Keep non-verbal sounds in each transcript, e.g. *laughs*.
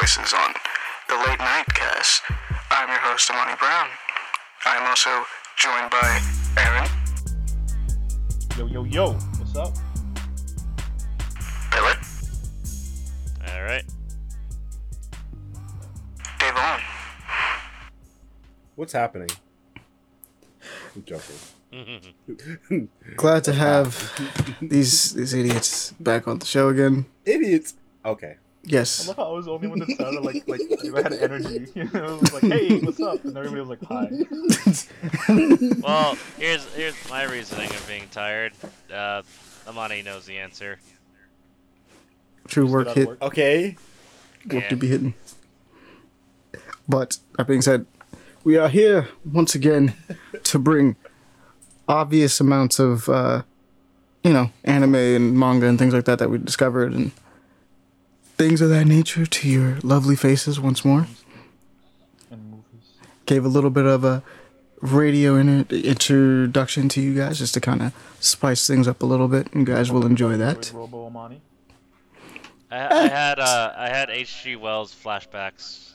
voices on the Late Night Cast. I'm your host, Amani Brown. I am also joined by Aaron, Yo, yo, yo, what's up? Billet, All right. Dave Owen. What's happening? I'm joking. *laughs* Glad to have these these idiots back on the show again. Idiots. Okay. I Yes, love how I was the only one that sounded like like *laughs* I had energy. You *laughs* know, it was like, hey, what's up? And everybody was like, hi. *laughs* Well, here's here's my reasoning of being tired. Uh, Amani knows the answer. true Just work got hit, work. Okay. work Yeah. to be hidden. But that being said, we are here once again to bring obvious amounts of uh, you know anime and manga and things like that that we discovered and things of that nature to your lovely faces once more. Gave a little bit of a radio inter- introduction to you guys just to kind of spice things up a little bit. You guys will enjoy that. I, I had uh, I had H.G. Wells flashbacks.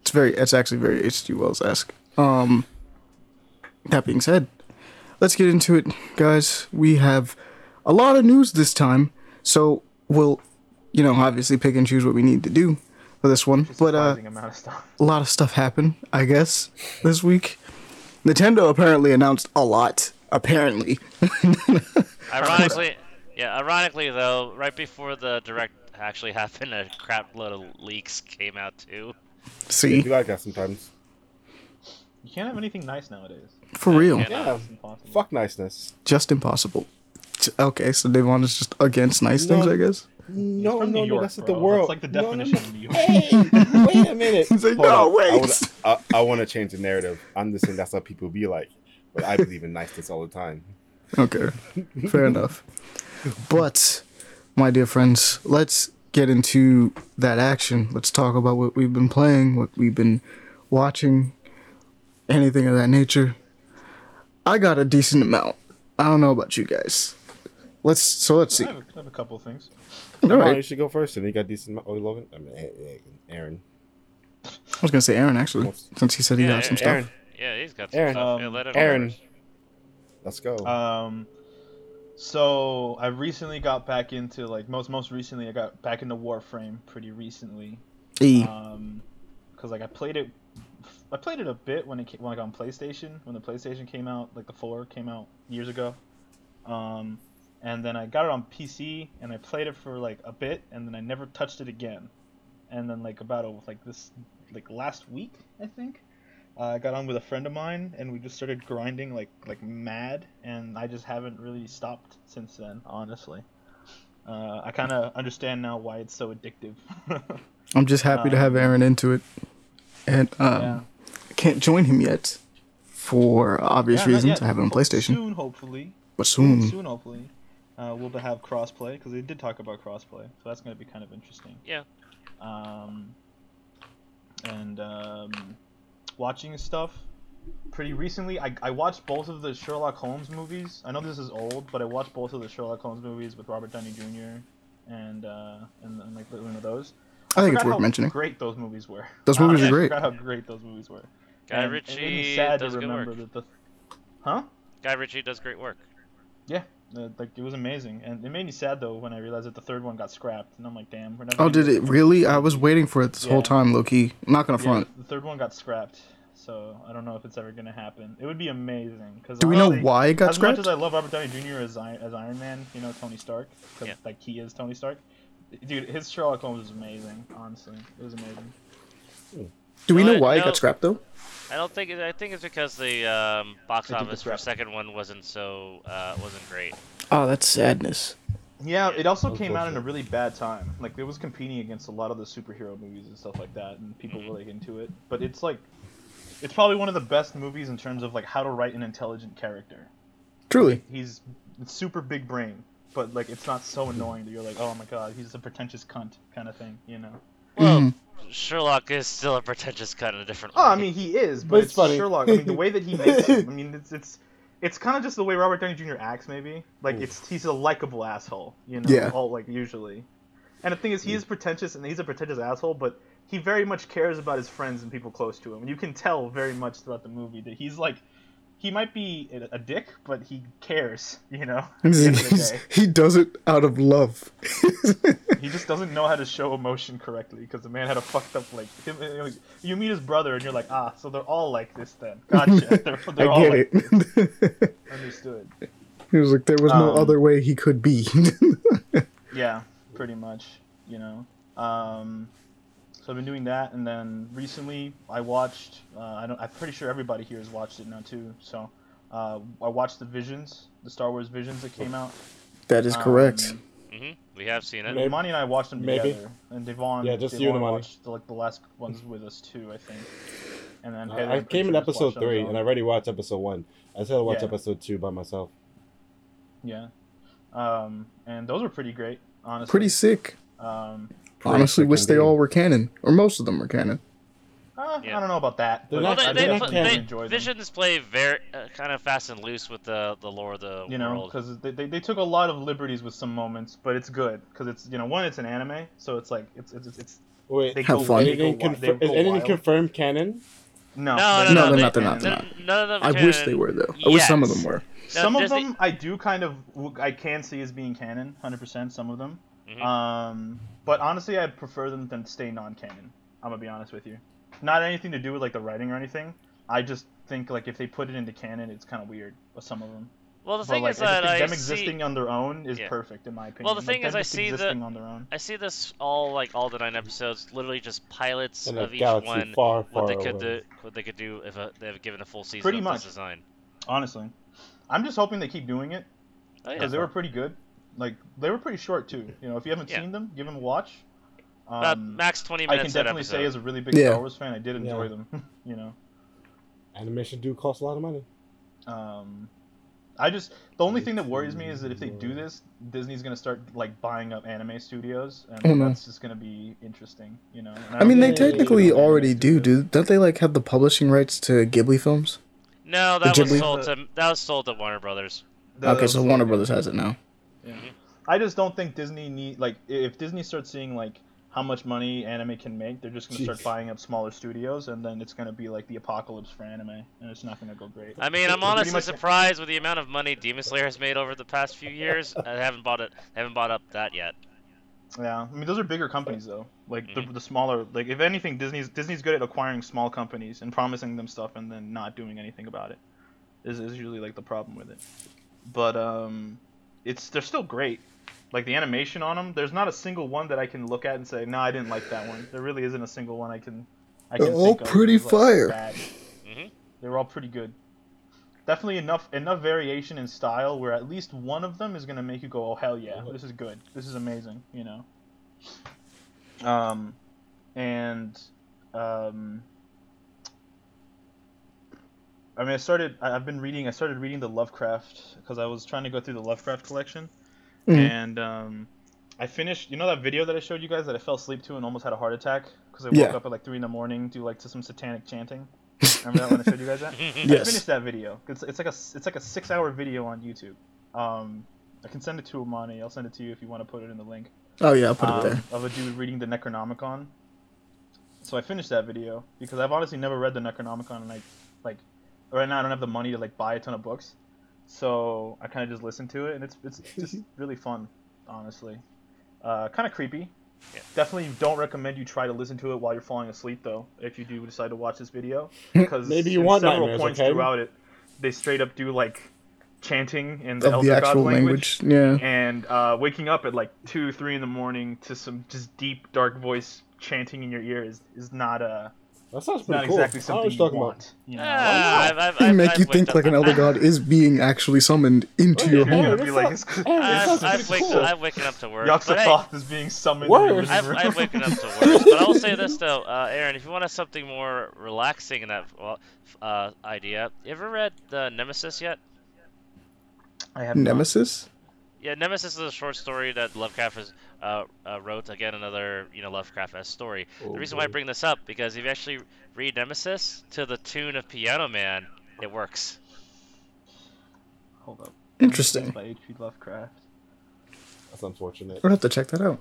It's very, it's actually very H.G. Wells esque. Um, that being said, let's get into it, guys. We have a lot of news this time, so we'll, you know, obviously pick and choose what we need to do for this one. But uh, Surprising amount of stuff. a lot of stuff happened, I guess, this week. Nintendo apparently announced a lot. Apparently. *laughs* Ironically, yeah. Ironically though, right before the direct actually *laughs* happened, a crap load of leaks came out too. See, You like that sometimes. You can't have anything nice nowadays. for real. Yeah. Yeah. It's impossible. Fuck niceness. just impossible. Okay, so Devon is just against nice things, I guess. No, no, New no. That's not bro. the world. That's like the No, no, definition no. of New York. Hey, wait a minute. *laughs* He's like, Hold no, on. I wait. wanna- I, I want to change the narrative. I'm just saying that's how people be like. But I believe in niceness all the time. Okay, fair enough. But, my dear friends, let's get into that action. Let's talk about what we've been playing, what we've been watching, anything of that nature. I got a decent amount. I don't know about you guys. Let's so let's see. I have, a, I have a couple of things. All Come on, you should go first. And you got decent. Oh, Logan. I mean, Aaron. I was gonna say Aaron actually, since he said he Yeah, got some stuff. Aaron. Yeah, he's got some Aaron. stuff. Yeah, Um, let Aaron, first. let's go. Um, so I recently got back into like most most recently I got back into Warframe pretty recently. E. Um, because like I played it, I played it a bit when it came, when like on PlayStation when the PlayStation came out, like the four came out years ago. Um, and then I got it on PC and I played it for like a bit and then I never touched it again. And then like about a, like this like last week I think, uh, I got on with a friend of mine and we just started grinding like like mad and I just haven't really stopped since then honestly. Uh, I kind of understand now why it's so addictive. *laughs* I'm just happy to have Aaron into it, and um, Yeah. I can't join him yet for obvious Yeah, reasons. I have it on PlayStation, Soon, hopefully. but soon. Soon, hopefully. Uh, we'll have crossplay because they did talk about crossplay, so that's going to be kind of interesting. Yeah. Um, and um, watching stuff. Pretty recently, I, I watched both of the Sherlock Holmes movies. I know this is old, but I watched both of the Sherlock Holmes movies with Robert Downey Jr. and uh, and, and like one of those. I think it's worth how mentioning. Great those movies were. Those movies *laughs* I are great. forgot how great those movies were. Guy And it made me Ritchie sad to does good work. that the. Huh? Guy Ritchie does great work. Yeah, uh, like it was amazing, and it made me sad though when I realized that the third one got scrapped, and I'm like, damn, we're never. Oh, did get it really? I was waiting for it this whole time, Loki. I'm not gonna Yeah, front. the third one got scrapped, so I don't know if it's ever gonna happen. It would be amazing because. Do we know why it got as scrapped? much as I love Robert Downey Jr. as I, as Iron Man, you know Tony Stark, because Yeah. like he is Tony Stark. Dude, his Sherlock Holmes is amazing. Honestly, it was amazing. Do we know why it got scrapped though? I don't think. it- I think it's because the um, box I office for right. second one wasn't so uh, wasn't great. Oh, that's sadness. Yeah, Yeah, it also came out in a really bad time. Like it was competing against a lot of the superhero movies and stuff like that, and people were like into it. But it's like, it's probably one of the best movies in terms of like how to write an intelligent character. Truly. He's super big brain, but like it's not so annoying that you're like, oh my god, he's a pretentious cunt kind of thing, you know? Well, Mhm. Sherlock is still a pretentious cut in a different Oh, way. I mean he is, but, But it's it's, funny. Sherlock. I mean the way that he makes him. *laughs* I mean it's it's it's kind of just the way Robert Downey Jr. acts, maybe. Like it's he's a likable asshole, you know. Yeah. All like usually. And the thing is, he is mm. pretentious, and he's a pretentious asshole, but he very much cares about his friends and people close to him. And you can tell very much throughout the movie that he's like, he might be a, dick, but he cares, you know. At the end of the He's- day. he does it out of love. *laughs* He just doesn't know how to show emotion correctly because the man had a fucked up like. Him, like, you meet his brother and you're like, ah, so they're all like this then. *laughs* Gotcha. They're, they're I all get like it. *laughs* understood. he was like, there was no Um, other way he could be. Yeah, pretty much. You know. Um, so I've been doing that, and then recently I watched. Uh, I don't. I'm pretty sure everybody here has watched it now too. So uh, I watched the Visions, the Star Wars Visions that came out. that is correct. Um, hmm We have seen it. Maybe- Amani and I watched them Maybe. together, and Devon. Yeah, just Devon you and Amani. watched the, like the last ones with us too, I think. And then I, Heather, I came in sure episode watched on her three, and I already watched episode one. I said I watch Yeah. episode two by myself. Yeah. Um, and those were pretty great, honestly. Pretty sick. Um, Pretty Honestly, wish they all were canon, or most of them were canon. uh, Yeah. I don't know about that. They're Well, not- they, they, they're not put- definitely they, canon. Visions play very uh, kind of fast and loose with the the lore of the you know, world. because they, they, they took a lot of liberties with some moments, but it's good because it's you know one it's an anime, so it's like it's it's, it's Wait, they Have go, fun. They go, anything, they confir- is go anything wild. confirmed canon? No, No, they're no, No, they're not, they're not, they're not. none of them. I wish they were though. I wish some of them were. No, some of Disney- them I do kind of I can see as being canon, hundred percent. Some of them, Mhm. um, but honestly, I prefer them than stay non-canon. I'm gonna be honest with you. Not anything to do with like the writing or anything. I just think like if they put it into canon, it's kind of weird with some of them. Well, the But, thing like, is I just that think I them see. existing on their own is Yeah. perfect in my opinion. Well, the thing them is I see the- on their own. I see this all like all the nine episodes, literally just pilots In of each one. far, far What they could away. do, what they could do if uh they have given a full season Pretty of much. design. Honestly, I'm just hoping they keep doing it Oh, yeah. because they were pretty good. Like they were pretty short too. You know, if you haven't Yeah. seen them, give them a watch. About Um, max 20 minutes. I can definitely say, episode. as a really big Yeah. Star Wars fan, I did enjoy Yeah. them. *laughs* you know, Animation do cost a lot of money. um, I just the only thing that worries me is that if they do this, Disney's gonna start like buying up anime studios, and no. that's just gonna be interesting. You know. And I mean, they technically they're gonna do already do. Do don't they like have the publishing rights to Ghibli films? No, that was sold to that was sold to Warner Brothers. The- Okay, so Warner Brothers has it now. I just don't think Disney need like if Disney starts seeing like how much money anime can make, they're just gonna start buying up smaller studios, and then it's gonna be like the apocalypse for anime, and it's not gonna go great. I mean, I'm pretty honestly much- surprised with the amount of money Demon Slayer has made over the past few years. I haven't bought it. I Haven't bought up that yet. Yeah, I mean those are bigger companies though. Like Mhm. the, the smaller, like if anything, Disney's Disney's good at acquiring small companies and promising them stuff and then not doing anything about it. Is is usually like the problem with it. But um, it's they're still great. Like the animation on them, there's not a single one that I can look at and say, no, I didn't like that one. There really isn't a single one I can. I can They're all think pretty was, like, fire. bad. Mhm. They were all pretty good. Definitely enough enough variation in style where at least one of them is gonna make you go, oh hell yeah, this is good, this is amazing, you know. Um, and um, I mean, I started. I- I've been reading. I started reading the Lovecraft because I was trying to go through the Lovecraft collection, Mhm. and um, I finished. You know that video that I showed you guys that I fell asleep to and almost had a heart attack because I woke Yeah. up at like three in the morning to like to some satanic chanting. Remember that when I showed you guys that? *laughs* I Yes. finished that video. It's, it's like a it's like a six hour video on YouTube. Um, I can send it to Amani. I'll send it to you if you want to put it in the link. Oh yeah, I'll put um, it there. Of a dude reading the Necronomicon. So I finished that video because I've honestly never read the Necronomicon and I like right now I don't have the money to like buy a ton of books. So I kind of just listen to it and it's it's just *laughs* really fun, honestly. Uh, kind of creepy. Yeah. Definitely don't recommend you try to listen to it while you're falling asleep though. If you do decide to watch this video, because *laughs* Maybe you want several nightmares, points okay? throughout it, they straight up do like chanting in the Of Elder the God actual language language. Yeah. and uh, waking up at like two, three in the morning to some just deep, dark voice chanting in your ear is, is not uh, That sounds it's not pretty cool. exactly I know something what you you're talking want. You know? Ah, I've, I've, They I've, make I've you think like an elder god is being actually summoned into your You're home. gonna be like, sounds- it's, I've, sounds I've, waked, cool. I've waken up to work. but hey, is being summoned. Worse. in your I've, living I've waken up to *laughs* work. But I will say this though, uh, Aaron, if you want something more relaxing in that well, uh, idea, you ever read the Nemesis yet? I have not. Nemesis. Yeah, Nemesis is a short story that Lovecraft has, uh, uh, wrote. Again, another you know Lovecraft story. Oh, the reason why I bring this up because if you actually read Nemesis to the tune of Piano Man, it works. Hold up. Interesting. By H.P. Lovecraft. That's unfortunate. We'll have to check that out.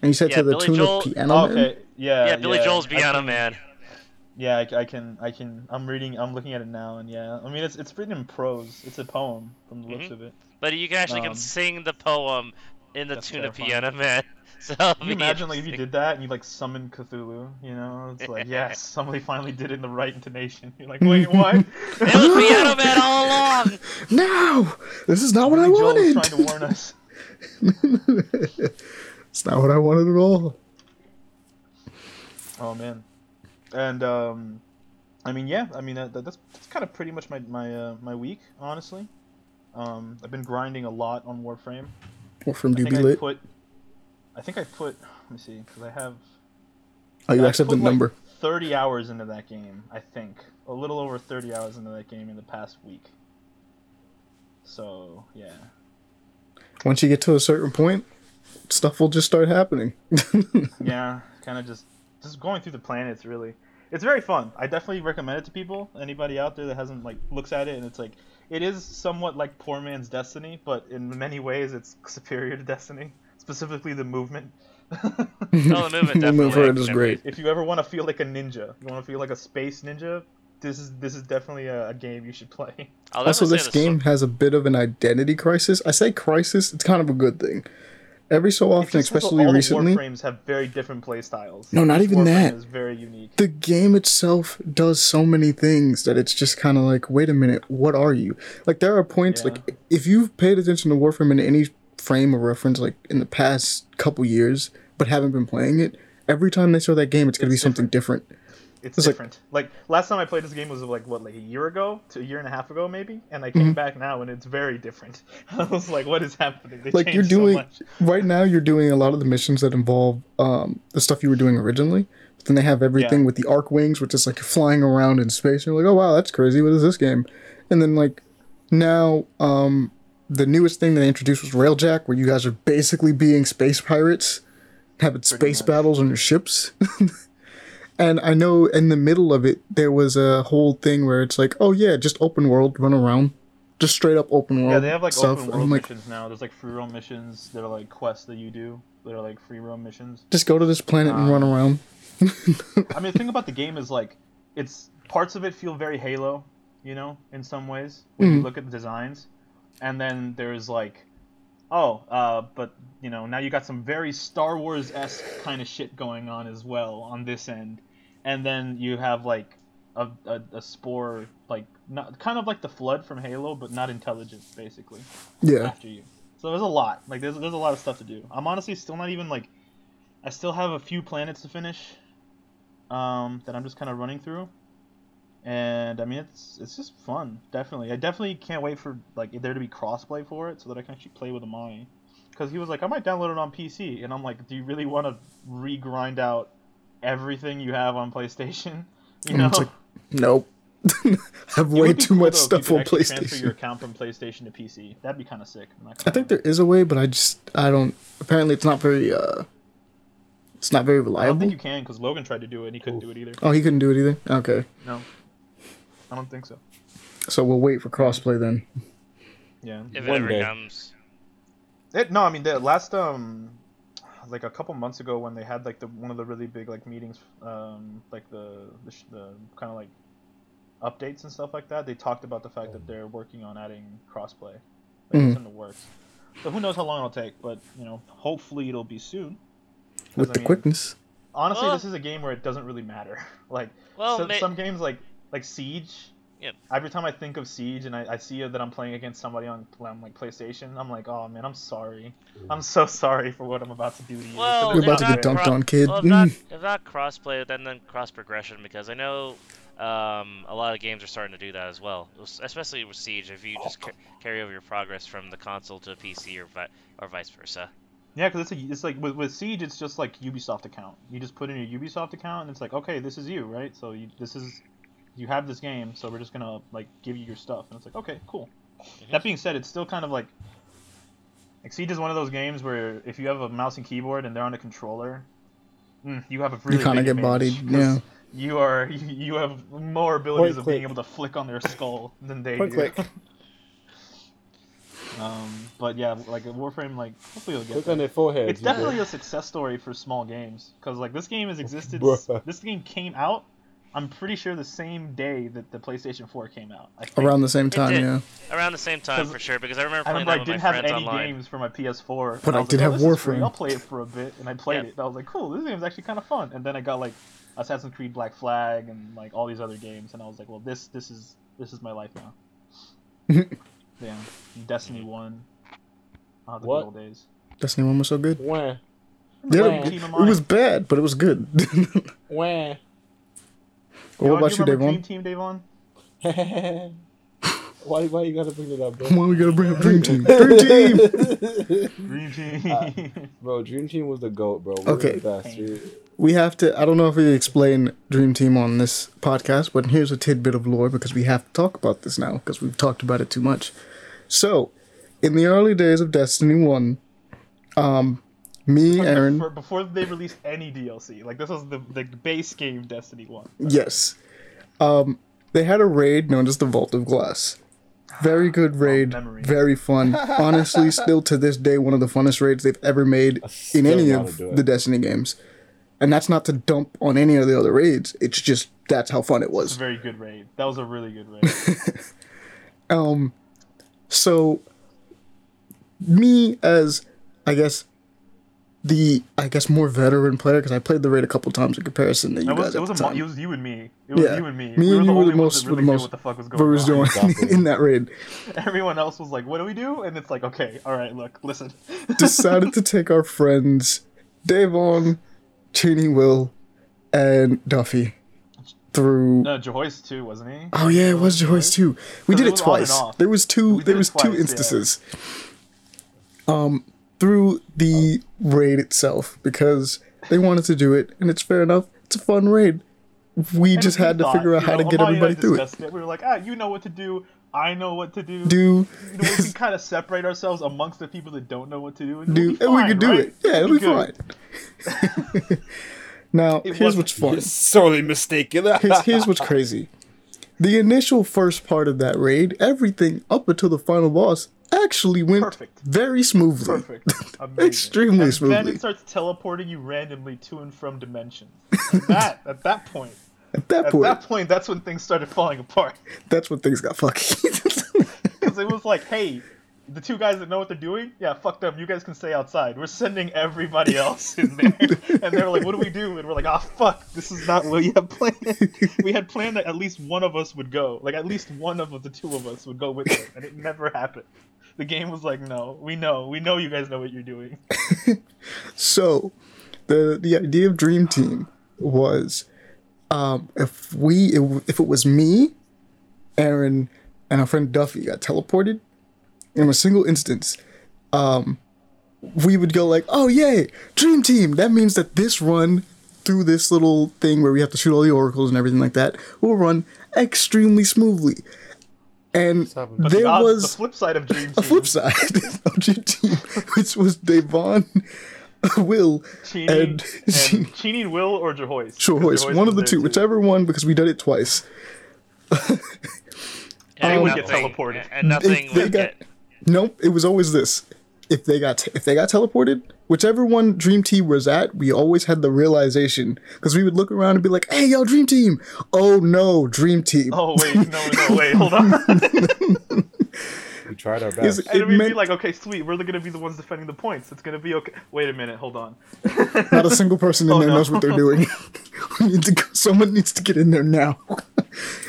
And you said Yeah, to the Billy tune Joel- of Piano Oh, Man? okay. Yeah. yeah, Billy Joel's Piano can- Man. Yeah, I, I can, I can. I'm reading. I'm looking at it now, and yeah, I mean, it's it's written in prose. It's a poem from the looks Mhm. of it. But you can actually Um, can sing the poem in the that's tune of terrifying. Piano Man. *laughs* So Can you imagine like if you did that and you like summoned Cthulhu? You know, it's like *laughs* yes, somebody finally did it in the right intonation. You're like, wait, *laughs* what? It was Piano Man all along. No! This is not what I Billy Joel was wanted! trying to warn us. it's not what I wanted at all. Oh man, and um, I mean, yeah, I mean that, that- that's that's kind of pretty much my my uh, my week, honestly. Um, I've been grinding a lot on Warframe. What from I think Doobie I Lit? put, I think I put. Let me see, because I have. Oh, you I actually the like, number. 30 hours into that game, I think. A little over 30 hours into that game in the past week. So, yeah. Once you get to a certain point, stuff will just start happening. *laughs* Yeah, kind of just just going through the planets really. It's very fun. I definitely recommend it to people. Anybody out there that hasn't like looks at it and it's like it is somewhat like poor man's Destiny, but in many ways it's superior to Destiny, specifically the movement. *laughs* Oh, the movement The definitely. movement for it is great. if you ever want to feel like a ninja, you want to feel like a space ninja, this is this is definitely a, a game you should play. Also, this say the game has a bit of an identity crisis. I say crisis, it's kind of a good thing. Every so often, especially all recently, Warframes have very different play styles. No, not even Warframe that. is very unique. the game itself does so many things that it's just kind of like, wait a minute, what are you? Like, there are points, Yeah. like, if you've paid attention to Warframe in any frame of reference, like, in the past couple years, but haven't been playing it, every time they show that game, it's going to be It's something different. It's, It's different. Like, last time I played this game was like what, like a year ago to a year and a half ago, maybe. And I Mm-hmm. came back now, and it's very different. *laughs* I was like, what is happening? They like you're changed so doing right now you're doing a lot of the missions that involve um, the stuff you were doing originally but then they have everything Yeah. with the Archwings which is like flying around in space and you're like oh wow that's crazy what is this game and then like now um, the newest thing they introduced was railjack where you guys are basically being space pirates having space much. battles on your ships *laughs* and i know in the middle of it there was a whole thing where it's like oh yeah just open world run around just straight up open world Yeah, they have like stuff open world I'm like missions now. There's like free roam missions. They're like quests that you do. They're like free roam missions. just go to this planet and Um, run around *laughs* I mean, the thing about the game is like, it's parts of it feel very Halo, you know, in some ways when you Mhm. look at the designs, and then there's like, oh, uh, but you know, now you got some very Star Wars esque kind of shit going on as well on this end, and then you have like a, a, a spore like not kind of like the flood from Halo, but not intelligent basically yeah after you. So there's a lot. Like there's there's a lot of stuff to do. I'm honestly still not even like I still have a few planets to finish um that I'm just kind of running through. And I mean it's it's just fun, definitely. I definitely can't wait for like there to be crossplay for it so that I can actually play with Amani. Cuz he was like I might download it on PC and I'm like do you really want to re-grind out everything you have on PlayStation? *laughs* You know. it's like, nope. *laughs* I have It way too cool, much though, if you stuff on actually Transfer your account from PlayStation to PC. That'd be kind of sick. I think there is a way, but I just I don't. Apparently, it's not very uh, it's not very reliable. I don't think you can because Logan tried to do it and he couldn't do it either. Oh, he couldn't do it either. Okay, No, I don't think so. so we'll wait for crossplay then. Yeah. If it ever day. comes. It, no, I mean the last um, like a couple months ago when they had like the one of the really big like meetings, um, like the the, sh- the kind of like updates and stuff like that. They talked about the fact that they're working on adding crossplay. Like, Mhm. It's in the works. So who knows how long it'll take, but you know, hopefully it'll be soon. With I the mean, quickness, Honestly, Well- this is a game where it doesn't really matter. *laughs* Like Well, so, ma- some games like like Siege. Yep. Every time I think of Siege and I, I see that I'm playing against somebody on, on like PlayStation, I'm like, oh man, I'm sorry. I'm so *laughs* sorry for what I'm about to do to you. Well, You're about to get dunked cro- on, kid. Well, if not, Mm. if not crossplay, then then cross progression because I know um, a lot of games are starting to do that as well. Especially with Siege, if you just ca- carry over your progress from the console to PC or vi- or vice versa. Yeah, because it's, it's like with, with Siege, it's just like Ubisoft account. You just put in your Ubisoft account, and it's like, okay, this is you, right? So you, this is you have this game, so we're just gonna like give you your stuff, and it's like, okay, cool. That being said, it's still kind of like like Siege is one of those games where if you have a mouse and keyboard and they're on a controller, mm, you have a really you kind of get advantage, bodied. 'cause *laughs* Yeah, You are *laughs* you have more abilities Point of being able to flick on their *laughs* skull than they Point do. click. Um, but yeah, like Warframe, like hopefully it'll get. Look there. on their foreheads. It's you know? definitely a success story for small games because like this game has existed. Bruh. this game came out. I'm pretty sure the same day that the PlayStation 4 came out. I think. Around the same time, yeah. Around the same time for sure, because I remember I remember I that with didn't my have any online. games for my PS4. But and I did like, oh, have this is free, Warframe. I'll play it for a bit, and I played Yeah. it. And I was like, cool, this game's actually kind of fun. And then I got like Assassin's Creed Black Flag and like all these other games, and I was like, well, this this is this is my life now. *laughs* yeah, Destiny One. Oh, the What? good old days. Destiny 1 was so good. Wah, Yeah, Wow. it, it was bad, but it was good. *laughs* wah. What Yo, about do you, remember Davon? Dream Team, Davon? *laughs* why, why you gotta bring it up, bro? Why we gotta bring up Dream Team? Dream Team! *laughs* Dream Team. Uh, bro, Dream Team was the goat, bro. We were Okay. the best. We have to, I don't know if we explain Dream Team on this podcast, but here's a tidbit of lore because we have to talk about this now because we've talked about it too much. So, in the early days of Destiny 1, um, me, Aaron, before, before they released any DLC, like this was the the base game Destiny One. Yes. Um, they had a raid known as the Vault of Glass. Very *gasps* good raid, memory. very fun. *laughs* Honestly, still to this day, one of the funnest raids they've ever made in any of the Destiny games. And that's not to dump on any of the other raids. It's just that's how fun it It's a was. very good raid. That was a really good raid. *laughs* Um, so me as I guess the I guess more veteran player because I played the raid a couple times in comparison to you was, guys it at was, the a, time. it was you and me. It was Yeah. you and me. Me we and you were the only ones most- that the really most what the fuck was going was on. doing Exactly. *laughs* in that raid? Everyone else was like, "What do we do?" And it's like, "Okay, all right, look, listen." *laughs* decided to take our friends Davon, Cheney Will, and Duffy through. no, Joyce too, wasn't he? Oh yeah, it was Joyce too. We did it it was on and twice. There was two. We There did it was two twice, yeah. instances. Um, through the raid itself because they wanted to do it, and it's fair enough. It's a fun raid. We And just had to thought, figure out you how to get Amani and I everybody through it. discussed We were like, "Ah, you know what to do. I know what to do." Do You know, we can kind of separate ourselves amongst the people that don't know what to do, and do, we'll and we fine, could do right? it. Yeah, it'll We'll be fine. *laughs* *laughs* now, It here's what's fun. You're sorely mistaken. here's, here's what's crazy. The initial first part of that raid, everything up until the final boss, actually went Perfect. very smoothly. Perfect. *laughs* Amazing. Extremely and Then it starts teleporting you randomly to and from dimensions. And that at that point, *laughs* At that at point, that point, that's when things started falling apart. that's when things got fucky. Because *laughs* it was like, hey, the two guys that know what they're doing, yeah, fuck them. You guys can stay outside. We're sending everybody else in there. *laughs* and they're like, what do we do? And we're like, ah, fuck, this is not what you have planned. we had planned that at least one of us would go. Like, at least one of the two of us would go with them. And it never happened. The game was like, no, we know. We know you guys know what you're doing. *laughs* so, the the idea of Dream Team was, um, if we if it was me, Aaron, and our friend Duffy got teleported in a single instance, um, we would go like, "Oh yay, Dream Team!" That means that this run through this little thing where we have to shoot all the oracles and everything like that will run extremely smoothly. And happened? But there the, was the flip side of Dream Team. *laughs* a flip side *laughs* of Dream Team, which was Devon, *laughs* Will, Cheney and, and, Cheney and Will or Jehoyce. Sure, Because one of the two, too. whichever one, because we did it twice. And They would get nothing- teleported. And nothing they would got- get. Nope, it was always this. If they got if they got teleported, whichever one Dream Team was at, we always had the realization because we would look around and be like, "Hey, yo, Dream Team! Oh no, Dream Team!" Oh wait, no, no, wait, hold on. *laughs* we tried our Is- best. It and we'd be like, okay, sweet, we're gonna be the ones defending the points. It's gonna be okay. Wait a minute, hold on. *laughs* Not a single person in Oh, there no. knows what they're doing. *laughs* we need to go, someone needs to get in there now.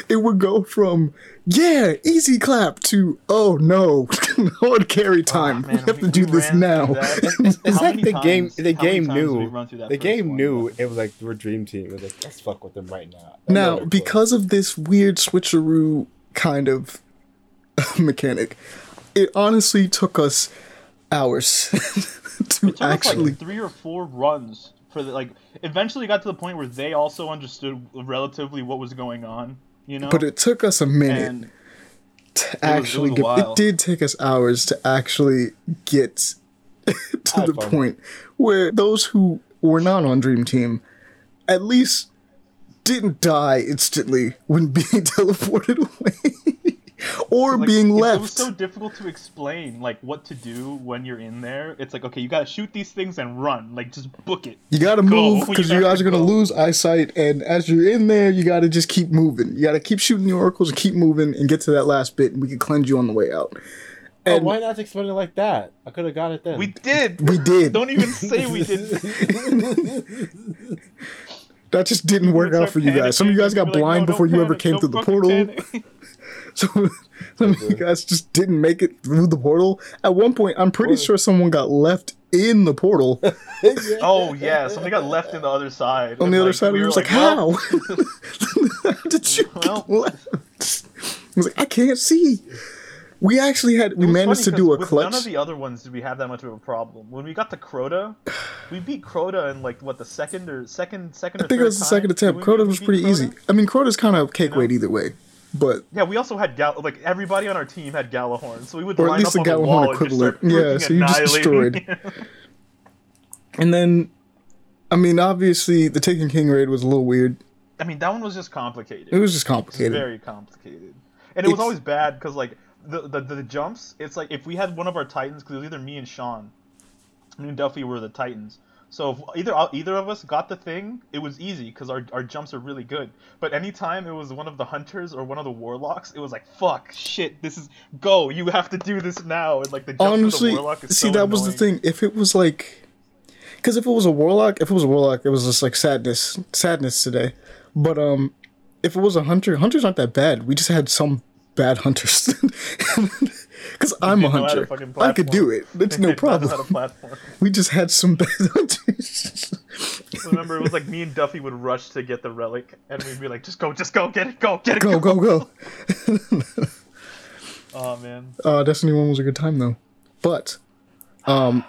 it would go from yeah, easy clap to oh no, *laughs* hard carry time. Oh, man, we have to we- do this now. through that. *laughs* It's, it's like many the game. The game times did we knew. run through that The first game one? knew it was like we're dream team. It was like let's fuck with them right now. They know Now, they're because of this weird switcheroo kind of *laughs* mechanic, it honestly took us hours to It took us actually. like three or four runs for the like. Eventually, got to the point where they also understood relatively what was going on. You know, but it took us a minute and to actually a get. It did take us hours to actually get *laughs* to the fun. point where those who were not on Dream Team at least didn't die instantly when *laughs* being teleported away. Or Like, being left. It was so difficult to explain like what to do when you're in there. It's like okay, you gotta shoot these things and run. Like just book it. You gotta Go. *laughs* move because You you guys are gonna go. lose eyesight, and as you're in there, you gotta just keep moving. You gotta keep shooting the oracles and keep moving and get to that last bit, and we can cleanse you on the way out. Oh, And why not explain it like that? I could have got it then. We did. *laughs* we did. Don't even say we did. *laughs* That just didn't work out for you guys. Some of you guys got blind before you ever came through the portal. So *laughs* some of you guys just didn't make it through the portal. At one point, I'm pretty sure someone got left in the portal *laughs* Oh yeah, somebody got left in the other side. on the other like, side. we and it were was like, how? *laughs* How did you Well. get left? I was like, I can't see. We actually had we managed to do a with clutch. None of the other ones did we have that much of a problem. When we got to Crota, we beat Crota in like what the second or second second or I think it was the time? second attempt. Crota was pretty Crota? easy. I mean, Crota's kind of cake know? weight either way, but Yeah, we also had Gal like everybody on our team had Gjallarhorn, so we would Or at line least up the on the Gjallarhorn wall and just equivalent. Yeah, so you just annihilating. *laughs* and then, I mean, obviously the Taken King raid was a little weird. I mean, that one was just complicated. It was just It was complicated. very complicated, and it was always bad because like the, the the jumps. It's like if we had one of our Titans, because it was either me and Sean, me and Duffy were the Titans. So if either either of us got the thing, it was easy because our, our jumps are really good. But anytime it was one of the hunters or one of the warlocks, it was like fuck, shit, this is go. You have to do this now. And like the Honestly, the warlock is see, so that was the thing. If it was like, because if it was a warlock, if it was a warlock, it was just like sadness, sadness today. But um, if it was a hunter, hunters aren't that bad. We just had some bad hunters. *laughs* Because I'm a didn't know how to hunter, fucking I could do it. It's no *laughs* Not how to problem. We just had some bad *laughs* hunters. Remember, it was like me and Duffy would rush to get the relic, and we'd be like, "Just go, just go, get it, go, get it, go, go, go. Oh *laughs* man. Uh, Destiny One was a good time though. But, um,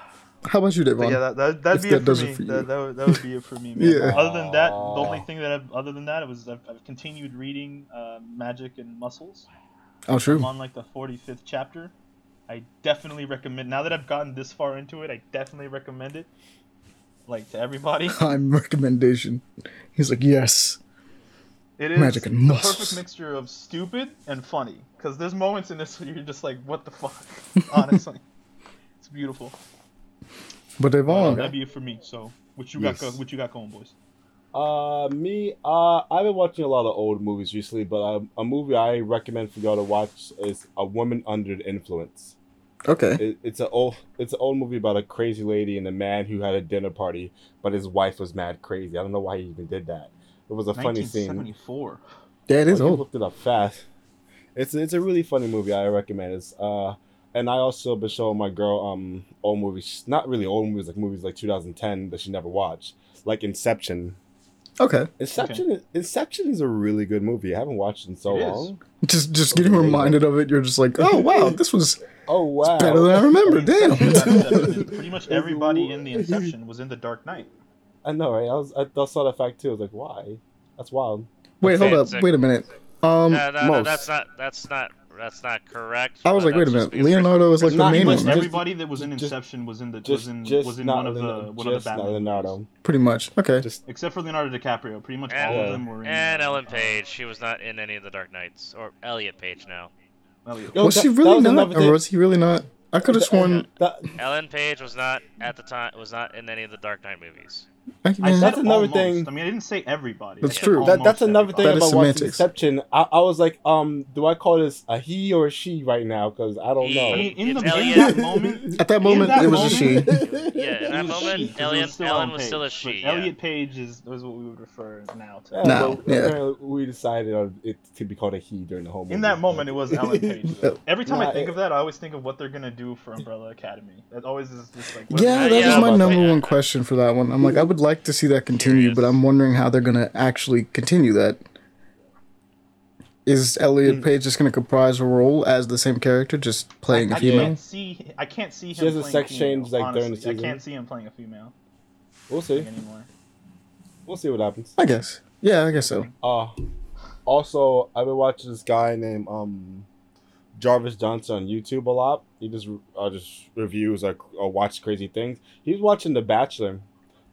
how about you, But Devon? yeah, that, that that'd If be that it for does it me. for you. That, that, would, that would be it for me, man. Yeah. Other than that, the only thing that I've, other than that, it was I've, I've continued reading uh, Magic and Muscles. Oh, true. I'm on like the 45th chapter. I definitely recommend. Now that I've gotten this far into it, I definitely recommend it. Like to everybody. *laughs* Time recommendation. He's like, yes. It is Magic and the perfect mixture of stupid and funny. Because there's moments in this where you're just like, what the fuck? *laughs* Honestly, it's beautiful. But they Devon, That'd be it for me. So, what you Yes. got? What you got going, boys? Uh, me, uh, I've been watching a lot of old movies recently, but um, a movie I recommend for y'all to watch is A Woman Under the Influence. okay. It, it's a old, it's an old movie about a crazy lady and a man who had a dinner party, but his wife was mad crazy. I don't know why he even did that. It was a funny scene. 1974. Yeah, it is Oh, old. looked it up fast. It's it's a really funny movie. I recommend it. Uh, and I also been showing my girl um old movies, not really old movies, like movies like 2010 that she never watched, like Inception. Okay. Inception, Inception is a really good movie. I haven't watched it in so It is. long. Just just getting reminded of it, you're just like, oh wow, *laughs* this was Oh wow, better than I remember. *laughs* Damn. Pretty much everybody in the Inception was in the Dark Knight. I know, right? I was I, I saw that fact too. I was like, why? That's wild. Wait, hold up. Wait a minute. Um, No, no, no, most. that's not. That's not. That's not correct. I was like, wait a minute. Leonardo is like the main Pretty even- much one, just- everybody that was in just- Inception was in the Just was in just was in not one of the Leonardo- one of the just Batman Leonardo. pretty much. Okay. Just Except for Leonardo DiCaprio, pretty much And, all of them were in. and Ellen Page, she was not in any of the Dark Knights or Elliot Page now. Elliot. Yo, was that- she really was not, or was he really not? I could have sworn. *laughs* that, Ellen Page was not at the time. Was not in any of the Dark Knight movies. I, I yeah. That's another almost. thing- I mean, I didn't say everybody. That's true. that, that's another thing That is about watching semantics. Inception. I, I was like, um, do I call this a he or a she right now? Because I don't He- know. I mean, in, It's the, in Elliot. *laughs* that moment, At that moment, *laughs* that it was a she. moment, Yeah, in that moment, she, 'cause it was still Ellen Ellen was Page. still a she. yeah. Elliot Page is, is what we would refer now to. Yeah, No, yeah. apparently we decided on it to be called a he during the whole movie. In that moment, it was *laughs* Ellen Page. Every time Nah, I think it- of that, I always think of what they're gonna do for Umbrella Academy. That always is just like. Yeah, they that gonna is yeah, my number one question for that one. I'm like, I would like to see that continue, but I'm wondering how they're gonna actually continue that. Is Elliot Page just gonna comprise a role as the same character, just playing I, a I female? can't see. I can't see him. She has a sex female, change, like, during the honestly. I can't see him playing a female We'll see. anymore. We'll see what happens. I guess. Yeah, I guess so. Uh also I've been watching this guy named um Jarvis Johnson on YouTube a lot. He just uh, just reviews like or watch crazy things. He's watching The Bachelor.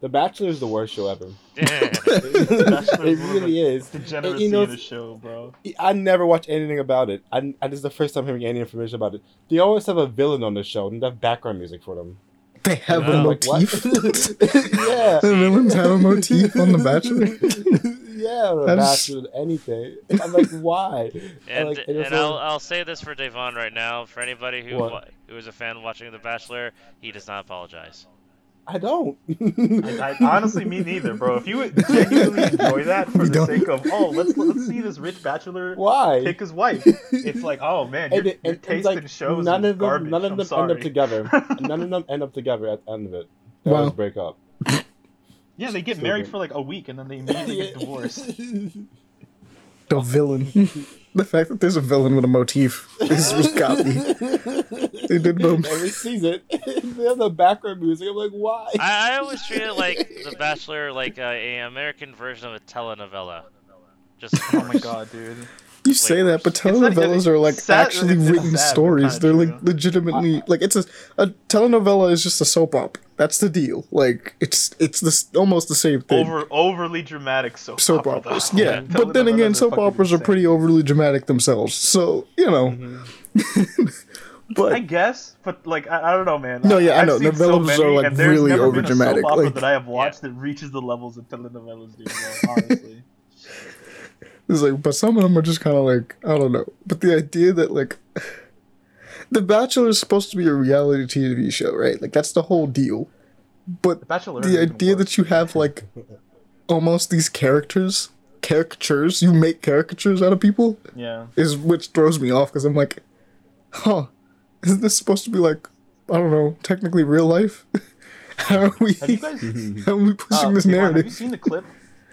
The Bachelor is the worst show ever. *laughs* Bachelor's it one of really is. Degeneracy You know, in the show, bro. I never watch anything about it. I, I this is the first time hearing any information about it. They always have a villain on the show and they have background music for them. They have a Yeah. Like, what? motif. *laughs* yeah. the villains have a motif on The Bachelor. *laughs* yeah, or That's- bachelor, anything. I'm like, why? And, like, and, it was I'll, I'll say this for Devon right now. For anybody who What? who is a fan watching The Bachelor, he does not apologize. I don't. I, I, honestly, me neither, bro. If you genuinely *laughs* enjoy that for We the don't. sake of, oh, let's let's see this rich bachelor why? pick his wife, it's like, oh man, your, And it- your and it's taste like in shows none of them, garbage. none of I'm them sorry. end up together. *laughs* none of them end up together at the end of it. They Wow. always break up. Yeah, they get So married good. for like a week and then they immediately get *laughs* divorced. The villain. The fact that there's a villain with a motif is what got me. They did *laughs* both. Every season, *laughs* they have the background music. I'm like, why? I, I always *laughs* treat it like The Bachelor, like a, a American version of a telenovela. Just oh my god, dude. You say that, but telenovelas are like sad- actually written sad, stories. They're true. like legitimately like it's a a telenovela is just a soap opera. That's the deal. Like it's it's this almost the same thing. Over overly dramatic soap, soap opera, operas, though. yeah. *laughs* But then again, soap operas are pretty overly dramatic themselves. So you know, mm-hmm. *laughs* I but guess, but like I, I don't know, man. No, yeah, I I've know. Novellas many, are, like, really a overdramatic, like- that I have watched that reaches the levels of telenovelas. Bro, honestly. It's like, but some of them are just kind of like I don't know. But the idea that like. The Bachelor is supposed to be a reality TV show, right? Like that's the whole deal. But Bachelor. the idea that you have like almost these characters, caricatures, you make caricatures out of people yeah. is which throws me off because I'm like, huh, isn't this supposed to be like, I don't know, technically real life? *laughs* how are we? Have you guys how are we pushing uh, this narrative? Have you seen the clip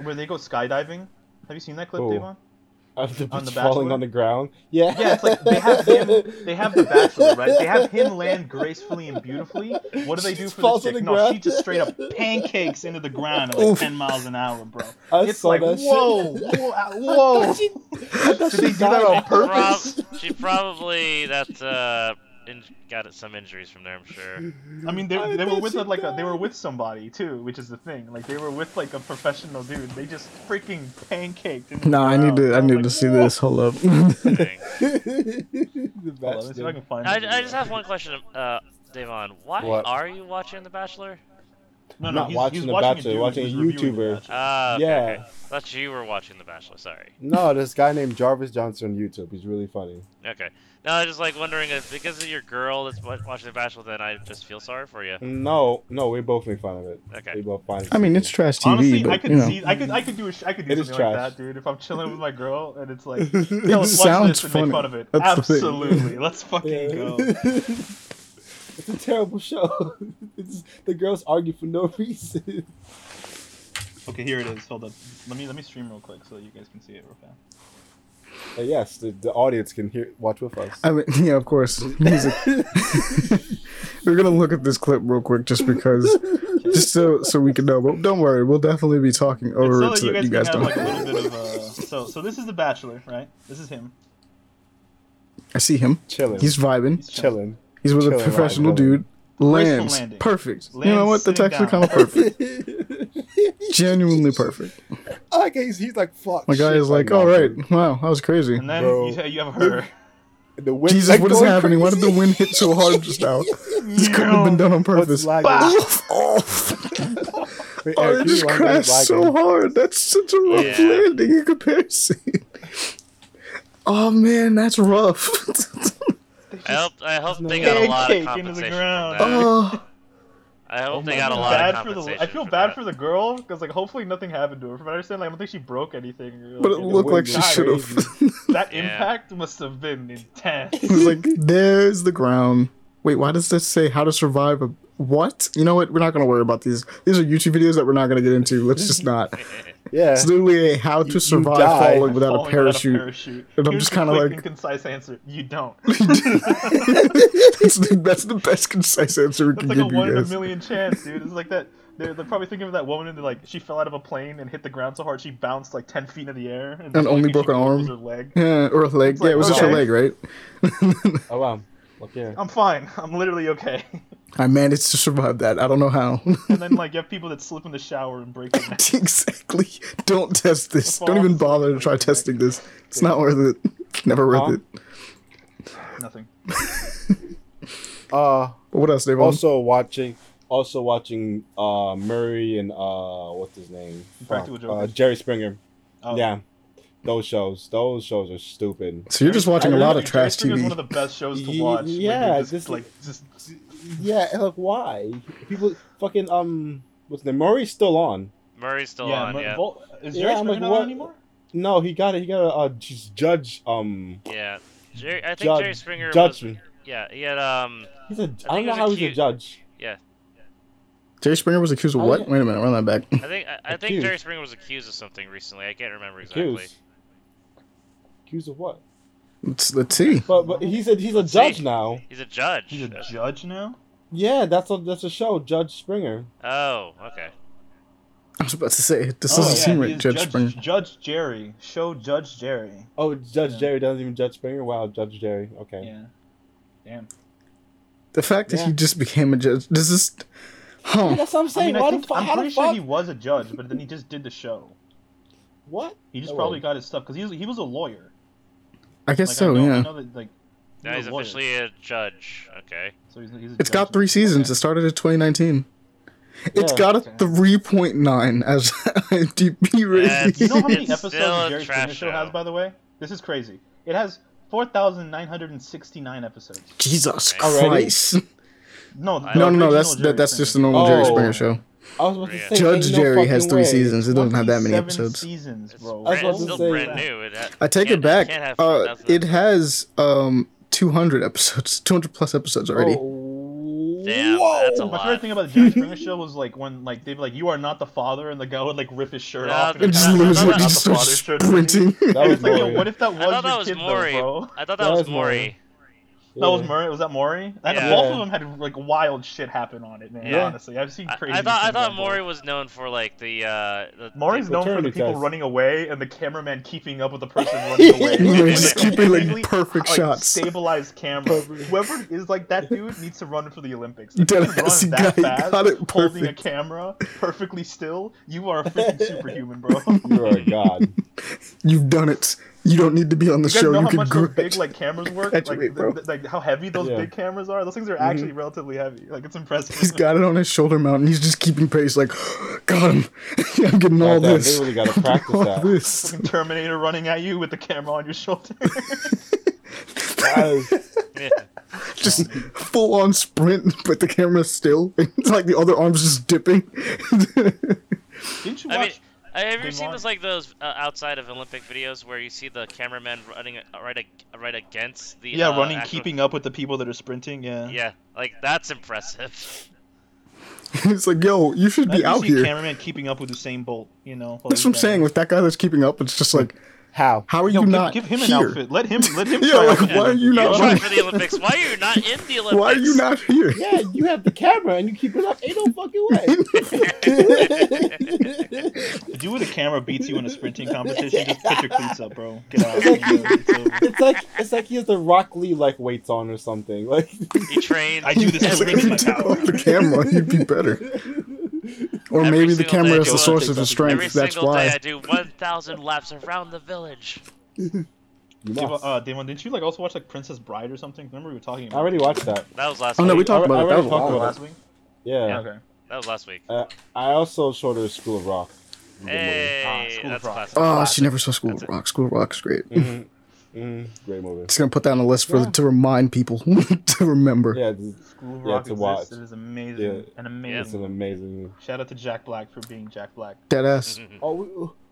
where they go skydiving? Have you seen that clip, Oh. Devon? *laughs* Of the On The bitch falling Bachelor? on the ground. Yeah. Yeah, it's like they have *laughs* him. They have the bachelor, right? They have him land gracefully and beautifully. What do they She do for falls the on chick? the No, ground. she just straight up *laughs* pancakes into the ground at like Oof. ten miles an hour, bro. I it's saw like that shit. whoa, whoa, whoa. Did they do that on purpose? Prob- she probably that's. uh, in- got some injuries from there. I'm sure. I mean, they, I they were with a, like a, they were with somebody too, which is the thing. Like they were with like a professional dude. They just freaking pancaked. No, Nah, I need to. I was need like, to see "Whoa." this. Hold up. *laughs* *laughs* Hold on, let me see if I. I, the I video. just have one question, uh, Devon. Why What? are you watching The Bachelor? No, no, not he's, watching he's The watching Bachelor, a dude watching a who's reviewing The YouTuber. Bachelor. Ah, okay, Yeah. okay. Thought you were watching The Bachelor. Sorry. No, this guy named Jarvis Johnson on YouTube. He's really funny. Okay. No, I was just like wondering if because of your girl that's wa- watching The Bachelor, then I just feel sorry for you. No, no, we both make fun of it. Okay. We both find. it I mean, it's trash TV, Honestly, but I could you know, see, I could, I could do, a, sh- I could do It is something like trash. that, dude. If I'm chilling with my girl and it's like, *laughs* It yo, let's watch sounds this and funny. make fun of it. That's the thing. Absolutely, let's fucking Yeah. go. *laughs* it's a terrible show. *laughs* It's, the girls argue for no reason. Okay, here it is. Hold up. Let me, let me stream real quick so that you guys can see it real fast. Uh, yes, the, the audience can hear watch with us. I mean, *laughs* yeah, of course, music. *laughs* We're gonna look at this clip real quick, just because, just so so we can know. But don't worry, we'll definitely be talking It's over so it that so you that guys you guys can don't. like a little bit of uh. So, so this is the Bachelor, right? This is him. I see him. chilling. He's vibing. He's chilling. Chilling. He's with a professional dude. Graceful Lands landing. perfect. you know what? That's sitting actually down. kind of perfect. *laughs* Genuinely perfect. I like he's, he's like fuck. My guy shit is like, right all now, right, dude. wow, that was crazy. And then Bro. you, ha- you have her. The wind, Jesus, like, what is going happening? Why did the wind hit so hard just now? *laughs* This couldn't have been done on purpose. lagging? Off, off. Wait, Oh, Eric, it just run that crashed so lagging? hard. That's such a rough Yeah. landing in comparison. *laughs* Oh man, that's rough. I hope I hope they no got a lot of pancake into the compensation. ground. oh, I hope Oh they got a lot bad of for the. I feel for bad that. for the girl because like hopefully nothing happened to her. From what I understand, like I don't think she broke anything. or, but it looked like she should have. crazy. *laughs* that Yeah. impact must have been intense. it was like, there's the ground. Wait, why does this say how to survive a what? You know what? We're not gonna worry about these. These are YouTube videos that we're not gonna get into. Let's just not. *laughs* Yeah. It's literally a how to survive die falling without a Falling parachute. parachute. And I'm just kinda like- and concise answer: you don't. *laughs* *laughs* that's, the, that's the best concise answer we That's can like a give one you in a million chance, dude. It's like that. They're, they're probably thinking of that woman and like she fell out of a plane and hit the ground so hard she bounced like ten feet in the air and, And only only broke she an arm. was her leg. Yeah, or a leg. It's yeah, like, it was just her leg, right? Oh wow. Okay. I'm fine. I'm literally okay. I managed to survive that. I don't know how. And then *laughs* like you have people that slip in the shower and break their neck. *laughs* exactly. Don't test this. Don't even bother to try testing this. It's not worth it. Never worth Huh? it. Nothing. *laughs* Uh, what else, Dave? also watching, also watching uh Maury and uh what's his name? Practical Fuck, Uh, Jerry Springer. Oh. Yeah, those shows. Those shows are stupid. so you're just watching a I lot of trash Jerry Springer's TV. one of the best shows to watch. Yeah, they just, this- like just Yeah, like why? People fucking um, what's the name? Maury's still on. Maury's still yeah. on, Mo- yeah. Vol- is Jerry I'm like, not what- on anymore? No, he got it. He got a uh, just judge. Um, Yeah. Jerry, I think judge. Jerry Springer was. judge. Yeah, he had um. He's a. I think don't know was how he's a judge. Yeah, Jerry Springer was accused of what? Wait a minute, run that back. I think I, I think Jerry Springer was accused of something recently. I can't remember exactly. Accused. Accused of what? Let's let's see. But but he's a he's a Let's judge see. now. He's a judge. He's a judge now. Yeah, that's a that's a show, Judge Springer. Oh, okay. I was about to say this Oh, doesn't yeah, seem right, is Judge, Judge Springer. Judge Jerry. Show Judge Jerry. Oh, Judge Yeah. Jerry doesn't even Judge Springer. Wow, Judge Jerry. Okay. Yeah. Damn. The fact that he just became a judge. This is, huh? That's what I'm I saying. mean, I Why think, the fuck? I'm How the pretty sure fuck? he was a judge, but then he just did the show. What? He just No probably way. got his stuff because he was, he was a lawyer. I guess Like, so. I know, I yeah. know that, like, Now he's lawyer, officially a judge. Okay. So he's, he's a It's judge got three seasons. Okay. It started in 2019. It's Yeah. got a Okay. 3.9 as *laughs* IMDb rating. That's- You know how many It's episodes still the Jerry Springer show has, by the way? This is crazy. It has 4,969 episodes. Jesus Already? Christ! No, No, no, no. That's that, that's just a Springer. normal Jerry Oh. Springer show. I was about to say. Judge ain't no Jerry has three way. seasons. It doesn't have that many 27 episodes. seasons, It's, bro. I was about to still say- brand new. It ha- I take it back. Can't Uh, it has um 200 episodes, *laughs* 200 plus episodes already. Oh, Damn, whoa. that's a My lot. favorite thing about the Jerry Springer show was like when like they'd be like, "You are not the father," and the guy would like rip his shirt Yeah, off And and just I- I lose it. that He was just the starts shirt. sprinting. That was like, yo, what if that was I thought your that was kid Maury. bro? I thought That that was was Maury. Maury. That was Yeah. Maury. Was that Maury? And Yeah. both of them had like wild shit happen on it, man. Yeah. Honestly, I've seen crazy. I thought I thought Maury was known for like the uh the Maury's the- known for the people test. running away and the cameraman keeping up with the *laughs* person running away. Just keeping, like, perfect like, shots. Stabilized camera. Whoever is like that dude needs to run for the Olympics. If you Deadass run that guy fast, got it holding a camera perfectly still, you are a freaking *laughs* superhuman, bro. You're a god. *laughs* You've done it. You don't need to be on the You guys show. know You how can much those big like cameras work? Graduate, like, bro. th- th- like how heavy those Yeah. big cameras are. Those things are mm-hmm. actually relatively heavy. Like it's impressive. He's got it on his shoulder mount and he's just keeping pace. Like, *gasps* got him. *laughs* I'm getting all Goddamn, this. they really gotta *laughs* practice all that. This. Fucking Terminator running at you with the camera on your shoulder. *laughs* yeah. Just full on sprint, but the camera's still. It's like the other arm's just dipping. Didn't you I mean, watch? Have you ever seen Mom? those like those uh, outside of Olympic videos where you see the cameraman running uh, right ag- right against the yeah, uh, running, actual- keeping up with the people that are sprinting. Yeah. Yeah, like that's impressive. *laughs* it's like, yo, you should be Imagine out you see here. cameraman keeping up with the same Bolt. You know. That's what I'm saying. With that guy that's keeping up, it's just like, How? how are you give, not give him an here? outfit. Let him. Let him. *laughs* Yeah, try like, why are you You not try running? for the Olympics. Why are you not in the Olympics? *laughs* Why are you not here? Yeah, you have the camera and you keep it up. Ain't no fucking way. *laughs* Do it. A camera beats you in a sprinting competition. Just put your cleats up, bro. Get out. It's over. it's like it's like he has the Rock Lee like weights on or something. Like He trained. I do this It's every like, if you took off the camera, you'd be better. Or Every maybe the camera is the source it. of his Every Every strength. That's single day I do 1,000 laps around the village. *laughs* you uh, Damon, didn't you like also watch like Princess Bride or something? Remember we were talking I already watched that. That was last Oh no, we week. talked I- about I it. That was talked while about last week. Yeah. Yeah. Okay. That was last week. Uh, I also showed her School of Rock. Hey, School of that's Rock. classic. Oh, she never saw School of Rock. School of Rock's great. hmm *laughs* hmm Great movie. Just gonna put that on the list for Yeah. to remind people *laughs* to remember. Yeah, it's, School of Yeah, Rock to exists. watch. It is amazing. Yeah. An amazing. it's an amazing movie. Shout out to Jack Black for being Jack Black. Dead ass. *laughs* Oh, we,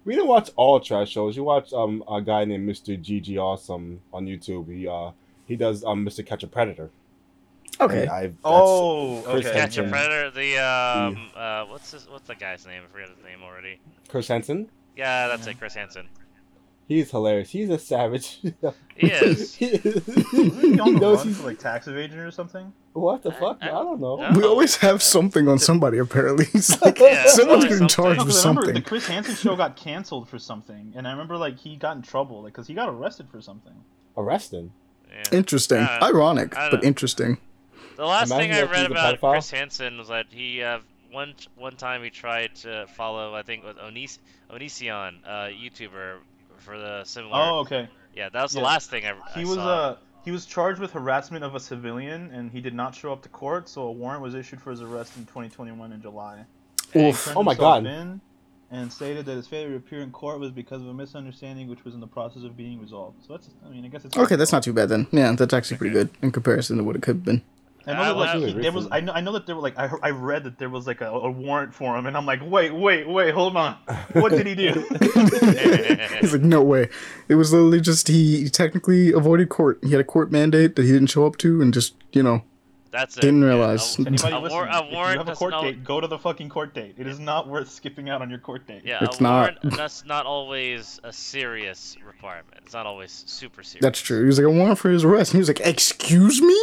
we didn't watch all trash shows. You watch um a guy named Mr. GG Awesome on YouTube. He uh he does um Mr. Catch a Predator. Okay. I, that's- Oh, Chris okay. Catch a Predator. The um, uh, what's this? What's the guy's name? I forget his name already. Chris Hansen. Yeah, that's it. Chris Hansen. He's hilarious. He's a savage. *laughs* He is. *laughs* he, *laughs* he on knows he's for like tax evasion or something? what the I- fuck? I, I- don't know. no. We always have something on somebody. Apparently, it's like Yeah, someone's getting charged No, with 'cause I remember something. the Chris Hansen show got canceled for something, and I remember like he got in trouble, like because he got arrested for something. Arrested. Yeah. Interesting, Uh, ironic, but interesting. The last Imagine thing I read about. Chris Hansen was that he uh, one one time he tried to follow I think with Onis Onision, uh, YouTuber, for the similar. Oh, okay. Yeah, that was the last thing I, I He was saw. uh he was charged with harassment of a civilian, and he did not show up to court, so a warrant was issued for his arrest in 2021 in July. Oof. Oh my God. in and stated that his failure to appear in court was because of a misunderstanding, which was in the process of being resolved. So that's, I mean, I guess it's Okay, that's not too bad then. Yeah, that's actually pretty good in comparison to what it could have been. I know that, like, he, there was. I know. I know that there were like. I, I read that there was like a, a warrant for him, and I'm like, wait, wait, wait, hold on. What did he do? *laughs* He's like, no way. It was literally just he technically avoided court. He had a court mandate that he didn't show up to, and just you know, That's it. Didn't yeah, realize. a- Anybody a, listening, war- a if you have a court not- date, go to the fucking court date. It is not worth skipping out on your court date. Yeah, It's a not. that's not always a serious requirement. It's not always super serious. that's true. He was like, a warrant for his arrest. And he was like, excuse me.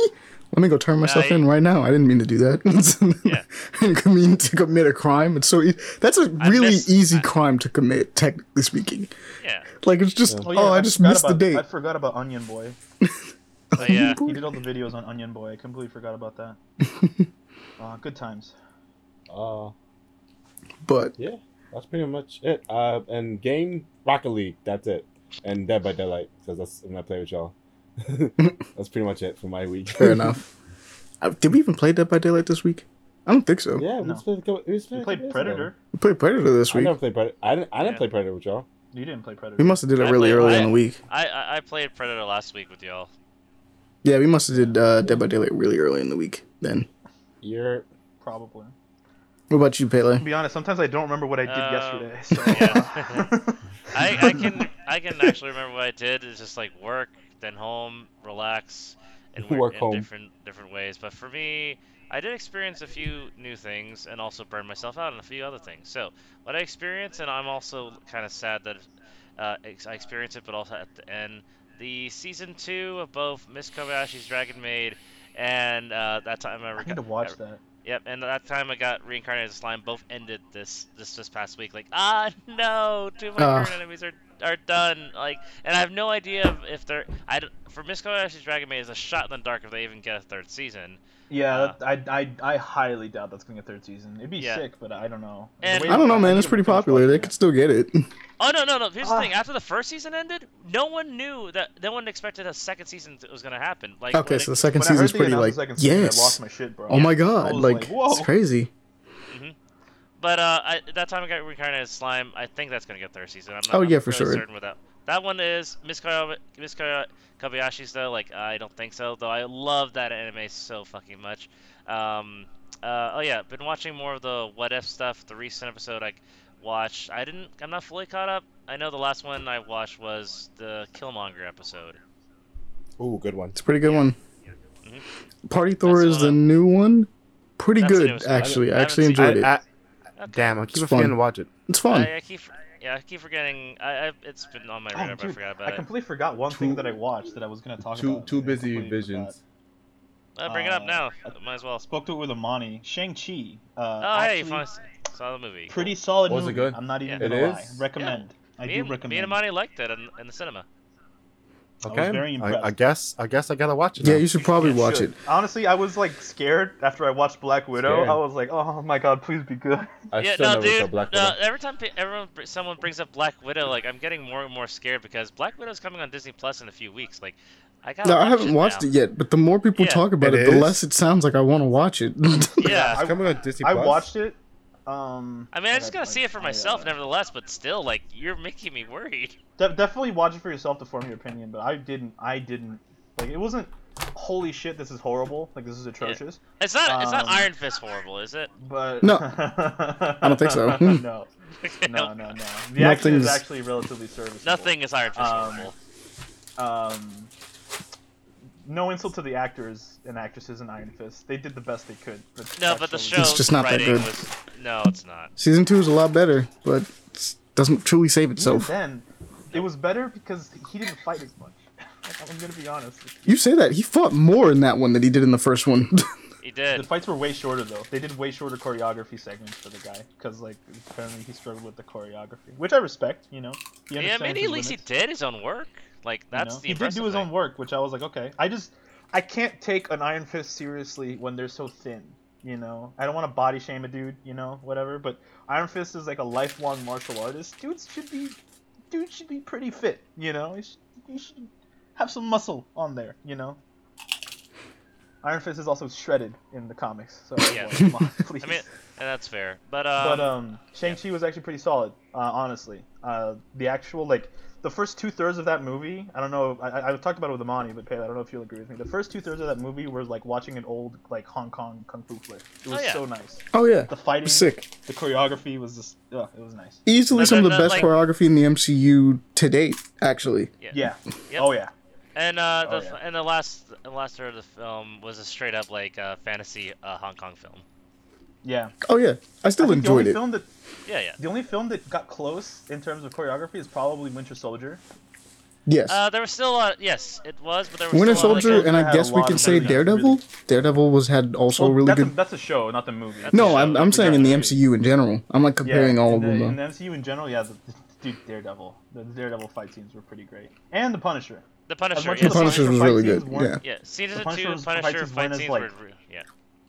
Let me go turn myself he- in right now. I didn't mean to do that. *laughs* Yeah. I didn't mean to commit a crime. It's so e- that's a really miss- easy I- crime to commit, technically speaking. Yeah. Like it's just, Oh, oh, yeah, I just forgot missed the date. I forgot about Onion Boy. But *laughs* yeah. He did all the videos on Onion Boy. I completely forgot about that. *laughs* uh, good times. Uh, But yeah, that's pretty much it. Uh, and game Rocket League. That's it. And Dead by Daylight because that's when I play with y'all. *laughs* that's pretty much it for my week. fair *laughs* enough. Uh, Did we even play Dead by Daylight this week? I don't think so. Yeah, we No. played. a couple- We, We played, played Predator. We played Predator this I week. never played Predator. I didn't. I didn't Yeah. play Predator with y'all. You didn't play Predator. We must have did it I really played- early I- in the week. I, I I played Predator last week with y'all. Yeah, we must have did uh, Dead by Daylight really early in the week. Then, You're. Probably. what about you, Pele? To be honest, sometimes I don't remember what I did Um, yesterday. *laughs* So, uh, I, I can I can actually remember what I did. It's just like work, then home, relax, and *laughs* work, Work in home. different different ways. But for me, I did experience a few new things and also burn myself out on a few other things. So what I experienced, and I'm also kind of sad that uh, I experienced it, but also at the end, the season two of both Miss Kobayashi's Dragon Maid and uh, that time I, I rega- need to watch I- that. Yep, and that time I got reincarnated as a slime. Both ended this this this past week. Like, ah, no, two of my Ugh. current enemies are are done. Like, and I have no idea if, if they're. I for Miss Kobayashi's Dragon Maid is a shot in the dark if they even get a third season. Yeah, Uh, that- I, I, I highly doubt that's gonna get third season. It'd be Yeah. sick, but I don't know. And- I don't know, man. It's pretty popular. They could still get it. *laughs* Oh no no no! Here's the Ah. thing. After the first season ended, no one knew that no one expected a second season t- was gonna happen. Like, Okay, so it- the second When I heard season's pretty like the second season, I lost yes. my shit, bro. Oh my god, was like, like, whoa. it's crazy. But uh, I, that time I got reincarnated as slime. I think that's gonna get third season. I'm not, Oh, I'm yeah, for really sure. Certain with that. That one is Miss Koya- Miss Koya- Kobayashi's though. Like I don't think so. Though I love that anime so fucking much. Um, uh, oh yeah, been watching more of the What If stuff. The recent episode I watched. I didn't. I'm not fully caught up. I know the last one I watched was the Killmonger episode. Ooh, good one. It's a pretty good one. Mhm. Party Thor That's is the the one. new one. Pretty That's good, actually. I I actually seen- enjoyed it. I, I, Okay. damn, I keep It's forgetting fun. to watch it. It's fun. I, I keep. Yeah, I keep forgetting. I, I it's been on my Oh, radar, but I dude, forgot I about it. completely forgot one thing that I watched that I was gonna talk Too about. too busy visions. Uh, bring it up uh, now. I- Might as well. Spoke to it with Amani. Shang Chi. Uh, Oh, hey, you finally saw the movie. pretty solid Was it good? I'm not even Yeah. gonna It lie. is? Recommend. I me do and, recommend. Me and Amani liked it in, in the cinema. I was Okay, very I, impressed. I guess I guess I gotta watch it. yeah, you should probably You watch should. it. Honestly, I was like scared after I watched Black Widow. Scared. I was like, oh my god, please be good. I yeah, still no, never dude. Black no, every time everyone someone brings up Black Widow, like I'm getting more and more scared because Black Widow's coming on Disney Plus in a few weeks. Like, I got. No, I haven't watched it yet, but the more people Yeah. talk about It it, the less it sounds like I want to watch it. *laughs* Yeah. It's coming on Disney Plus? I watched it. Um, I mean, I just gotta like, see it for I, myself, uh, nevertheless. But still, like, you're making me worried. *laughs* de- definitely watch it for yourself to form your opinion. But I didn't. I didn't. Like, it wasn't. Holy shit! This is horrible. Like, this is atrocious. It's not. it's not Um, Iron Fist horrible, is it? But No. *laughs* I don't think so. *laughs* no, no, no, no. The action is actually relatively serviceable. Nothing is Iron Fist Um, horrible. Um, no insult to the actors and actresses in Iron Fist. They did the best they could. But No, that but the show it's just not that good. was. No, it's not. Season two is a lot better, but it doesn't truly save Even itself. then, it was better because he didn't fight as much. *laughs* I'm gonna be honest. You say that he fought more in that one than he did in the first one. *laughs* He did. The fights were way shorter though. They did way shorter choreography segments for the guy because like apparently he struggled with the choreography, which I respect. You know. Yeah, understands maybe at least he did his own work. Like you that's know? the He did impressive do his thing. own work, which I was like, okay. I just I can't take an Iron Fist seriously when they're so thin. You know, I don't want to body shame a dude. You know, whatever. But Iron Fist is like a lifelong martial artist. Dudes should be, dude should be pretty fit. You know, he should, he should have some muscle on there. You know. Iron Fist is also shredded in the comics, so Yeah. come on, *laughs* please. I mean, and that's fair. But um, but um, Shang Chi was actually pretty solid, uh, honestly. Uh, the actual like the first two thirds of that movie, I don't know. I, I I talked about it with Amani, but Pei, I don't know if you'll agree with me. The first two thirds of that movie were like watching an old like Hong Kong kung fu flick. It was yeah. so nice. Oh yeah, The fighting, was sick. the choreography was just, uh, it was nice. Easily No, some no, of the no, best like- choreography in the MCU to date. Actually, yeah. Yeah. Yep. Oh yeah. And uh, the Oh, yeah. and the last the last third of the film was a straight up like uh, fantasy uh, Hong Kong film. Yeah. oh yeah, I still I think the only enjoyed it. film that Yeah, yeah. the only film that got close in terms of choreography is probably Winter Soldier. Yes, Uh, there was still a yes, it was, but there was Winter still a lot of, Soldier, and I guess we can say Daredevil. really- Daredevil was had also Well, really that's, good. a, that's a show, not the movie. That's no, a I'm. I'm saying in the Yeah. MCU in general. I'm like comparing all of in the, them. In the MCU in general, yeah, the, the, dude, Daredevil. The Daredevil fight scenes were pretty great, and the Punisher. the Punisher. much Yeah, as The Punisher was really good. weren't- Yeah, yeah, season The two Punisher fight fight scenes scenes, weren't as, like- were re- yeah.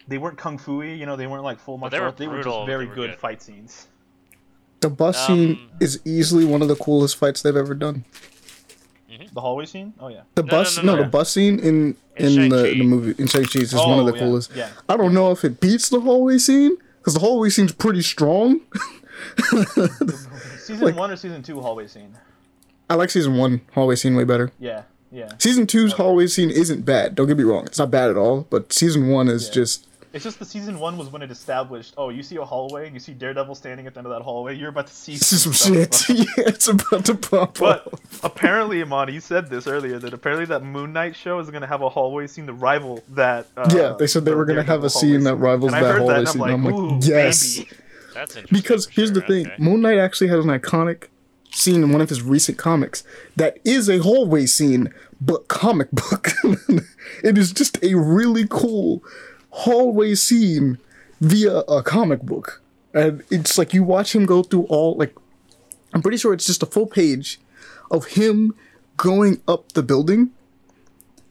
They weren't kung fu-y, you know. They weren't like full But they martial were arts. They were just very were good, good. fight scenes. the bus scene Um, is easily one of the coolest fights they've ever done. The hallway scene. Oh yeah. The No, no, bus, no, no, no. the bus scene in In in the, Shang-Chi. the movie in Shang Chi is one of Oh, the yeah, coolest. yeah. I don't know if it beats the hallway scene because the hallway scene's pretty strong. *laughs* Season Like- one or season two hallway scene. I like season one hallway scene way better. Yeah, yeah. Season two's hallway scene isn't bad. Don't get me wrong; it's not bad at all. But season one is Yeah. just It's just the season one was when it established. Oh, you see a hallway, and you see Daredevil standing at the end of that hallway. You're about to see this some shit. *laughs* yeah, it's about to pop But up. apparently, Amani, you said this earlier that apparently that Moon Knight show is gonna have a hallway scene to rival that. Uh, Yeah, they said they the were gonna have a scene hallway that rivals And that heard hallway and scene. I'm I'm like, "Ooh, yes. maybe." That's interesting. Because for here's the thing okay. Moon Knight actually has an iconic scene in one of his recent comics that is a hallway scene, but comic book. *laughs* it is just a really cool hallway scene via a comic book. And it's like you watch him go through all, like, I'm pretty sure it's just a full page of him going up the building.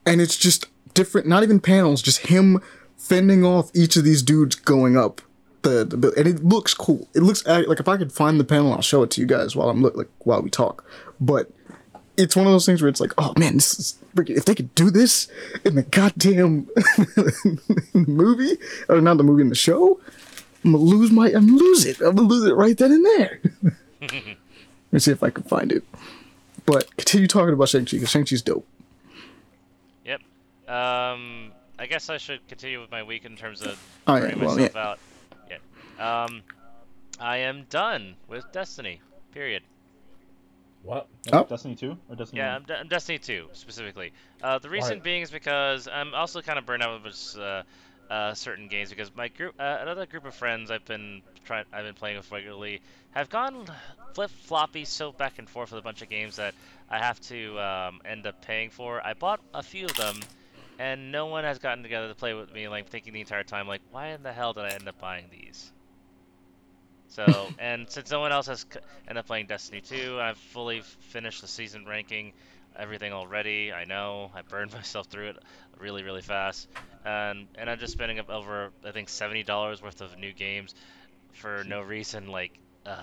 And it's just different, not even panels, just him fending off each of these dudes going up the, the and it looks cool. It looks like if I could find the panel, I'll show it to you guys while I'm look like while we talk. But it's one of those things where it's like, oh man, this is freaking, if they could do this in the goddamn *laughs* movie or not the movie in the show, I'm gonna lose my, I'm gonna lose it. I'm gonna lose it right then and there. *laughs* Let's see if I can find it. But continue talking about Shang Chi because Shang Chi's dope. Yep. Um, I guess I should continue with my week in terms of Oh, yeah, well, myself out. Yeah. Um, I am done with Destiny. Period. What? Oh. Destiny two or Destiny? Yeah, one? I'm, De- I'm Destiny 2 specifically. Uh, the reason Why? being is because I'm also kind of burned out with this, uh, uh, certain games because my group, uh, another group of friends I've been trying, I've been playing with regularly, have gone flip floppy so back and forth with a bunch of games that I have to um, end up paying for. I bought a few of them, and no one has gotten together to play with me. Like thinking the entire time, like, why in the hell did I end up buying these? So, and since no one else has ended up playing Destiny 2, I've fully finished the season ranking, everything already. I know I burned *laughs* myself through it really, really fast, and and I'm just spending up over I think seventy dollars worth of new games for no reason. Like, uh,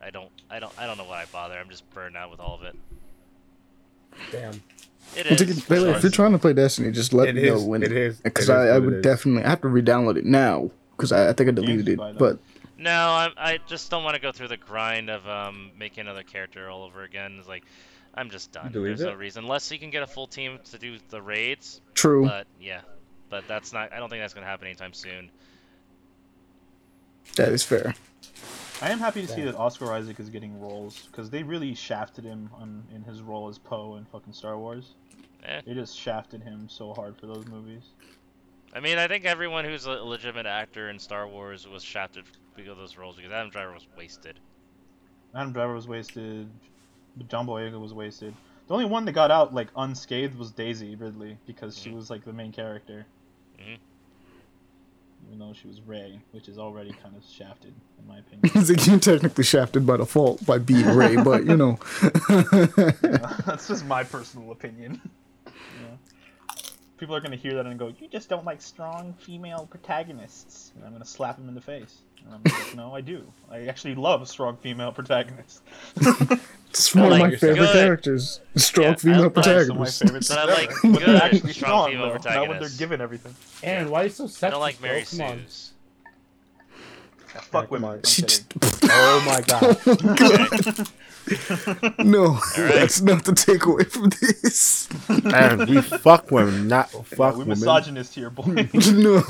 I don't, I don't, I don't know why I bother. I'm just burned out with all of it. Damn. It Once is. Bailey, if you're trying to play Destiny, just let It me know is, when. it is, Because I, I would it is. definitely I have to re-download it now because I, I think I deleted it. But No, I, I just don't want to go through the grind of um, making another character all over again. It's like, I'm just done. delete There's no reason. Unless you can get a full team to do the raids. true. But, yeah. But that's not, I don't think that's going to happen anytime soon. that is fair. I am happy to see that Oscar Isaac is getting roles because they really shafted him on in his role as Poe in fucking Star Wars. Eh. They just shafted him so hard for those movies. I mean, I think everyone who's a legitimate actor in Star Wars was shafted because of those roles because Adam Driver was wasted. Adam Driver was wasted. John Boyega was wasted. The only one that got out like unscathed was Daisy Ridley because she Mhm. was like the main character. Mhm. Even though she was Rey, which is already kind of shafted in my *laughs* opinion. It's like you're technically shafted by default by being Rey, but you know. *laughs* *laughs* That's just my personal opinion. Yeah. people are gonna hear that and go, "You just don't like strong female protagonists," and I'm gonna slap him in the face. And I'm like, "No, I do. I actually love strong female protagonists." *laughs* It's one of my favorite good. characters. Strong Yeah, I female like Those are my protagonists. favorites. But I like when good, they're actually strong strong, female though, not when they're protagonists. given everything. Aaron, why are you so I sexist? don't like bro? Mary Come on. Sue's. Yeah, fuck come women. on. She just *laughs* Oh my god. *laughs* no. *laughs* That's not the takeaway from this. And we fuck women, not Yeah, fuck we're women. misogynist here, boy. No.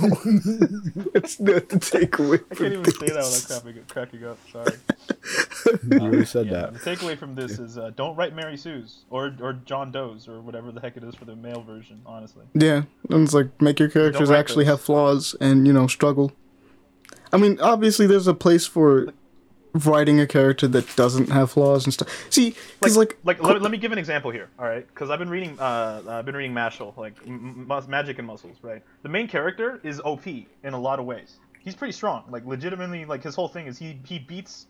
That's not the takeaway. I can't even this. say that without cracking, cracking up. Sorry. You already said Yeah, that. the takeaway from this is uh, don't write Mary Sue's or or John Doe's or whatever the heck it is for the male version. Honestly, Yeah, and it's like make your characters actually those. have flaws and you know struggle. I mean, obviously, there's a place for writing a character that doesn't have flaws and stuff. See, because like, like let, let me give an example here. All right, because I've been reading uh I've been reading Mashle like M- M- Magic and Muscles. Right, the main character is OP in a lot of ways. He's pretty strong. Like legitimately, like his whole thing is he he beats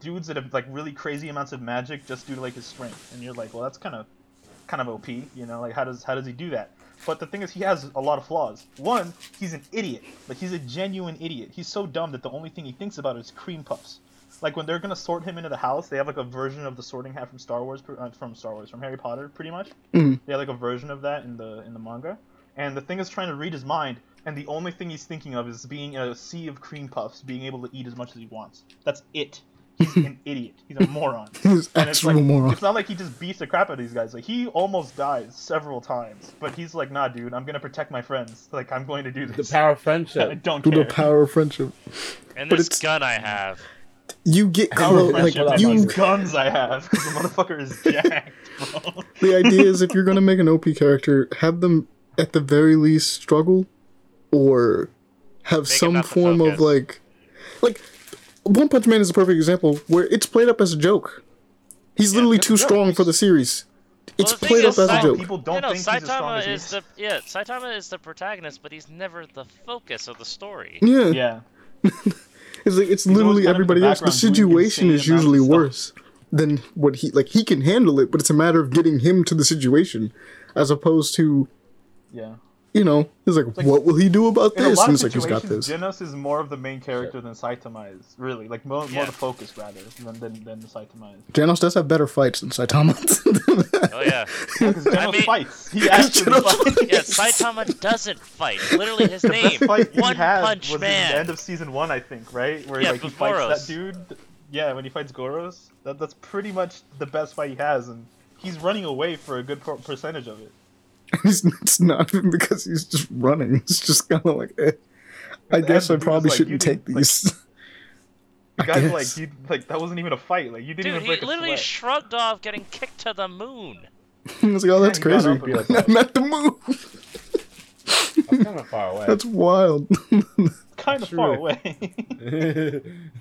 dudes that have like really crazy amounts of magic just due to like his strength. And you're like, well, that's kind of kind of OP. You know, like how does how does he do that? But the thing is, he has a lot of flaws. One, he's an idiot. Like he's a genuine idiot. He's so dumb that the only thing he thinks about is cream puffs. Like when they're gonna sort him into the house, they have like a version of the sorting hat from Star Wars, uh, from Star Wars, from Harry Potter, pretty much. Mhm. They have like a version of that in the in the manga. And the thing is trying to read his mind, and the only thing he's thinking of is being in a sea of cream puffs, being able to eat as much as he wants. That's it. He's an *laughs* idiot. He's a moron. he's And it's actual like moron. it's not like he just beats the crap out of these guys. Like he almost dies several times, but he's like, "Nah, dude, I'm gonna protect my friends. Like I'm going to do this. The power of *laughs* friendship. I friendship. don't Through care." the power of friendship, And But this it's- gun I have. you get Power well, of like friendship you. *laughs* guns I have because the motherfucker is jacked, bro. The idea is if you're gonna make an OP character, have them at the very least struggle, or have Make some form of like, like One Punch Man is a perfect example where it's played up as a joke. He's literally too joke. strong for the series. It's the thing played up is, as a joke. People don't you know, think he's as strong Saitama as he is is. the yeah, Saitama is the protagonist, but he's never the focus of the story. Yeah, Yeah, *laughs* it's like it's always literally kind of in the everybody else. The situation is insane amounts of usually worse than what he like. He can handle it, but it's a matter of getting him to the situation, as opposed to yeah. You know, he's like, like- what will he do about In a this? lot And of like he's got this. Genos is more of the main character than Saitama is. Really, like more, more the focus rather than than, than Saitama is. Genos does have better fights than Saitama. *laughs* Oh yeah, Because Genos mean- fights. He *laughs* actually Genos fights. yeah. Saitama doesn't fight. Literally, his The name, best fight he One had Punch was Man. at the end of season one, I think, right? Where Yeah, like he fights Boros. that dude. Yeah, when he fights Boros, that, that's pretty much the best fight he has, and he's running away for a good percentage of it. *laughs* He's, it's not even because he's just running. It's just kind of like, eh. I guess I probably like, shouldn't you take didn't- like, these. *laughs* The guy's guess. like, you like that wasn't even a fight. Like you didn't Dude, even he break a literally sweat. shrugged off getting kicked to the moon. *laughs* I was like, oh, that's he got crazy. up like, I'm at the moon. That's kind of far away. That's wild. kind of True. far away.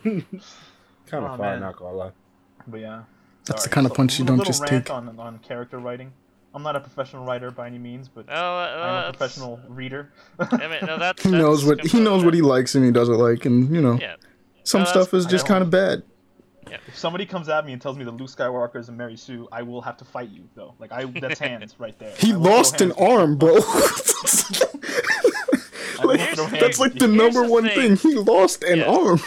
kind of Oh, far, man. not gonna lie. but yeah, That's the kind of so punch you don't just take. On, on character writing. I'm not a professional writer by any means, but Oh, uh, I'm a professional reader. I mean, no, that's, *laughs* He knows what he knows what he likes and he doesn't like, and you know, Yeah. some No, stuff is just kind of bad. if somebody comes at me and tells me that Luke Skywalker is a Mary Sue, I will have to fight you though. Like I, that's hands right there. He I will throw lost an arm, bro. *laughs* Like, that's like the number the one thing. thing. He lost an Yeah. arm.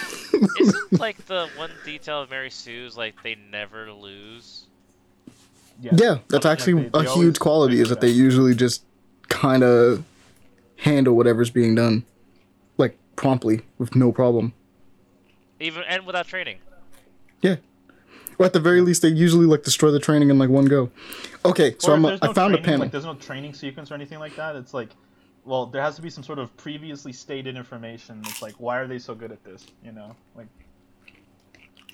Isn't *laughs* like the one detail of Mary Sue's like they never lose? Yeah, Yeah, that's Like, actually they- a they huge quality is that it they usually just kind of handle whatever's being done, like promptly with no problem. Even and without training. Yeah. Or at the very least, they usually like destroy the training in like one go. Okay, so I'm if a, there's I no found a training, panel. Like there's no training sequence or anything like that. It's like, well, there has to be some sort of previously stated information. It's like, why are they so good at this? You know, like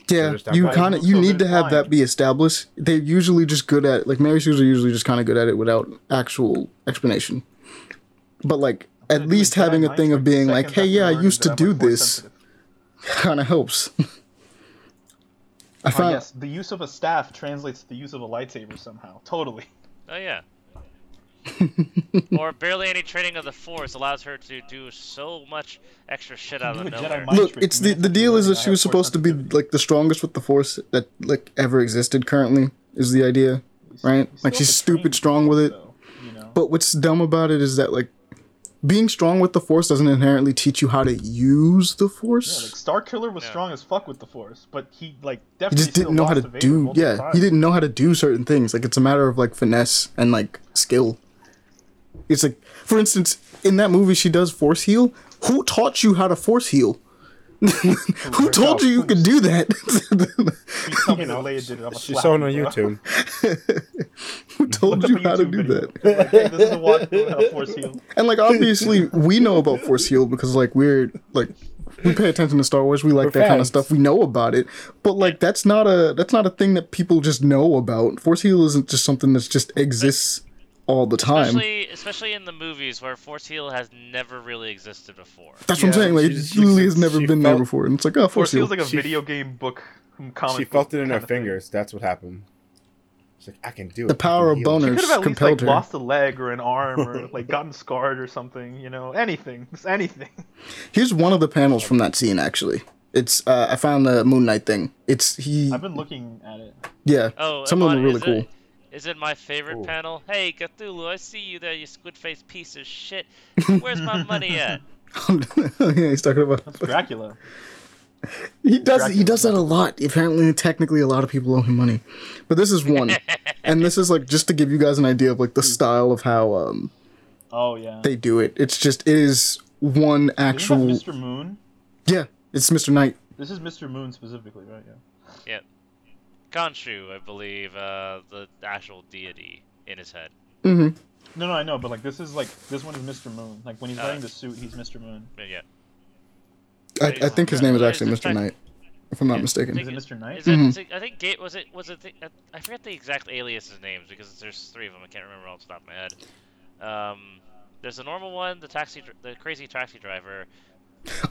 Yeah, you kind of you need to have mind. that be established. They're usually just good at like Mary Sue's are usually just kind of good at it without actual explanation. But like I'm at gonna least having a thing of being like, hey, yeah, I used to do this, kind of helps. *laughs* I Oh, found yes, the use of a staff translates to the use of a lightsaber somehow. Totally. Oh yeah. Or barely any training of the Force allows her to do so much extra shit out of Do the a Jedi nowhere. Look, it's the the deal is that she was supposed to be like the strongest with the force that like ever existed currently is the idea, right? Like she's have to train stupid strong with it. though, you know? But what's dumb about it is that like being strong with the force doesn't inherently teach you how to use the Yeah, force. like Starkiller was Yeah. strong as fuck with the Force, but he like he just didn't know how to do yeah times. he didn't know how to do certain things like it's a matter of like finesse and like skill it's like for instance in that movie she does force heal who taught you how to force heal *laughs* who told you you could do that You tell me that Leia did it. I'm She's showing on *laughs* YouTube. who told you how to do that Like, hey, this is a watch how force heal. and like obviously we know about force heal because like we're like we pay attention to Star Wars. We like We're that kind of stuff. We know about it, but like that's not a that's not a thing that people just know about. Force heal isn't just something that just exists all the time. Especially, especially in the movies where Force Heal has never really existed before. That's what I'm saying. Like, she it just- literally has never she been there before, and it's like, oh, Force force heal. feels like a She- video game book um, comic. She book felt it in her kind thing. fingers. That's what happened. She's like, I can do it. The I power can of heal." She boners. could have at least like her. lost a leg or an arm or *laughs* like gotten scarred or something. You know, anything, just *laughs* anything. Here's one of the panels from that scene. Actually, it's uh, I found the Moon Knight thing. It's he. I've been looking at it. Yeah, Oh, some of them are really is cool. It, is it my favorite Ooh. panel? Hey, Cthulhu, I see you there, you squid faced piece of shit. *laughs* Where's my money at? *laughs* yeah, he's talking about. That's Dracula. *laughs* He does. He does that a lot. Apparently, technically, a lot of people owe him money, but this is one, and this is like just to give you guys an idea of like the style of how um Oh yeah. they do it. It's just it is one actual. Mr. Moon? Yeah, it's Mr. Knight. This is Mr. Moon specifically, right? Yeah. Yeah. Khonshu, I believe, uh, the actual deity in his head. hmm No, no, I know, but like this is like this one is Mr. Moon. Like when he's Uh, wearing the suit, he's Mr. Moon. Yeah. I, I think his name is actually Mr. Knight, if I'm not mistaken. Is it Mr. Knight? Is it, Mhm. is it- I think Gate was it was it the, uh, I forget the exact aliases names because there's three of them I can't remember off the top of my head. Um, there's the normal one, the taxi, the crazy taxi driver.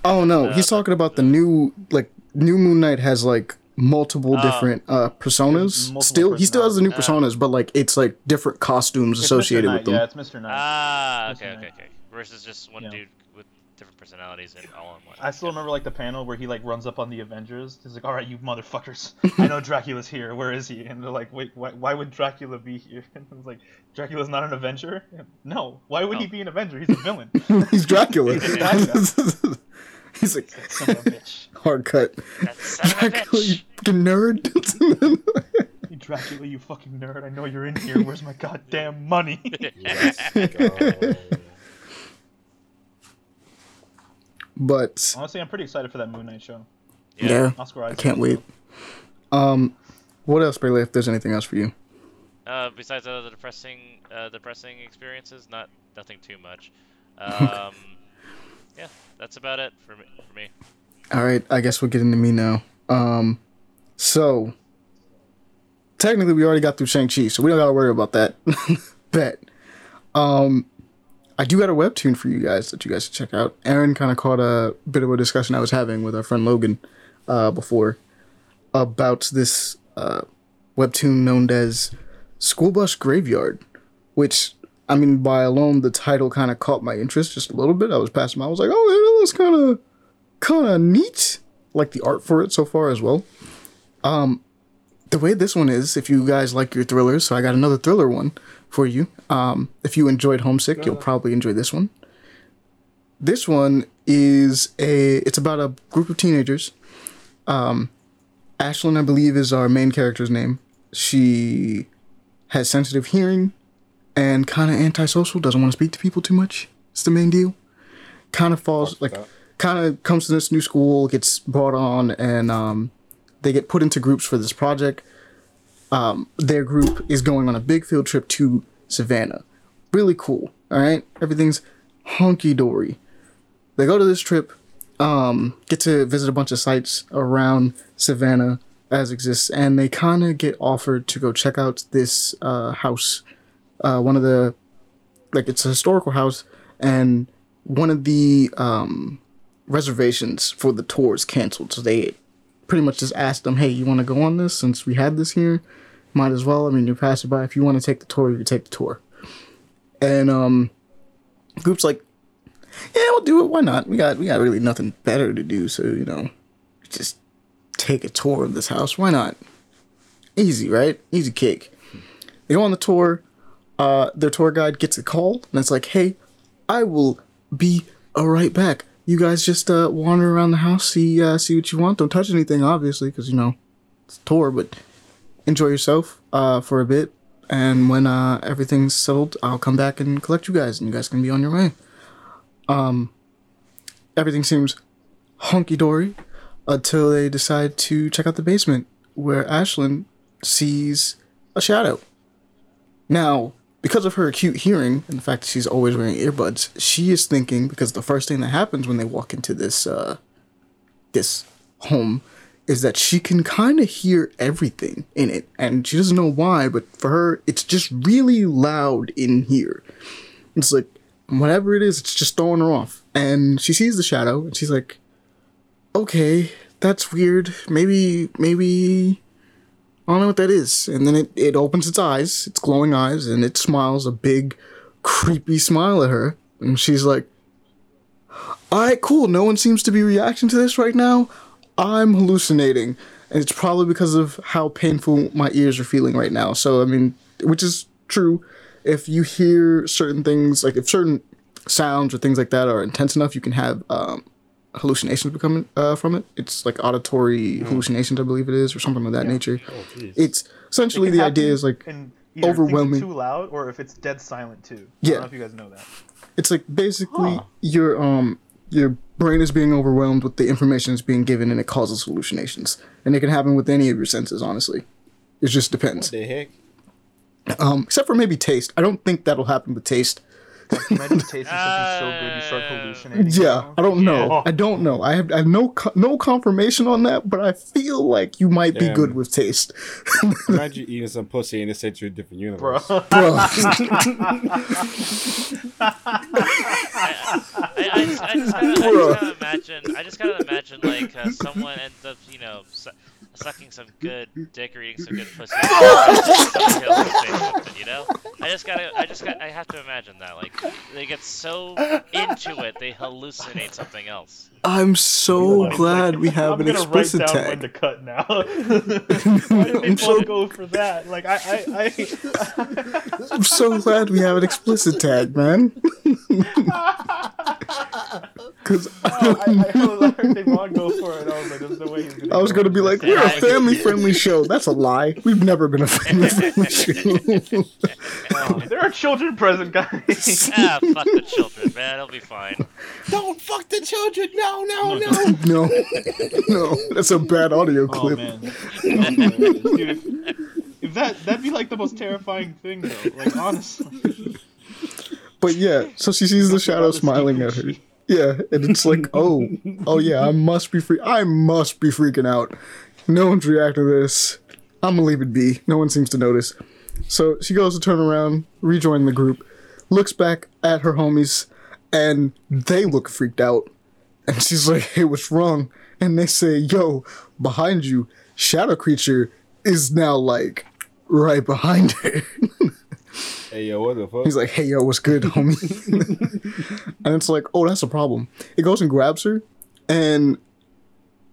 Oh no, Uh, he's talking about the new like new Moon Knight has like multiple Oh. different uh personas. multiple Still, he still has the new personalities. personas, but like it's like different costumes associated with Knight, them. Yeah, it's Mr. Knight. Ah, okay, okay, okay. Versus just one Yeah. dude with different personalities and all in one. I still remember like the panel where he like runs up on the Avengers. He's like, "All right, you motherfuckers! *laughs* I know Dracula's here. Where is he?" And they're like, "Wait, why, why would Dracula be here?" *laughs* And it's like, "Dracula's not an Avenger." No, why would he Oh. be an Avenger? He's a villain. *laughs* he's Dracula. He's a bad guy. he's like Son of a bitch. hard cut. That son *laughs* Dracula, you fucking nerd. *laughs* Hey, Dracula, you fucking nerd! I know you're in here. Where's my goddamn money? *laughs* Let's go. but Honestly, I'm pretty excited for that Moon Knight show. yeah, Oscar I can't wait. Um, what else, Bailey? If there's anything else for you? Uh, besides uh, the depressing, uh, depressing experiences, not nothing too much. Um, yeah, that's about it for me. For me. All right, I guess we'll get into me now. Um, so technically, we already got through Shang Chi, so we don't gotta worry about that. *laughs* Bet. Um, I do got a webtoon for you guys that you guys should check out. Aaron kind of caught a bit of a discussion I was having with our friend Logan uh, before about this uh, webtoon known as School Bus Graveyard, which I mean, by alone, the title kind of caught my interest just a little bit. I was passing by, I was like, oh, yeah, that looks kind of kind of neat. Like the art for it so far as well. Um, the way this one is, if you guys like your thrillers, so I got another thriller one for you. Um, if you enjoyed Homesick, you'll probably enjoy this one. This one is a. It's about a group of teenagers. Um, Ashlyn, I believe, is our main character's name. She has sensitive hearing and kind of antisocial. Doesn't want to speak to people too much. It's the main deal. Kind of falls like kind of comes to this new school, gets brought on, and um, they get put into groups for this project. Um, their group is going on a big field trip to Savannah. Really cool. All right, everything's hunky dory. They go to this trip, um, get to visit a bunch of sites around Savannah as exists, and they kind of get offered to go check out this uh, house. Uh, one of the like it's a historical house, and one of the um, reservations for the tour is canceled. So they pretty much just asked them, "Hey, you want to go on this? Since we had this here, might as well. I mean, you're passing by. If you want to take the tour, you can take the tour." And um, group's like, "Yeah, we'll do it. Why not? We got we got really nothing better to do, so you know, just take a tour of this house. Why not? Easy, right? Easy cake." They go on the tour. Uh, their tour guide gets a call and it's like, "Hey, I will be uh, right back. You guys just uh, wander around the house, see uh, see what you want. Don't touch anything, obviously, because you know it's a tour. But enjoy yourself uh, for a bit, and when uh, everything's settled, I'll come back and collect you guys, and you guys can be on your way." Um, everything seems hunky dory until they decide to check out the basement, where Ashlyn sees a shadow. Now, because of her acute hearing and the fact that she's always wearing earbuds, she is thinking because the first thing that happens when they walk into this uh this home is that she can kind of hear everything in it and she doesn't know why, but for her it's just really loud in here. It's like whatever it is, it's just throwing her off. And she sees the shadow and she's like, "Okay, that's weird. Maybe maybe I don't know what that is. And then it, it opens its eyes, its glowing eyes, and it smiles a big, creepy smile at her. And she's like, Alright, cool. No one seems to be reacting to this right now. I'm hallucinating. And it's probably because of how painful my ears are feeling right now. So, I mean, which is true. If you hear certain things, like if certain sounds or things like that are intense enough, you can have um, hallucinations becoming uh, from it. It's like auditory hallucinations, I believe it is, or something of that nature. Oh. It's essentially It the idea is like either overwhelming- too loud or if it's dead silent too. I Yeah. don't know if you guys know that. it's like basically Huh. your um your brain is being overwhelmed with the information that's being given and it causes hallucinations. And it can happen with any of your senses, honestly. It just depends. What the heck? Um, except for maybe taste. I don't think that'll happen with taste. Imagine tasting something so good you start hallucinating. Yeah, I don't know. Yeah. I don't know. I have I have no co- no confirmation on that, but I feel like you might be good with taste. *laughs* Imagine eating some pussy and it sent you a different universe. Bro. *laughs* I, I, I just, I just gotta, I just gotta imagine. I just gotta imagine like uh, someone ends up, you know, su- sucking some good dick or eating some good pussy. *laughs* Something, you know. I just gotta, I just got, I have to imagine that. Like they get so into it, they hallucinate something else. I'm so glad we have I'm an explicit write down when tag. to cut now. *laughs* *laughs* Why did I'm so- both go for that? Like I, I, I *laughs* I'm so glad we have an explicit tag, man. Cause I, I, I heard Devon go for it. I was like, "There's no way he's gonna." I was gonna be like, we're a family friendly show. That's a lie. We've never been a family friendly show. There are children present, guys. Ah, fuck the children, man. It'll be fine. Don't fuck the children. No, no, no. *laughs* no, no, that's a bad audio Oh clip. man, dude! If, if that that'd be like the most terrifying thing, though. Like honestly, But yeah, so she sees the shadow smiling at her. Yeah, and it's like, *laughs* oh, oh yeah, I must be free. I must be freaking out. No one's reacting to this. I'm gonna leave it be. No one seems to notice. So she goes to turn around, rejoin the group, looks back at her homies, and they look freaked out. And she's *laughs* like, hey, what's wrong? And they say, yo, behind you, shadow creature is now like right behind her. *laughs* Hey, yo, what the fuck? He's like, hey, yo, what's good, homie? *laughs* and it's like, oh, that's a problem. It goes and grabs her, and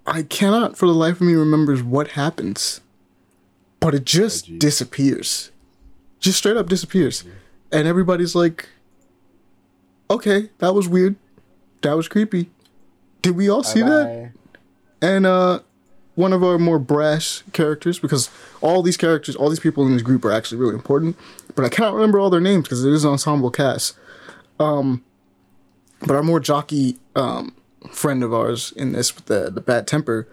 I cannot for the life of me remembers what happens. But it just Oh, disappears. Just straight up disappears. And everybody's like, okay, that was weird. That was creepy. Did we all see that? And uh one of our more brash characters because all these characters all these people in this group are actually really important but i cannot remember all their names because it is an ensemble cast um but our more jockey um friend of ours in this with the the bad temper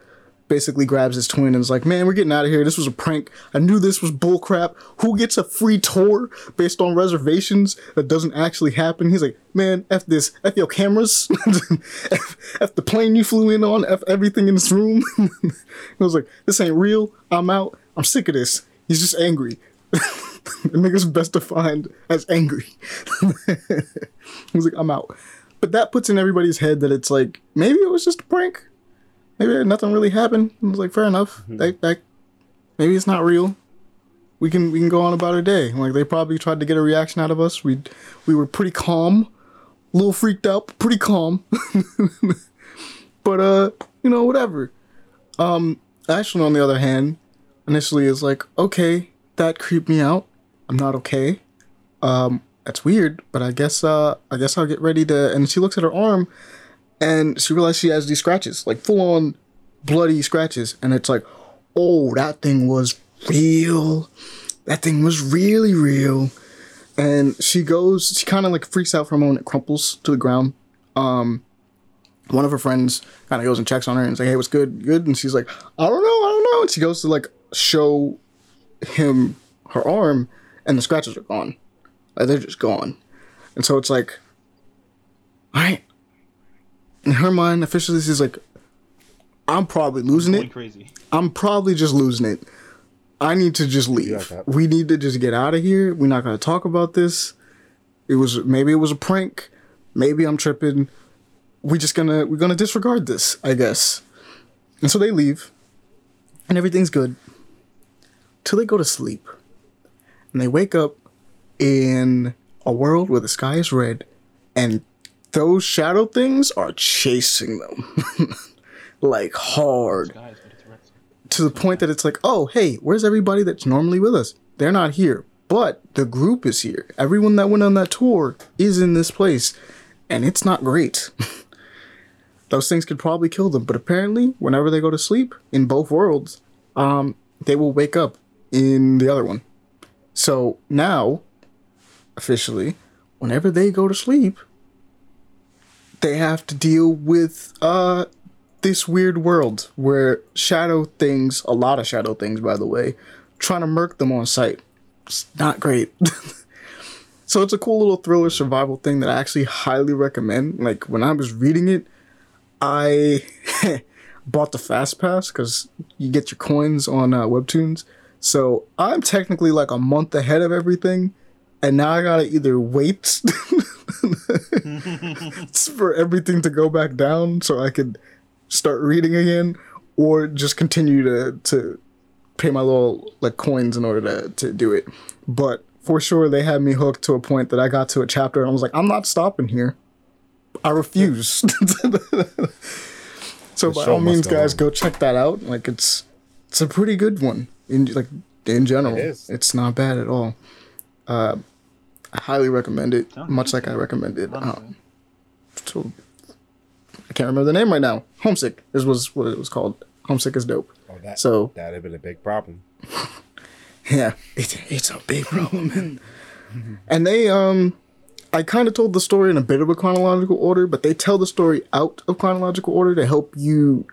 basically grabs his twin and is like man we're getting out of here. This was a prank. I knew this was bullcrap. Who gets a free tour based on reservations that doesn't actually happen? He's like man f this. F your cameras. *laughs* F, f the plane you flew in on. F everything in this room. *laughs* I was like this ain't real. I'm out. I'm sick of this. He's just angry. *laughs* The nigga's best defined as angry. He's like i'm out. But that puts in everybody's head that it's like maybe it was just a prank maybe nothing really happened. I was like, fair enough. That, that maybe it's not real. We can we can go on about our day. Like they probably tried to get a reaction out of us. We we were pretty calm, a little freaked out, pretty calm. *laughs* but uh, you know, whatever. Um, Ashlyn, on the other hand, initially is like, okay, that creeped me out. I'm not okay. um, that's weird, but I guess uh, I guess I'll get ready to. And she looks at her arm, and she realizes she has these scratches, like full on bloody scratches, and it's like, oh, that thing was real. That thing was really real. And she goes, she kind of like freaks out for a moment, it crumples to the ground. Um, one of her friends kind of goes and checks on her and is like, "Hey, what's good? Good?" And she's like, "I don't know, I don't know." And she goes to like show him her arm, and the scratches are gone. Like, they're just gone. And so it's like, all right. In her mind, officially, she's like, "I'm probably losing Going it. crazy. I'm probably just losing it. I need to just leave. like we need to just get out of here. We're not gonna talk about this. It was maybe it was a prank. Maybe I'm tripping. We just gonna we're gonna disregard this, I guess. And so they leave, and everything's good. Till they go to sleep, and they wake up in a world where the sky is red, and those shadow things are chasing them, *laughs* like hard Guys, but it's red. to the point that it's like, oh, hey, where's everybody that's normally with us? They're not here, but the group is here. Everyone that went on that tour is in this place, and it's not great. *laughs* Those things could probably kill them, but apparently, whenever they go to sleep in both worlds, um, they will wake up in the other one. So now, officially, whenever they go to sleep, they have to deal with uh this weird world where shadow things, a lot of shadow things, by the way, trying to murk them on sight. It's not great. *laughs* so it's a cool little thriller survival thing that I actually highly recommend. Like when I was reading it, I *laughs* bought the fast pass because you get your coins on uh, webtoons. So I'm technically like a month ahead of everything, and now I gotta either wait *laughs* for everything to go back down so I could start reading again, or just continue to to pay my little like coins in order to to do it. But for sure, they had me hooked to a point that I got to a chapter and I was like, I'm not stopping here. I refuse. *laughs* so by all means, go guys, on. go check that out. Like it's it's a pretty good one in like in general. It is. It's not bad at all. Uh, I highly recommend it, Sounds much like I recommended. Honestly. so I can't remember the name right now. Homesick is was what it was called. Homesick is dope. Oh, that, So- that'd have been a big problem. *laughs* Yeah, it's it's a big problem. and they um I kind of told the story in a bit of a chronological order, but they tell the story out of chronological order to help you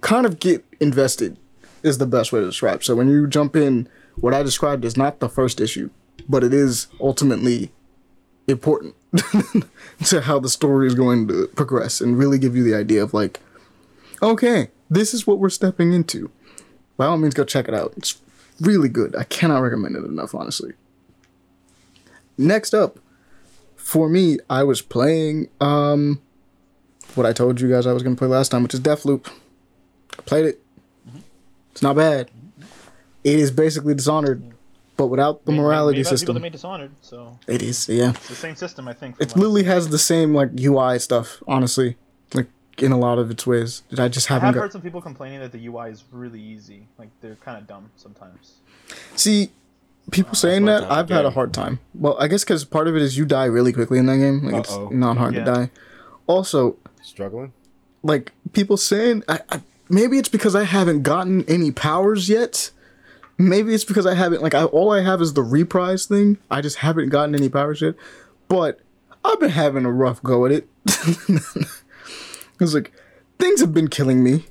kind of get invested is the best way to describe. So when you jump in, what I described is not the first issue, but it is ultimately important *laughs* to how the story is going to progress and really give you the idea of like, okay, this is what we're stepping into. By all means, go check it out. It's really good. I cannot recommend it enough, honestly. Next up, for me, I was playing um what I told you guys I was gonna play last time, which is Deathloop. I played it. It's not bad. It is basically Dishonored, but without the Made- morality made by people system. that made Dishonored, so It is, yeah. it's the same system, I think. It what I- literally has the same like UI stuff, honestly. Like in a lot of its ways. Did I just haven't have got heard some people complaining that the UI is really easy. Like they're kind of dumb sometimes. See, people uh, saying that I've had a hard time. Well, I guess because part of it is you die really quickly in that game. Like Uh-oh. it's not hard Yeah. to die. Also, Struggling? like people saying, I, I, maybe it's because I haven't gotten any powers yet. Maybe it's because I haven't like I, all I have is the reprise thing. I just haven't gotten any powers yet. But I've been having a rough go at it. *laughs* It's like things have been killing me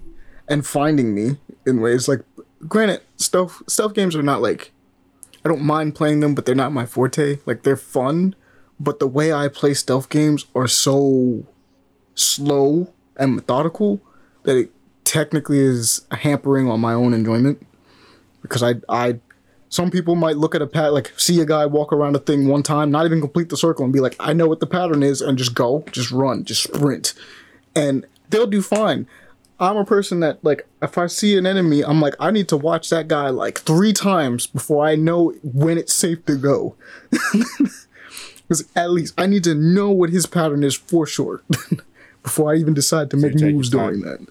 and finding me in ways like granted stealth stealth games are not like I don't mind playing them, but they're not my forte. Like they're fun, but the way I play stealth games are so slow and methodical that it technically is hampering on my own enjoyment. Because I I some people might look at a pat like see a guy walk around a thing one time, not even complete the circle, and be like, I know what the pattern is, and just go, just run, just sprint. And they'll do fine. I'm a person that like if I see an enemy, I'm like, I need to watch that guy like three times before I know when it's safe to go. *laughs* Because at least I need to know what his pattern is for sure *laughs* before I even decide to make moves during that.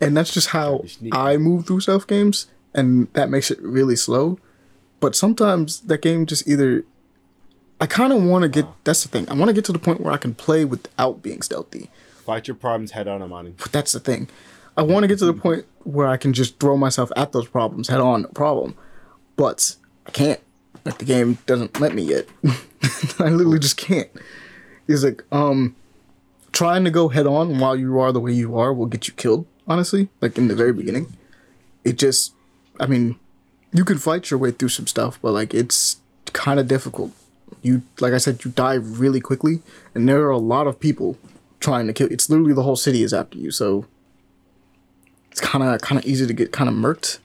And that's just how. I move through self games, and that makes it really slow. but sometimes that game just either. I kind of want to get. That's the thing. I want to get to the point where I can play without being stealthy. Fight your problems head on, Amani. But that's the thing. I want to get to the point where I can just throw myself at those problems head on, no problem. But I can't. Like the game doesn't let me yet. *laughs* I literally just can't. It's like um, trying to go head on while you are the way you are will get you killed. Honestly, like in the very beginning, it just. I mean, you can fight your way through some stuff, but like it's kind of difficult. You like I said, you die really quickly, and there are a lot of people trying to kill. It's literally the whole city is after you, so it's kind of kind of easy to get kind of murked.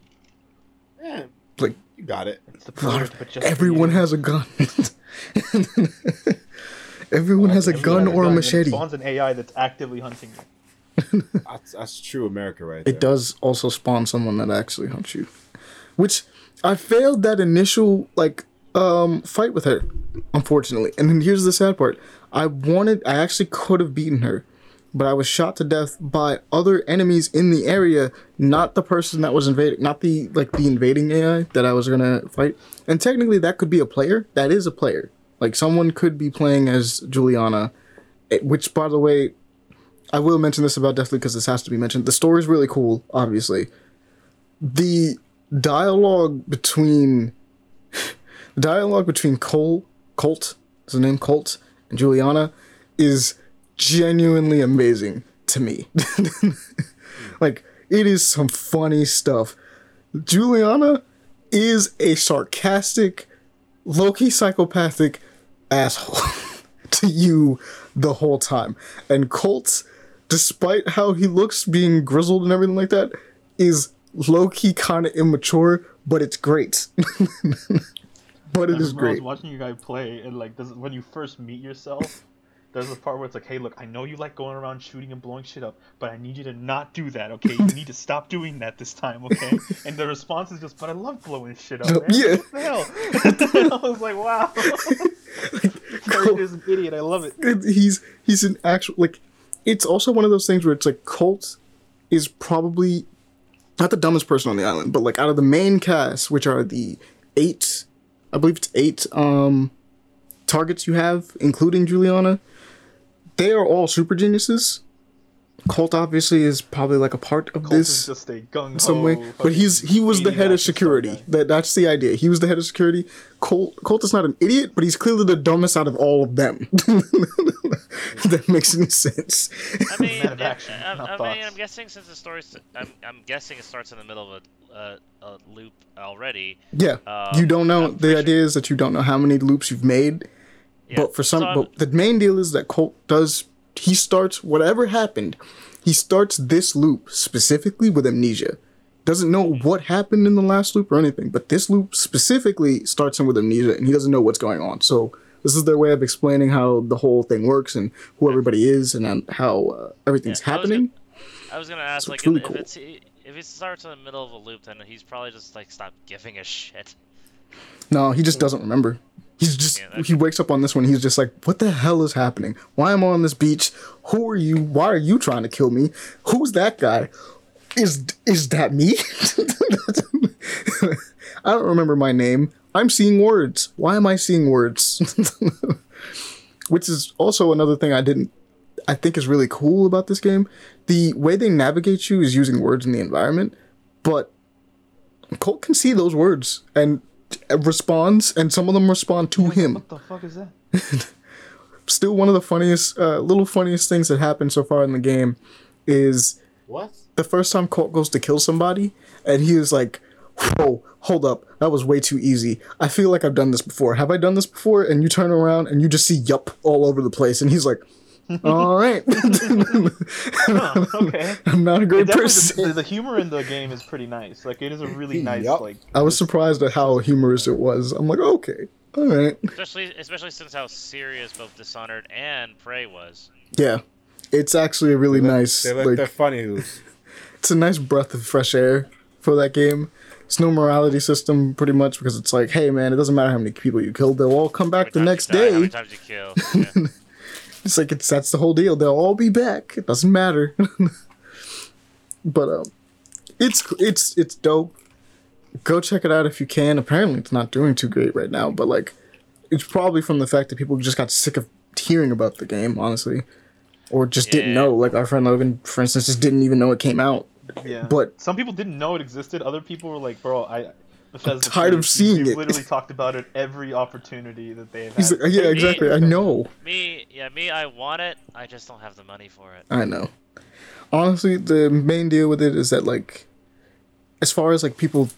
Yeah, Like you got it. It's the a lot perfect, of- but just everyone has a gun. *laughs* everyone has a gun or a and it machete. spawns an AI that's actively hunting you. *laughs* That's, that's true America right there. It does also spawn someone that actually hunts you, which I failed that initial like um fight with her, unfortunately. And then here's the sad part: I wanted, I actually could have beaten her, but I was shot to death by other enemies in the area, not the person that was invading, not the like the invading AI that I was gonna fight. And technically, that could be a player. That is a player. Like someone could be playing as Juliana, eh, which by the way, I will mention this about Deathloop because this has to be mentioned. The story's really cool, obviously. The dialogue between *laughs* the dialogue between Cole, Colt, is the name Colt, and Juliana is genuinely amazing to me. *laughs* like it is some funny stuff. Juliana is a sarcastic, low-key psychopathic asshole *laughs* to you the whole time. And Colt, despite how he looks being grizzled and everything like that, is low-key kind of immature, but it's great. *laughs* but it is great. I was watching you guys play, and like this, when you first meet yourself, there's a part where it's like, "Hey, look, I know you like going around shooting and blowing shit up, but I need you to not do that, okay? You need to *laughs* stop doing that this time, okay?" And the response is just, "But I love blowing shit up, man. Yeah. What the hell?" *laughs* I was like, "Wow." Character's an idiot. I love it. he's he's an actual like it's also one of those things where it's like Colt is probably not the dumbest person on the island, but like out of the main cast, which are the eight I believe it's eight um targets you have, including Juliana, they are all super geniuses. Colt obviously is probably like a part of Colt this is just a gung some way. But he's he was the head of security. That that's the idea. He was the head of security. Colt Colt is not an idiot, but he's clearly the dumbest out of all of them. *laughs* that makes any sense. I *laughs* mean, Man of action, I, not I mean, thoughts. I'm guessing since the story, I'm, I'm guessing it starts in the middle of a, uh, a loop already. Yeah, Um, you don't know. I'm The pretty idea is that you don't know how many loops you've made. Yeah. But for some, So but the main deal is that Colt does. He starts whatever happened. He starts this loop specifically with amnesia. Doesn't know what happened in the last loop or anything, but this loop specifically starts him with amnesia, and he doesn't know what's going on. So this is their way of explaining how the whole thing works and who everybody is and how uh, everything's Yeah, happening. I was gonna ask, So like, it's really if, cool. it's if it starts in the middle of a loop, then he's probably just like stopped giving a shit. No, he just doesn't remember. He's just yeah, he wakes up on this one. He's just like, "What the hell is happening? Why am I on this beach? Who are you? Why are you trying to kill me? Who's that guy? Is is that me? *laughs* I don't remember my name. I'm seeing words. Why am I seeing words? *laughs* Which is also another thing I didn't. I think is really cool about this game. The way they navigate you is using words in the environment, but Colt can see those words and responds, and some of them respond to him. What the fuck is that? *laughs* Still, one of the funniest, uh, little funniest things that happened so far in the game is What? the first time Colt goes to kill somebody, and he is like, "Whoa, hold up, that was way too easy. I feel like I've done this before. Have I done this before?" And you turn around and you just see "yup" all over the place, and he's like, "All right, *laughs* Huh, okay. I'm not a great person." the, the, the humor in the game is pretty nice. Like it is a really nice Yup. like. I was surprised at how humorous it was. I'm like, okay, all right. Especially, especially since how serious both Dishonored and Prey was. Yeah, it's actually a really nice. They let like, their funny loose. *laughs* it's a nice breath of fresh air for that game. It's no morality system, pretty much, because it's like, hey man, it doesn't matter how many people you killed; they'll all come back the next times you How many day. times you kill? *laughs* Yeah. It's like it's that's the whole deal. They'll all be back. It doesn't matter. *laughs* but um, it's it's it's dope. go check it out if you can. Apparently, it's not doing too great right now, but like, it's probably from the fact that people just got sick of hearing about the game, honestly, or just didn't know. Like our friend Logan, for instance, just didn't even know it came out. Yeah. But- some people didn't know it existed. Other people were like, "Bro, I." Bethesda tired of please, seeing we've it." literally *laughs* talked about it every opportunity that they have had. like, yeah, exactly. I know. Me, yeah, me. I want it. I just don't have the money for it. I know. Honestly, the main deal with it is that like, as far as like people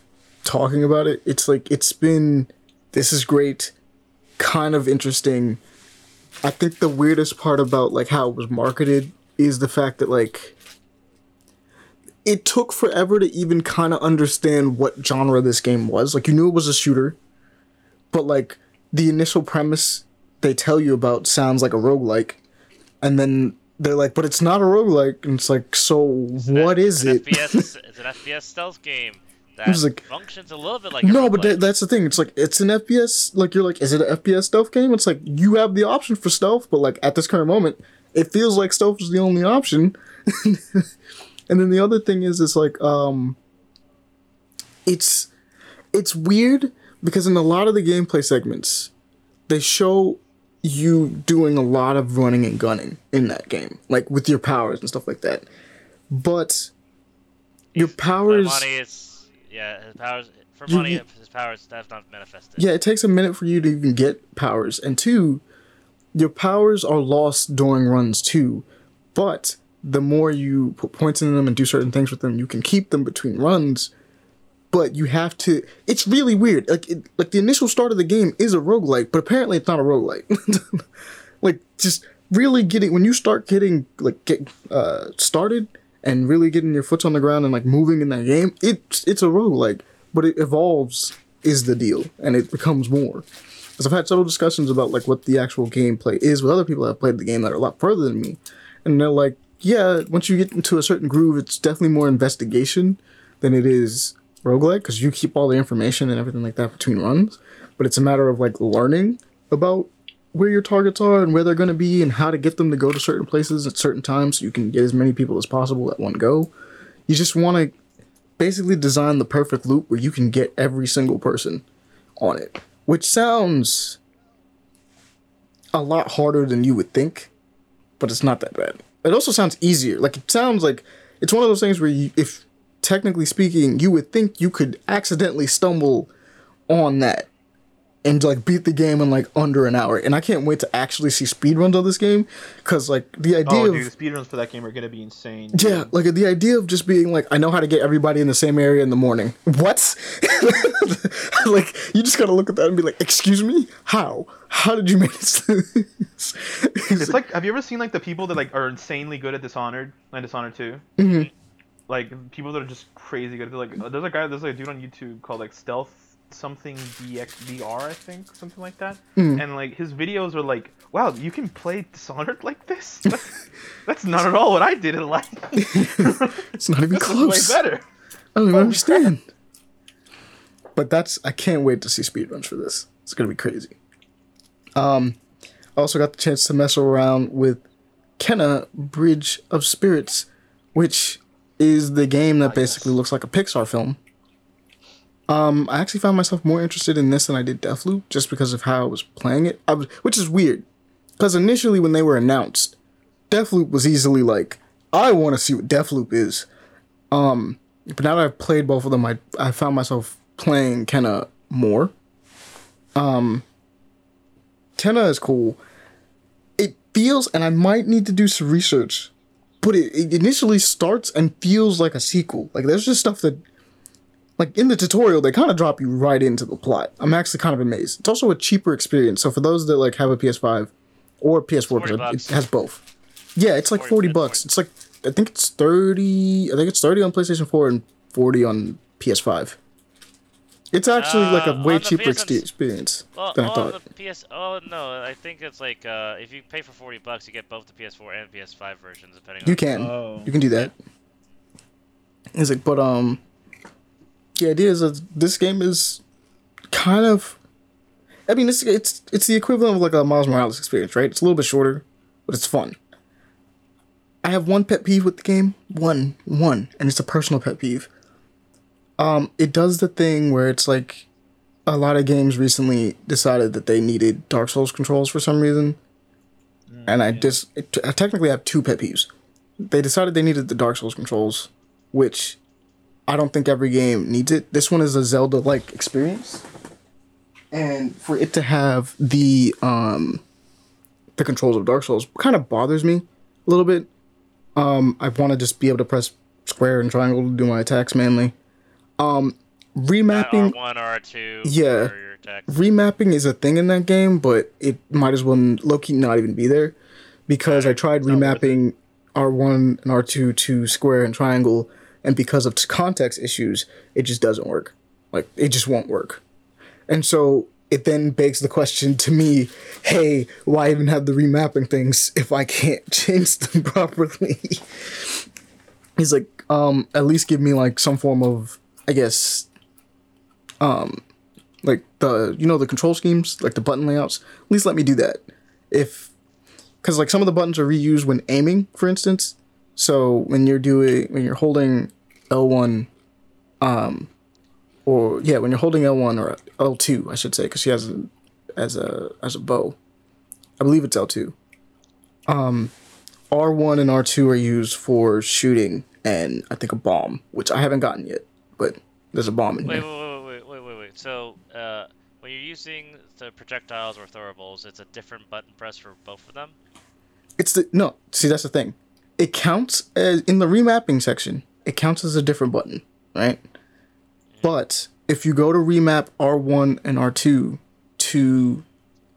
talking about it, it's like it's been this is great, kind of interesting. I think the weirdest part about like how it was marketed is the fact that like it took forever to even kind of understand what genre this game was. Like you knew it was a shooter, but like the initial premise they tell you about sounds like a roguelike and then they're like, but it's not a roguelike. And it's like, so what is an it? FPS, *laughs* it's an FPS stealth game that like- functions a little bit like. a no, but that, that's the thing. It's like, it's an FPS. Like, you're like, is it an FPS stealth game? It's like, you have the option for stealth, but like, at this current moment, it feels like stealth is the only option. *laughs* and then the other thing is, it's like, um, it's, it's weird because in a lot of the gameplay segments, they show you doing a lot of running and gunning in that game, like with your powers and stuff like that. But your For powers, money, it's yeah. His powers for You- money. his powers have not manifested. yeah, it takes a minute for you to even get powers, and two, your powers are lost during runs too. But the more you put points in them and do certain things with them, you can keep them between runs. But you have to. It's really weird. Like, it, like the initial start of the game is a roguelike, but apparently it's not a roguelike. *laughs* like, just really getting when you start getting like get uh started and really getting your foot on the ground and like moving in that game, it's it's a roguelike, but it evolves is the deal, and it becomes more. Because I've had several discussions about like what the actual gameplay is with other people that have played the game that are a lot further than me, and they're like, yeah, once you get into a certain groove, it's definitely more investigation than it is roguelike because you keep all the information and everything like that between runs. But it's a matter of like learning about where your targets are and where they're going to be and how to get them to go to certain places at certain times so you can get as many people as possible at one go. You just want to basically design the perfect loop where you can get every single person on it, which sounds a lot harder than you would think, but it's not that bad. It also sounds easier. Like it sounds like it's one of those things where you, if technically speaking, you would think you could accidentally stumble on that and like beat the game in like under an hour. And I can't wait to actually see speedruns of this game because like the idea Oh, of dude, the speedruns for that game are gonna be insane. yeah, like the idea of just being like, I know how to get everybody in the same area in the morning. What? *laughs* like, you just gotta look at that and be like, excuse me? How? How did you manage this? It's *laughs* like, have you ever seen like the people that like are insanely good at Dishonored, and Dishonored 2? Mhm. Like people that are just crazy good. They're like, there's a guy, there's like a dude on YouTube called like Stealth something DX VR, I think, something like that. Mm. And like his videos are like, wow, you can play Dishonored *laughs* like this? *laughs* That's, that's not at all what I did in life. *laughs* it's not even this close. way better. I don't even understand. But that's I can't wait to see speedruns for this. It's gonna be crazy. Um, I also got the chance to mess around with Kena Bridge of Spirits, which is the game that basically looks like a Pixar film. Um, I actually found myself more interested in this than I did Deathloop, just because of how I was playing it. I was, which is weird, because initially when they were announced, Deathloop was easily like, I want to see what Deathloop is. Um, but now that I've played both of them, I I found myself playing Kena more. Um, Kena is cool. It feels, and I might need to do some research, but it, it initially starts and feels like a sequel. Like there's just stuff that, like in the tutorial, they kind of drop you right into the plot. I'm actually kind of amazed. It's also a cheaper experience, so for those that like have a PS5 or PS4, because it, has both. Yeah, it's like 40 40 bucks. It's like I think it's 30. I think it's 30 on PlayStation 4 and 40 on PS5. It's actually like a Uh, way cheaper PS5 experience Well, than I oh, thought. the PS. Oh no, I think it's like uh, if you pay for forty bucks, you get both the PS4 and PS5 versions, depending. You on can. Oh. You can do that. It's like, but um, the idea is that this game is kind of. I mean, it's it's it's the equivalent of like a Miles Morales experience, right? It's a little bit shorter, but it's fun. I have one pet peeve with the game, one, one, and it's a personal pet peeve. Um, it does the thing where it's like a lot of games recently decided that they needed Dark Souls controls for some reason, and I just it, I technically have two pet peeves. They decided they needed the Dark Souls controls, which I don't think every game needs it. This one is a Zelda like experience, and for it to have the um the controls of Dark Souls kind of bothers me a little bit. Um, I want to just be able to press square and triangle to do my attacks mainly. Um, remapping R1, R2. Yeah. For your attack. remapping is a thing in that game, but it might as well low key not even be there because I tried remapping R1 and R2 to square and triangle, and because of context issues, it just doesn't work. Like it just won't work. And so it then begs the question to me, hey, why even have the remapping things if I can't *laughs* change them properly? He's like, um, at least give me like some form of, I guess, um, like the you know the control schemes, like the button layouts. At least let me do that. If because like some of the buttons are reused when aiming, for instance. So when you're doing when you're holding L one, um, or yeah, when you're holding L one or L two, I should say, because she has a as a as a bow. I believe it's L two. Um, R one and R two are used for shooting and I think a bomb, which I haven't gotten yet, but there's a bomb in Wait, here. wait, wait, wait, wait, wait, wait. So, uh, when you're using the projectiles or throwables, it's a different button press for both of them. It's the no. See, that's the thing. It counts as in the remapping section. It counts as a different button, right? But if you go to remap R one and R two to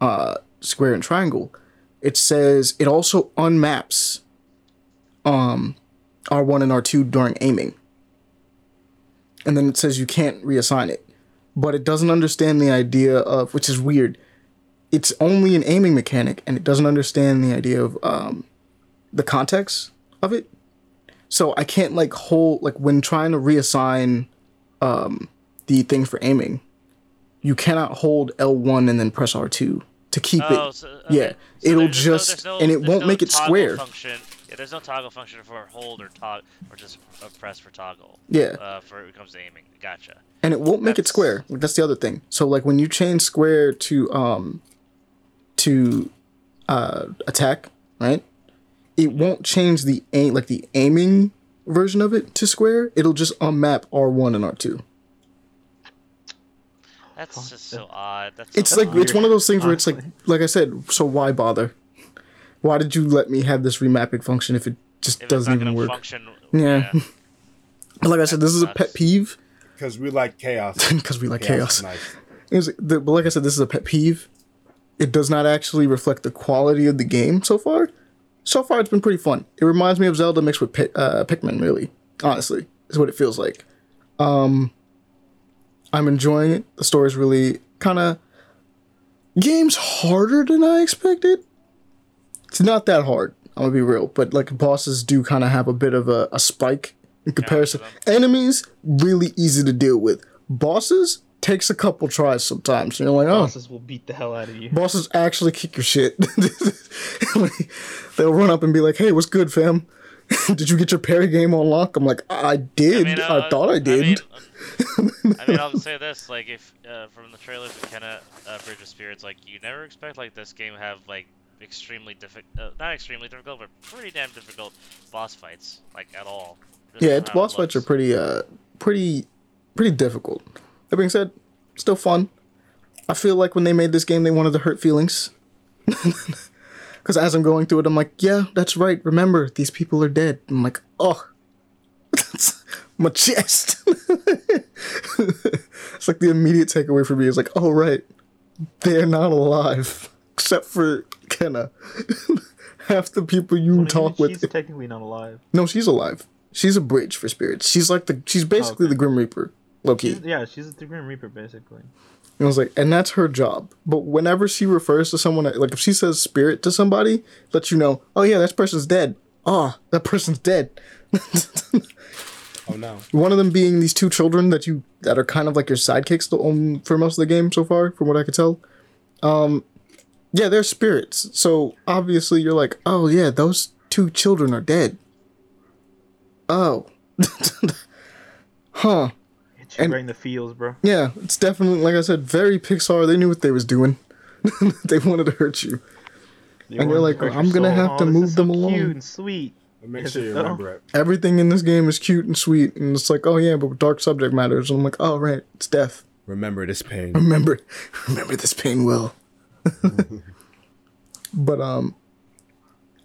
uh, square and triangle, it says it also unmaps um, R one and R two during aiming, and then it says you can't reassign it. But it doesn't understand the idea of which is weird it's only an aiming mechanic and it doesn't understand the idea of um, the context of it. So I can't like hold like when trying to reassign um, the thing for aiming, you cannot hold L1 and then press R2 to keep Oh, it. so, okay. yeah, So it'll there's no- just- no- and it won't no make it square. Function. Yeah, there's no toggle function for hold or tog or just a press for toggle. Yeah. Uh, for it comes to aiming. Gotcha. and it won't make it square. Like, that's the other thing. So like when you change square to um to uh attack, right? It won't change the aim like the aiming version of it to square. It'll just unmap R1 and R2. That's just so odd. That's It's so like odd. it's one of those things where it's like like I said, so why bother? Why did you let me have this remapping function if it just If doesn't even work? function. Yeah. But *laughs* like I said, this is a pet peeve Because we like chaos. *laughs* because we like chaos. is nice. It's- the- but like I said, this is a pet peeve. It does not actually reflect the quality of the game so far. So far, it's been pretty fun. It reminds me of Zelda mixed with uh, Pikmin. Really, honestly, is what it feels like. Um, I'm enjoying it. The story's really kind of game's harder than I expected. It's not that hard. I'm gonna be real, but like bosses do kind of have a bit of a, a spike in comparison. them. Enemies really easy to deal with. Bosses takes a couple tries sometimes. And you're like, oh, Bosses will beat the hell out of you. bosses actually kick your shit. *laughs* They'll run up and be like, "Hey, what's good, fam? *laughs* did you get your parry game on lock?" I'm like, "I did. I, uh, thought I did." I mean, *laughs* I mean, I'll say this: like, if uh, from the trailers of Kena uh, Bridge of Spirits, like, you never expect like this game have like extremely difficult, uh, not extremely difficult, but pretty damn difficult boss fights, like at all. Just yeah, its how it boss fights are pretty, uh, pretty, pretty difficult. That being said, still fun. I feel like when they made this game, they wanted to hurt feelings. *laughs* Because as I'm going through it, I'm like, yeah, that's right. Remember, these people are dead. I'm like, oh, *laughs* that's my chest. *laughs* it's like the immediate takeaway for me is like, oh, right, they're not alive. Except for Kena. Half the people you Well, talk with. She's technically not alive. No, she's alive. She's a bridge for spirits. She's like the. She's basically okay. the Grim Reaper, Loki. She's, yeah, she's the Grim Reaper basically. And I was like, and that's her job. But whenever she refers to someone, like if she says spirit to somebody, let you know, oh yeah, that person's dead. Ah, that person's dead. Oh no. *laughs* One of them being these two children that you that are kind of like your sidekicks the, um, for most of the game so far, from what I could tell. Um, yeah, they're spirits. So obviously you're like, oh yeah, those two children are dead. Oh, *laughs* huh. Hit And- right in the feels, bro. Yeah, it's definitely like I said, very Pixar. They knew what they was doing. *laughs* they wanted to hurt you. They And you're like, to hurt I'm your gonna soul. have to this move is them so along. Cute and sweet. And make Is sure you though? remember it. Everything in this game is cute and sweet, and it's like, oh yeah, but dark subject matters. And I'm like, oh right, it's death. Remember this pain. Remember, *laughs* remember this pain well. *laughs* but um,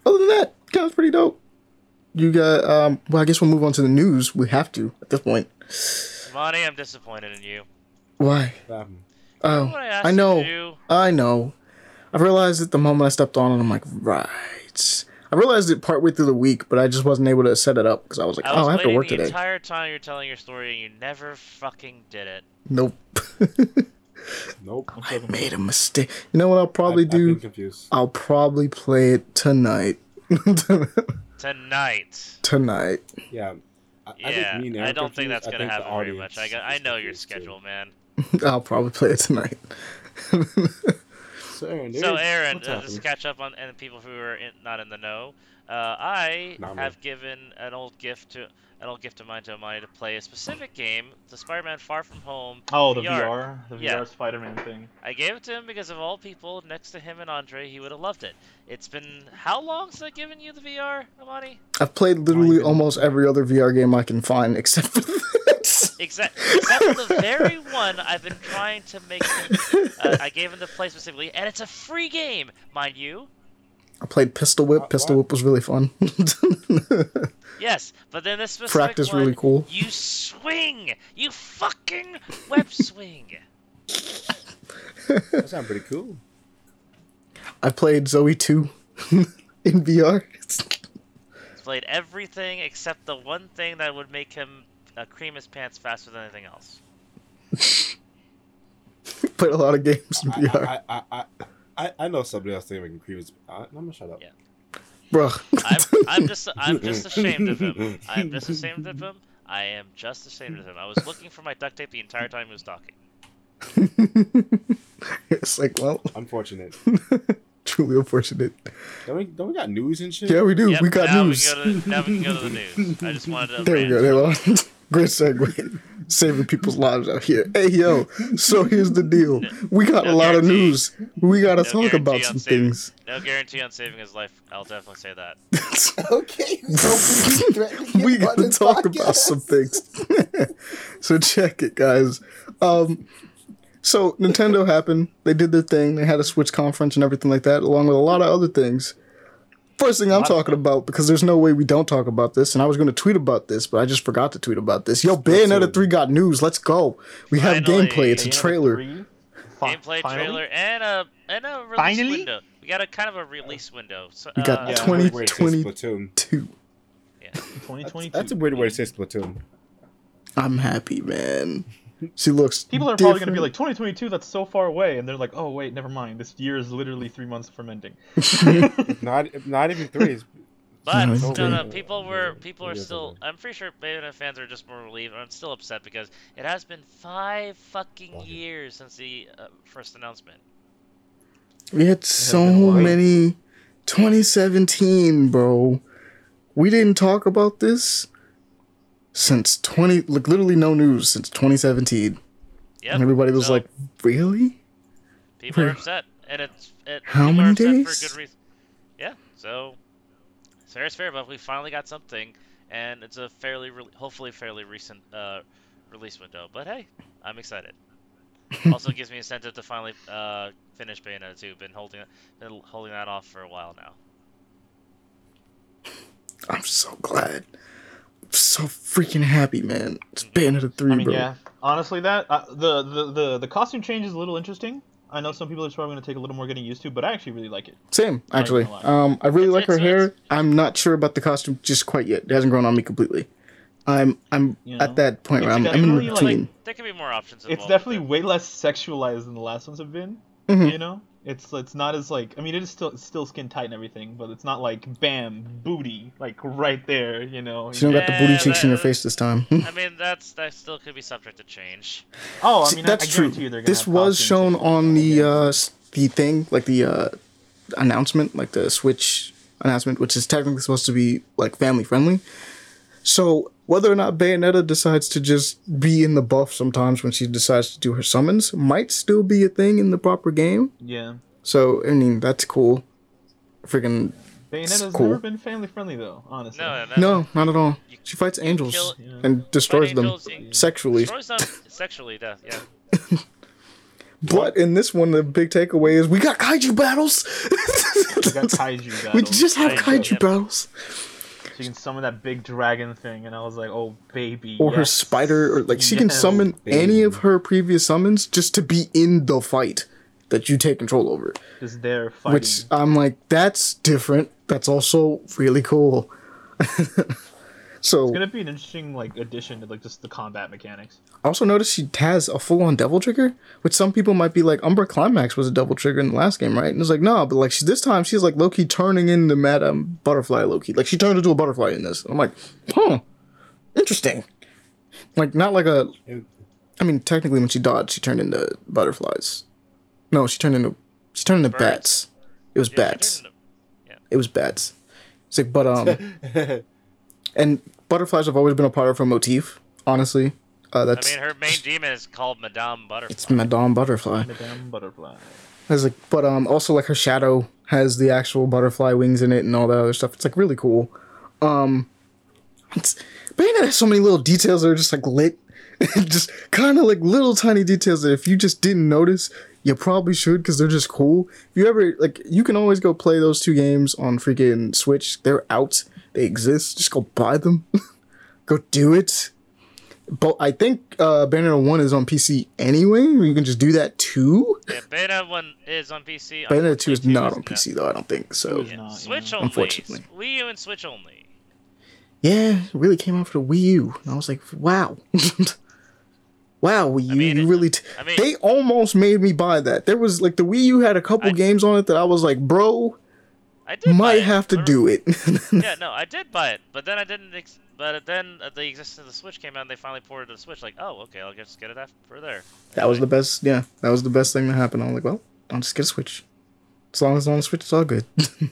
other than that, kind of pretty dope. You got um. Well, I guess we'll move on to the news. We have to at this point. Monty, I'm disappointed in you. Why? Um, Oh, What I asked I know. I know. I realized it the moment I stepped on, and I'm like, right. I realized it partway through the week, but I just wasn't able to set it up because I was like, I was oh, I have to work the today. entire time you're telling your story and you never fucking did it. Nope. *laughs* nope. I made a mistake. You know what I'll probably I've, I've do? been confused. I'll probably play it tonight. *laughs* Tonight. tonight. Yeah. I, Yeah, I, think I don't think that's gonna happen very much. I, got, I know your confused, too. schedule, man. *laughs* I'll probably play it tonight. So Aaron, So Aaron, uh, happening? just catch up on and people who are in, not in the know. Uh, I Not me. have given an old gift to an old gift of mine to Amani to play a specific game, the Spider-Man Far From Home. Oh, the VR. VR, the Yeah. VR Spider-Man thing. I gave it to him because of all people next to him and Andre, he would have loved it. It's been how long since I've given you the VR, Amani? I've played literally goodness. almost every other VR game I can find except for this. Except, except for the very *laughs* one I've been trying to make him. Uh, I gave him the play specifically, and it's a free game, mind you. I played Pistol Whip. Uh, Pistol what? Whip was really fun. *laughs* Yes, but then this specific Practice one, really cool. You swing, you fucking web swing. That sounds pretty cool. I played Zoe 2 *laughs* in VR. He's played everything except the one thing that would make him uh, cream his pants faster than anything else. *laughs* played a lot of games in VR. I, I, I, I, I know somebody else thinking making creams. I, I'm gonna shut up. Yeah. Bro. I'm, I'm just I'm just *laughs* ashamed of him. I'm just ashamed of him. I am just ashamed of him. I was looking for my duct tape the entire time he was talking. *laughs* it's like, well, Unfortunate. *laughs* truly unfortunate. don't, we, don't we got news and shit? Yeah, we do. Yep, we got now news. We go to, now we can go to the news. I just wanted to. There we go. There we go. Great segue. Saving people's lives out here. Hey, yo. So here's the deal. We got a No lot of news. We got to No talk about some saving- things. No guarantee on saving his life. I'll definitely say that. *laughs* Okay. we *laughs* got to talk about some things. *laughs* so check it, guys. Um, so Nintendo happened. They did their thing. They had a Switch conference and everything like that, along with a lot of other things. First thing I'm talking about, because there's no way we don't talk about this, and I was going to tweet about this, but I just forgot to tweet about this. Yo, Bayonetta 3 got news. Let's go. We have Finally. gameplay. It's a trailer. Gameplay finally? trailer and a and a release Finally? window. We got a kind of a release window. So, We got uh, Yeah. 20, Weird to say 22. Splatoon. yeah. 2022. That's a weird way to say Splatoon. I'm happy, man. She looks. People are probably going to be like, 2022, that's so far away. And they're like, oh, wait, never mind. This year is literally three months from ending. *laughs* Not, not even three. It's- But No, no, no, people were people are still. I'm pretty sure Bayonetta fans are just more relieved. I'm still upset because it has been five fucking years since the uh, first announcement. We had so been a while. many. 2017, bro. We didn't talk about this since 20. Like, literally no news since 2017. Yep. And everybody was so like, really? people are upset, and it's it, How many days? for good reason. Yeah. So fair is fair, but we finally got something, and it's a fairly, re- hopefully, fairly recent uh, release window. But hey, I'm excited. *laughs* also gives me incentive to finally uh, finish Bayonetta 2. Been holding been holding that off for a while now. I'm so glad. I'm so freaking happy, man. It's Bayonetta 3, I mean, bro. yeah. Honestly, that uh, the, the the the costume change is a little interesting. I know some people are probably going to take a little more getting used to, but I actually really like it. Same, actually. Um, I really It's- like her it's- hair. it's- I'm not sure about the costume just quite yet. It hasn't grown on me completely. I'm I'm You know? at that point where I'm, I'm in definitely, like- There could be more options. It's definitely way less sexualized than the last ones have been. Mhm. You know, it's it's not as like I mean it is still still skin tight and everything, but it's not like bam booty like right there. You know. You don't got the booty Yeah, cheeks in your face this time. *laughs* I mean, that's that still could be subject to change. Oh, I mean I- that's I, true. guarantee you This have was shown that- on the uh the thing, like the uh announcement, like the Switch announcement, which is technically supposed to be like family friendly. So whether or not Bayonetta decides to just be in the buff sometimes when she decides to do her summons might still be a thing in the proper game. Yeah. So I mean that's cool. Freaking Bayonetta's cool. never been family friendly though, honestly. No, no, no, not at all. You- She fights angels kill- Yeah. and destroys them angels, you- sexually. Destroys them *laughs* sexually, death. Yeah. But in this one, the big takeaway is we got kaiju battles. We got *laughs* kaiju battles. we just have Kaiju, kaiju yep. Battles. She can summon that big dragon thing, and I was like, oh baby. Or her spider, or like she can summon baby. any of her previous summons just to be in the fight that you take control over. Just there fighting. Which I'm like, that's different. That's also really cool. *laughs* so It's gonna be an interesting like addition to like just the combat mechanics. I also noticed she has a full on devil trigger, which some people might be like, Umbra Climax was a devil trigger in the last game, right? And it's like, no, but like she, this time she's like low-key turning into Madame Butterfly low-key. Like she turned into a butterfly in this. I'm like, huh, interesting. Like not like a. I mean, technically, when she dodged, she turned into butterflies. No, she turned into she turned into Birds. bats. It was Yeah, bats. turned into- It was bats. It's like, but um, *laughs* and butterflies have always been a part of her motif. Honestly, uh, I that's mean, her main demon is called Madame Butterfly. it's Madame Butterfly. Madame Butterfly. It's like, but um, also like her shadow has the actual butterfly wings in it and all that other stuff. It's like really cool. Um, it's Bayonetta has so many little details that are just like lit, *laughs* just kind of like little tiny details that if you just didn't notice, you probably should because they're just cool. If you ever like, you can always go play those two games on freaking Switch. They're out. They exist. Just go buy them. *laughs* go do it. But I think uh, Bayonetta one is on PC anyway. You can just do that too. Yeah, Beta one is on PC. Bayonetta 2 is not on PC though, I don't think. So Two not, Switch yeah. only. Unfortunately. Wii U and Switch only. yeah, it really came out for the Wii U. And I was like, wow. *laughs* wow, Wii U, mean, you really t- I mean- They almost made me buy that. There was like the Wii U had a couple I- games on it that I was like, bro, I did buy might have to do it. *laughs* yeah, no, I did buy it, but then I didn't. Ex- but then the existence of the Switch came out, and they finally ported to the Switch. Like, oh, okay, I'll just get it after there. that was the best yeah, that was the best thing that happened. I was like, well, I'll just get a Switch. As long as it's on the Switch, it's all good. *laughs*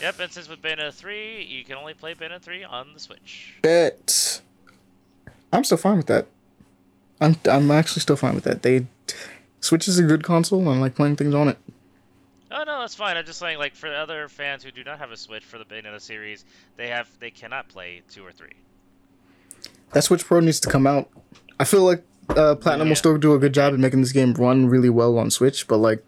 Yep, and since with Bayonetta 3, you can only play Bayonetta 3 on the Switch. Bet. I'm still fine with that. I'm I'm actually still fine with that. They Switch is a good console and I like playing things on it. Oh no, that's fine. I'm just saying, like, for other fans who do not have a Switch for the Bayonetta series, they have they cannot play two or three. That Switch Pro needs to come out. I feel like uh, Platinum Yeah. will still do a good job at making this game run really well on Switch, but like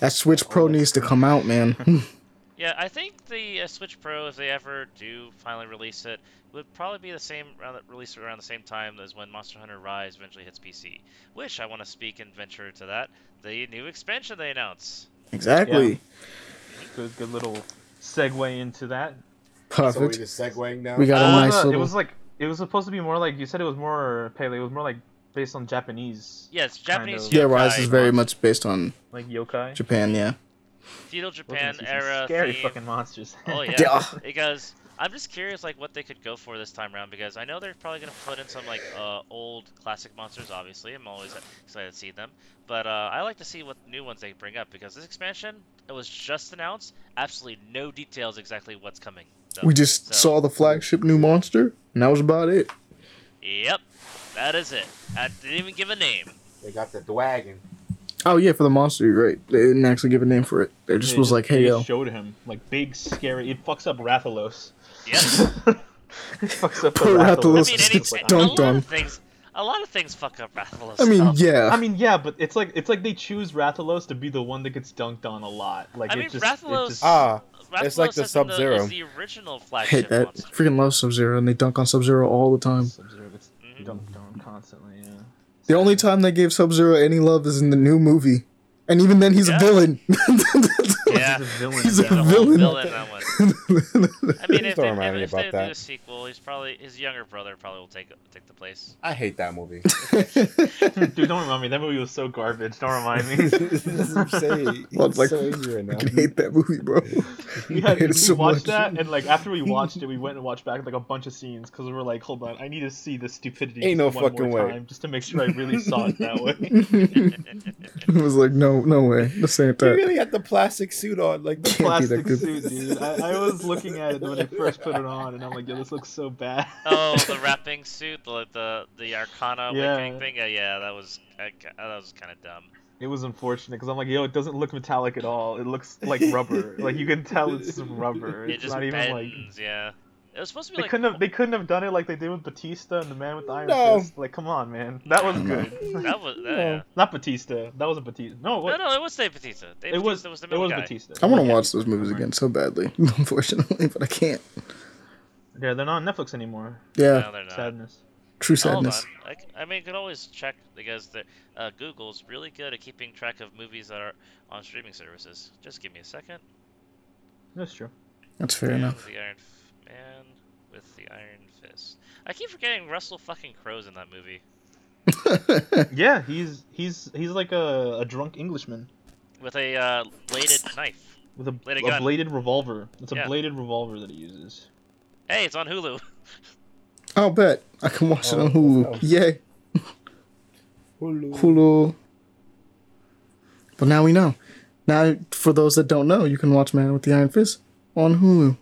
that Switch Pro needs to come out, man. *laughs* Yeah, I think the uh, Switch Pro, if they ever do finally release it, would probably be the same around released around the same time as when Monster Hunter Rise eventually hits PC. Which I want to speak and venture to that the new expansion they announced. Exactly. Good, good little segue into that. So we Perfect. just segueing now. We got a Uh, nice It was like it was supposed to be more like you said. It was more Pele. It was more like based on Japanese, Yeah, it's Kind Japanese of- yeah, Rise is very much based on like yokai. Japan. Yeah. feudal Those Japan era Scary theme. fucking monsters. Oh *laughs* yeah. Yeah. Because I'm just curious, like, what they could go for this time around. Because I know they're probably gonna put in some like uh, old classic monsters. Obviously, I'm always excited to see them. But uh, I like to see what new ones they bring up because this expansion it was just announced. Absolutely no details exactly what's coming. So, We just so- saw the flagship new monster, and that was about it. Yep, that is it. I didn't even give a name. They got the dragon. Oh yeah, for the monster, you're right. They didn't actually give a name for it. They just They was like, "Hey yo." showed him like big scary. It fucks up Rathalos. Yep. it fucks up the Poor I Rathalos Rathalos. mean, It's any, a dunked lot on. of things. A lot of things fuck up Rathalos. I mean, stuff. yeah. I mean, yeah, but it's like it's like they choose Rathalos to be the one that gets dunked on a lot. Like I it mean, just, Rathalos- It just, Ah, Rathalos It's like the Sub-Zero. is the original flagship hate that. monster. Freaking love Sub Zero, and they dunk on Sub Zero all the time. Sub-Zero gets Mhm. dunked on constantly. Yeah. The only time they gave Sub Zero any love is in the new movie, and even then he's Yeah. a villain. *laughs* Yeah. He's a villain. He's a that one. villain. villain that one. I mean, *laughs* if, Don't if, remind me if, if about they that. do a sequel, he's probably his younger brother probably will take take the place. I hate that movie. *laughs* Dude, don't remind me. That movie was so garbage. Don't remind me. *laughs* this is what I'm. Well, He's like, so angry right I now. can hate that movie, bro. we I had hate it we so watched much. that, and like after we watched it, we went and watched back like a bunch of scenes because we were like, hold on, I need to see the stupidity. Ain't no one fucking more way. time, just to make sure I really saw it that way. it was like, no, no way. This ain't He that. really had the plastic suit on, like the Can't Plastic suit, dude. I, I was looking at it when I *laughs* first put it on, and I'm like, yo, this looks so bad. Oh, the *laughs* wrapping suit, the the the Arcana Yeah. awakening thing. Yeah, yeah, that was that was kind of dumb. It was unfortunate because I'm like, yo, it doesn't look metallic at all. It looks like rubber. like you can tell it's *laughs* rubber. It It's just not even like. Yeah, it was supposed to be They like couldn't have. They couldn't have done it like they did with Batista and the Man with the Iron No. Fist. Like, come on, man, that was good. *laughs* that was that, No. yeah. Not Batista. That wasn't Batista. No, No, what? no, it was Dave Batista. Dave it was. Batista was the it was guy. Batista. I want to Yeah. watch those movies again so badly, *laughs* unfortunately, but I can't. Yeah, they're not on Netflix anymore. Yeah, No, they're not. Sadness. true Hold on. sadness. I mean, you could always check because the, uh, Google's really good at keeping track of movies that are on streaming services. Just give me a second. That's true. That's fair Man enough. the Iron F- Man with the Iron Fist. I keep forgetting Russell fucking Crowe's in that movie. *laughs* Yeah, he's he's he's like a, a drunk Englishman With a uh, bladed knife. with a, Bladed a bladed revolver. It's a Yeah. bladed revolver that he uses. Hey, it's on Hulu. I'll bet I can watch it Oh, on Hulu. oh. Yay, *laughs* Hulu. Hulu. But now we know. Now, for those that don't know, you can watch Man with the Iron Fist on Hulu.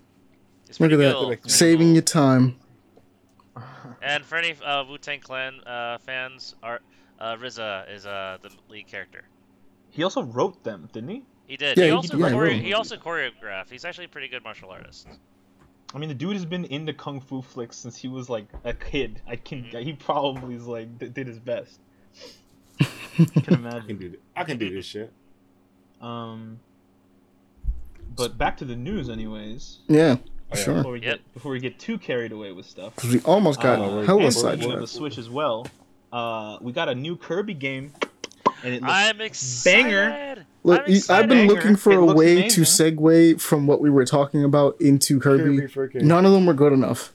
It's Look pretty at that. cool. Pretty Saving cool. your time. *laughs* And for any uh, Wu Tang Clan uh, fans, Art, uh, RZA is uh, the lead character. He also wrote them, didn't he? He did. Yeah, he he- also yeah, he he also choreographed. He's actually a pretty good martial artist. I mean, the dude has been into kung fu flicks since he was like a kid. I can. Mhm. He probably is like d- did his best. *laughs* I can I can imagine. do. th- I can do this shit. Um. But back to the news, anyways. Yeah, Oh, yeah. sure. Before we Yep. get before we get too carried away with stuff. Because we almost got Uh, hella and speaking of sidetracked. the Switch as well. Uh, we got a new Kirby game, and it looks I'm excited. banger. Look, I'm you- I've been looking for It a way amazing. to segue from what we were talking about into Kirby. Kirby None of them were good enough.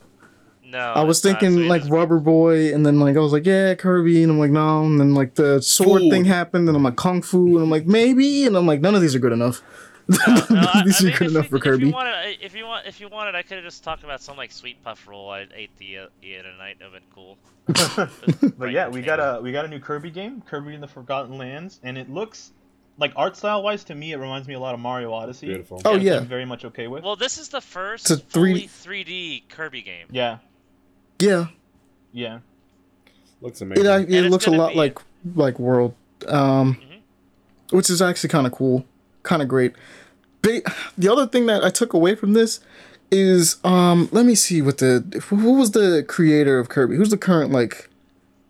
No, I was it's not thinking like it's- Rubber Boy, and then like I was like, yeah, Kirby, and I'm like, no, and then like the sword Food. thing happened, and I'm like Kung Fu, and I'm like maybe, and I'm like none of these are good enough. No, *laughs* no, I- these I are mean, good enough you- for If Kirby. you wanted, if you want, if you wanted, I could have just talked about some like sweet puff roll I ate the uh, the other night. That would been cool. *laughs* But yeah, we got a we got a new Kirby game, Kirby in the Forgotten Lands, and it looks like art style wise to me, it reminds me a lot of Mario Odyssey. Beautiful. Oh yeah, I'm very much okay with. Well, this is the first It's a 3D 3D Kirby game. yeah, yeah. yeah. Looks amazing. uh, And it looks a lot be- like like World, um, Mhm. which is actually kind of cool, kind of great. Ba- the other thing that I took away from this is um, let me see what the who was the creator of Kirby? Who's the current like?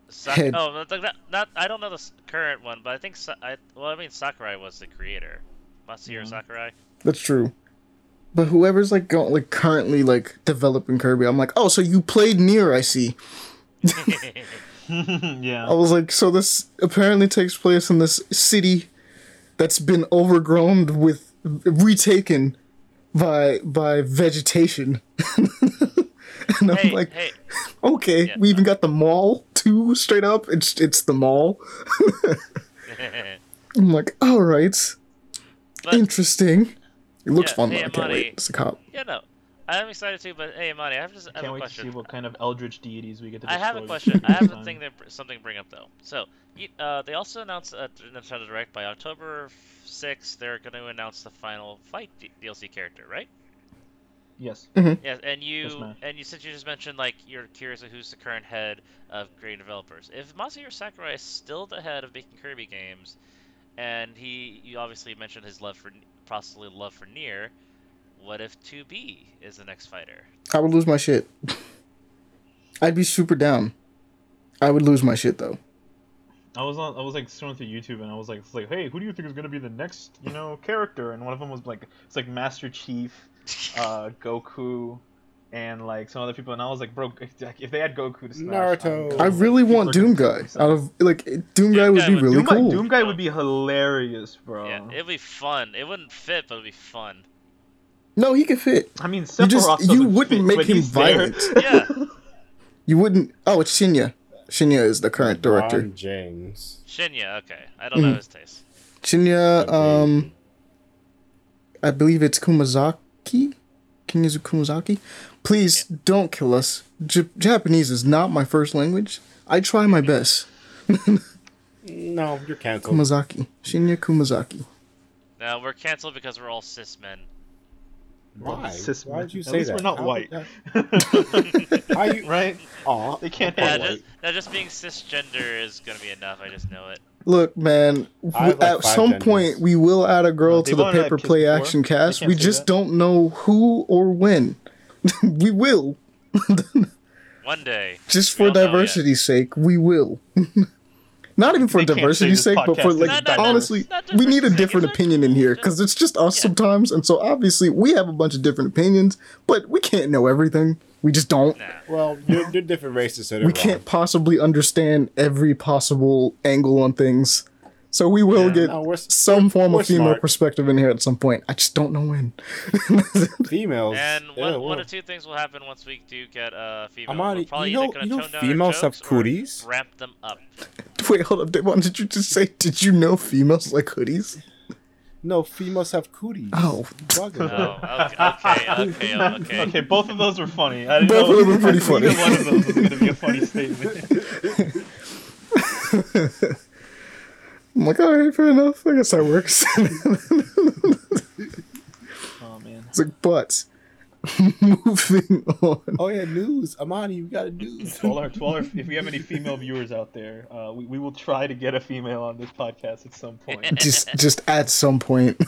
Sak- Head. Oh, not, not, not I don't know the current one, but I think Sa- I, well, I mean Sakurai was the creator. Masahiro Mhm. Sakurai. That's true. But whoever's like going like currently like developing Kirby, I'm like, oh, so you played Nier? I see. *laughs* *laughs* yeah. I was like, so this apparently takes place in this city that's been overgrown with retaken by by vegetation. *laughs* and I'm hey, like, hey, *laughs* okay, Yeah. we even got the mall too, straight up. It's it's the mall. *laughs* I'm like, all right, but interesting. It looks Yeah, fun hey, though. I can't wait. It's a cop. yeah, no, I'm excited too. But hey, Amani, I have, just, I have Can't a wait to see what kind of eldritch deities we get to I have a question. I have a thing that something to bring up though. So, uh, they also announced at Nintendo Direct by October 6th they're going to announce the final fight D- DLC character, right? Yes. Yes. and you Smash. and you since you just mentioned like you're curious of who's the current head of creative developers. If Masahiro Sakurai is still the head of making Kirby games, and he you obviously mentioned his love for possibly love for Nier, what if 2B is the next fighter? I would lose my shit. *laughs* I'd be super down. I would lose my shit though. I was on. I was like scrolling through YouTube, and I was like, like, hey, who do you think is gonna be the next, you know, character? And one of them was like, it's like Master Chief, *laughs* uh, Goku, and like some other people. And I was like, bro, if, if they had Goku to Smash, Naruto. would I be, like, really want Doom Guy. Out of like Doom Guy Doom would be would- really Doom, cool. Guy, Doom Guy would be hilarious, bro. Yeah, it'd be fun. It wouldn't fit, but it'd be fun. No, he could fit. I mean, You just- you wouldn't fit, make him he's there. violent. Yeah. *laughs* You wouldn't. Oh, it's Shinya. Shinya is the current director. Ron James. Shinya, okay. I don't know Mhm. his taste. Shinya, um, I believe it's Kumazaki. Kinyazu Kumazaki. Please don't kill us. J- Japanese is not my first language. I try my best. *laughs* No, you're canceled. Kumazaki. Shinya Kumazaki. No, we're canceled because we're all cis men. Why? Cis Why men. would you At say least that? we're not How- white. How *laughs* you- right? Aw, They can't Yeah, have just, white. now just being cisgender is gonna be enough. I just know it. Look, man. I like, at some genders. point, we will add a girl to the wanted to paper have kids play before. action They cast. We just that. don't know who or when. *laughs* we will. *laughs* One day. Just We for don't know yet. diversity's sake, we will. Not even for They diversity's sake, but for like No, no, no, honestly, not we need a different opinion in here because it's just us Yeah. sometimes, and so obviously we have a bunch of different opinions, but we can't know everything. We just don't. Nah. Well, you're, you're different races, so they're we wrong. can't possibly understand every possible angle on things. So we will Yeah. get No, some form of female smart. perspective in here at some point. I just don't know when. *laughs* Females. And one, well. one of two things will happen once we do get uh, female. Amani, We're probably you know- gonna you know down females have jokes or cooties? Ramp them up. Wait, hold up. Devon, did you just say, did you know females like hoodies? No, females have cooties. Oh. Oh, okay, okay, *laughs* okay, okay. Okay, both of those were funny. I didn't Both know of them were pretty *laughs* funny. One of those was going to be a funny statement. I'm like, all right, fair enough. I guess that works. *laughs* Oh man. it's like, but *laughs* moving on. Oh yeah, news. Amani, we got a news. To all our, to all our, if we have any female viewers out there, uh, we, we will try to get a female on this podcast at some point. *laughs* Just, just at some point.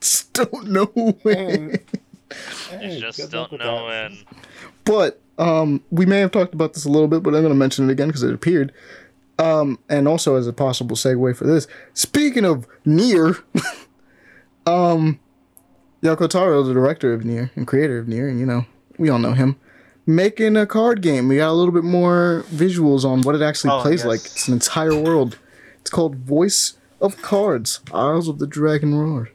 just don't know when. Hey, just don't know when. But um, we may have talked about this a little bit, but I'm going to mention it again because it appeared. Um, and also as a possible segue for this, speaking of Nier, *laughs* um, Yoko Taro is the director of Nier and creator of Nier, and you know we all know him. Making a card game, we got a little bit more visuals on what it actually Oh, plays yes. like. It's an entire world. It's called Voice of Cards: Isles of the Dragon Roar.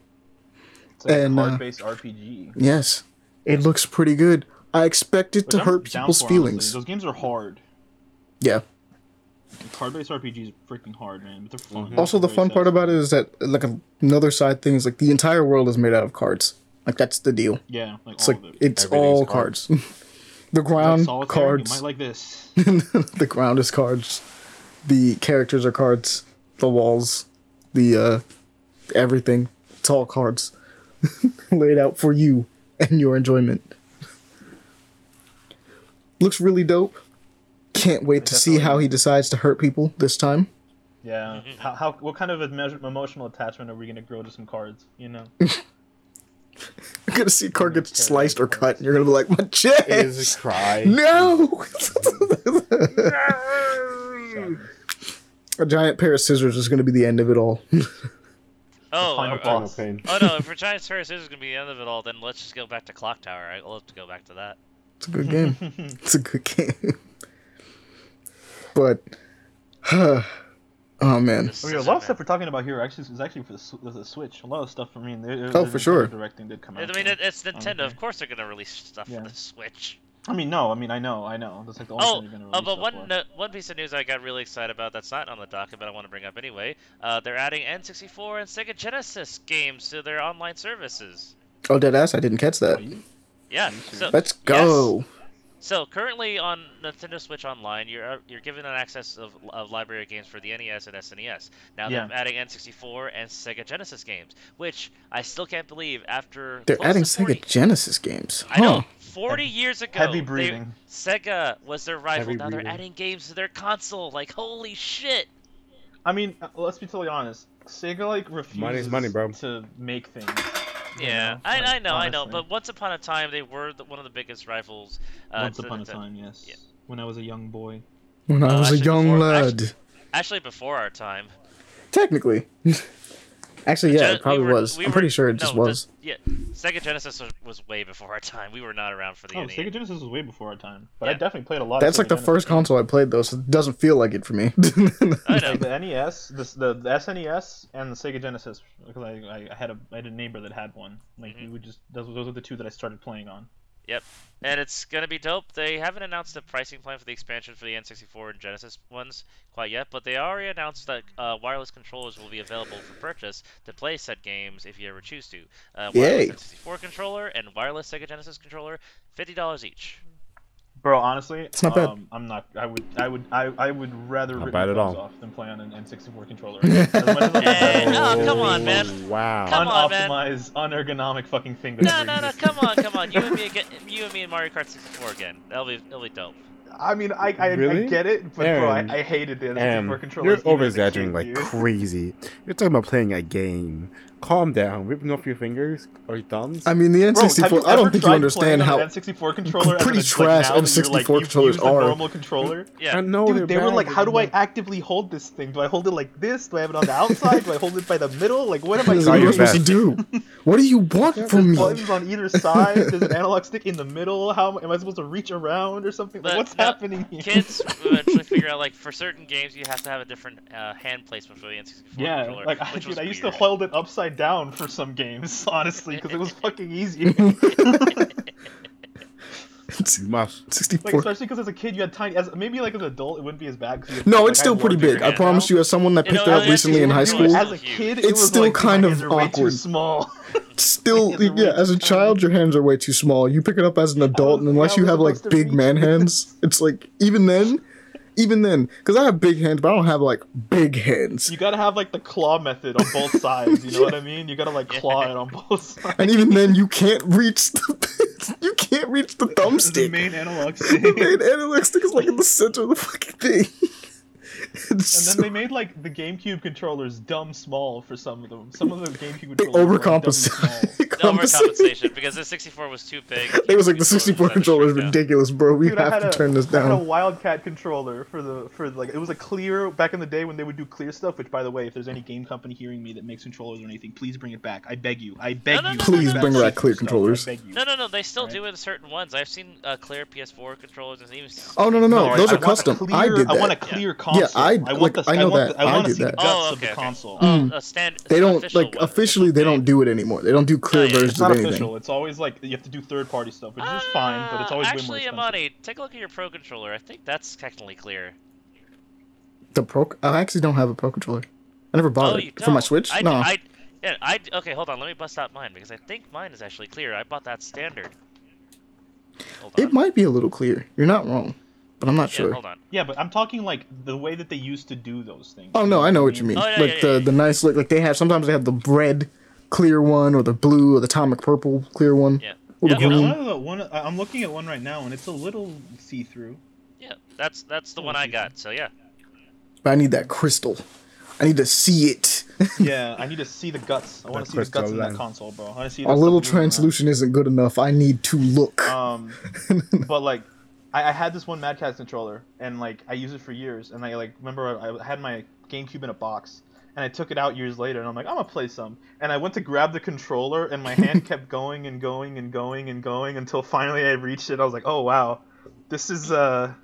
It's like And, a uh, card-based RPG. Yes, it looks pretty good. I expect it Which to I'm hurt people's for, feelings. Those games are hard. Yeah. Card-based RPGs are freaking hard, man, but they're fun. Also, the Very fun part about it is that like another side thing is like the entire world is made out of cards. Like that's the deal. yeah, like It's all like of it. it's all cards. cards. *laughs* the ground solitaire, cards. You might like this. *laughs* the ground is cards. The characters are cards. The walls, the uh, everything. It's all cards *laughs* laid out for you and your enjoyment. Looks really dope. Can't wait to see how he decides to hurt people this time. Yeah. How, how what kind of emotional attachment are we gonna grow to some cards? You know. You're *laughs* *laughs* gonna see a card get sliced or cut, and you're gonna be like, my chest. Is a cry. *laughs* No! a giant pair of scissors is going to be the end of it all. Oh, final uh, boss. Pain. oh no! If Giant Terror Scissors is gonna be the end of it all, then let's just go back to Clock Tower. I love to go back to that. It's a good game. it's a good game. But, *sighs* oh man. This Oh, yeah, a lot of stuff we're talking about here actually is actually for the, the Switch. A lot of stuff. I mean, there, there- Oh, there's for sure. Directing did come out. I mean, it, it's Nintendo. Of course, they're gonna release stuff Yeah. for the Switch. I mean, no. I mean, I know, I know. That's like the only Oh, thing you're gonna uh, release but one no, one piece of news I got really excited about that's not on the docket, but I want to bring up anyway. Uh, they're adding N64 and Sega Genesis games to their online services. Oh, dead ass! I didn't catch that. Yeah. So Let's go. So currently on Nintendo Switch Online, you're uh, you're given an access of, of library games for the NES and SNES. Now Yeah. they're adding N64 and Sega Genesis games, which I still can't believe after They're adding 40 Sega Genesis games. I know. Huh. 40 years ago, Heavy they- breathing. Sega was their rival. Heavy now they're adding games to their console. Like holy shit! I mean, uh, let's be totally honest. Sega like refuses Money's money, bro. to make things. You Yeah, know, I, like, I know, I know. But once upon a time, they were the, one of the biggest rivals. Uh, Once upon a time, yes. Yeah. When I was a young boy. When I Uh, was a young before- lad. actually- Actually, before our time. Technically. *laughs* Actually, yeah, Gen- it probably we were- was. we I'm were- pretty sure it just no, the- was. yeah, Sega Genesis was, was way before our time. We were not around for the Oh, NES. Sega Genesis was way before our time. But I definitely played a lot. That's of like the Sega first Genesis console I played, though, so it doesn't feel like it for me. I *laughs* know. Like the NES, the, the the SNES, and the Sega Genesis. Because I, I, I had a I had a neighbor that had one. Like Mm-hmm. we would just those, those are the two that I started playing on. Yep. And it's gonna be dope. They haven't announced the pricing plan for the expansion for the N64 and Genesis ones quite yet, but they already announced that uh, wireless controllers will be available for purchase to play said games if you ever choose to. Uh, wireless Yay. N64 controller and wireless Sega Genesis controller, fifty dollars each. Bro, honestly, It's not bad. um, I'm not. I would. I would. I, I would rather Not rip my at thumbs all. off than play on an N64 controller. As much *laughs* Hey, no, come on, man. Wow. Come on, man. unorganized, unergonomic fucking fingers. No, no, no! Come on, come on! You and me again. You and me in Mario Kart 64 again. That'll be, that'll be dope. I mean, I, I, I Really? get it, but Aaron, bro, I, I hated the Aaron, N64 controller. you're even over exaggerating like crazy. You're talking about playing a game. Calm down. Ripping off your fingers or your thumbs. I mean, the N64. you I don't think you understand how. N64 controller as pretty an- trash now that you're, like, N64 you controllers use a are. normal controller. Yeah. I know Dude, they're were like, how do I actively hold this thing? Do I hold it like this? Do I have it on the outside? do I hold it by the middle? Like, what am I What Try are your you doing? supposed to do? What do you want from me? buttons on either *laughs* side. There's an analog stick in the middle. How am I supposed to reach around or something? Like, But what's no, happening here? Kids *laughs* eventually figure out like for certain games you have to have a different uh, hand placement for the N64 Yeah, controller. like I, *laughs* dude, I used to hold it upside down for some games, *laughs* honestly, because it was *laughs* fucking easier. You must. like 64. especially because as a kid you had tiny. As maybe like as an adult it wouldn't be as bad. you had, No, like, it's still pretty big. I promise now. you, as someone that You picked know, it up I recently in high school, As a kid, it It's was still like, kind of hands are way too awkward. small. *laughs* still, Hands are way yeah, as a child, your hands are way too small. You pick it up as an adult, and unless you have like big man hands, it's like even then, even then, because I have big hands, but I don't have like big hands. You gotta have like the claw method on both *laughs* sides. You know what I mean? You gotta like claw it on both sides. And even then, you can't reach the *laughs* you can't reach the thumbstick. the thumbstick. main analog stick. *laughs* The main analog stick is like in the center of the fucking thing. It's And so- then they made like the GameCube controllers dumb small for some of them. Some of the GameCube they controllers were, like, dumbly small. overcompensation because the 64 was too big. It was like the 64 controller is ridiculous, bro. We Dude, I have had to a- turn this down. I had a down. Wildcat controller for the for like it was a clear back in the day when they would do clear stuff. Which, by the way, if there's any game company hearing me that makes controllers or anything, please bring it back. I beg you. I beg no, you. no, Please no, bring no. back clear Stuff. I controllers. beg you. No, no, no. They still Right. do it in certain ones. I've seen uh, clear PS4 controllers and even. Oh no no no! I- Those I are want a custom. clear- I did that. I want a that. clear console. Yeah, I- want like, the, I know want that. The, I I want to did see the that. guts Oh, of the okay, okay. console. Oh, Mm. a stand. They don't official like one. officially. They don't do it anymore. They don't do clear Yeah. versions It's not of anything. official. It's always like you have to do third party stuff, which is fine, but it's always Uh, way more actually, expensive. Amani, take a look at your Pro controller. I think that's technically clear. The pro. I actually don't have a pro controller. I never bought oh, it for my. Switch. I, no. I, yeah, I. Okay, hold on. Let me bust out mine because I think mine is actually clear. I bought that standard. Hold on. It might be a little clear. You're not wrong, but I'm not Yeah, sure. hold on. Yeah, but I'm talking like the way that they used to do those things. Oh no, I know what you mean. Oh, yeah, like yeah, the yeah, the nice look. Like they have sometimes they have the red clear one or the blue or the atomic purple clear one. Yeah. Or the Yeah, Yeah, green. one the one I- I'm looking at one right now, and it's a little see through. Yeah, that's that's the one I got. So yeah. But I need that crystal. I need to see it. *laughs* Yeah, I need to see the guts. I want to see the guts in that console, bro. I want to see. A little stuff translution isn't good enough. I need to look. Um, *laughs* but like, I, I had this one Mad Catz controller, and like I used it for years, and I like remember I, I had my GameCube in a box, and I took it out years later, and I'm like, I'm gonna play some, and I went to grab the controller, and my hand *laughs* kept going and going and going and going until finally I reached it. I was like, oh wow, this is uh,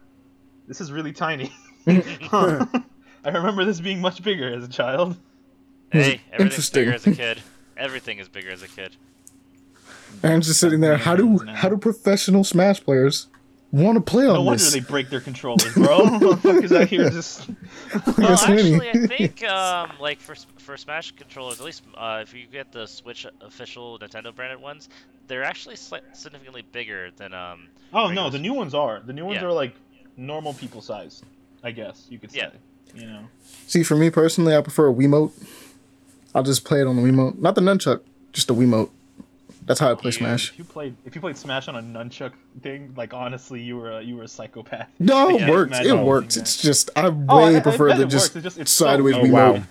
this is really tiny. *laughs* Huh. *laughs* I remember this being much bigger as a child. Hey, everything's interesting? bigger as a kid. Everything is bigger as a kid. Aaron's just sitting there. How do how do professional Smash players want to play on No on wonder this? they break their controllers, bro. *laughs* Motherfuckers out here just. Well, *laughs* Yes, many. actually, I *laughs* think um, like for for Smash controllers, at least uh, if you get the Switch official Nintendo branded ones, they're actually sli- significantly bigger than um. Oh no, the new ones are. The new ones Yeah. are like normal people size, I guess you could say. Yeah. You know. See, for me personally, I prefer a Wiimote. I'll just play it on the Wiimote, not the nunchuck, just the Wiimote. That's how I play You- Smash. If you played, if you played Smash on a nunchuck thing, like honestly, you were a, you were a psychopath. No, it Yeah, works. It works. It's just I oh, way Oh, I- I prefer bet the it just, works. It's just- it's sideways easy. Oh, Wiimote. wow.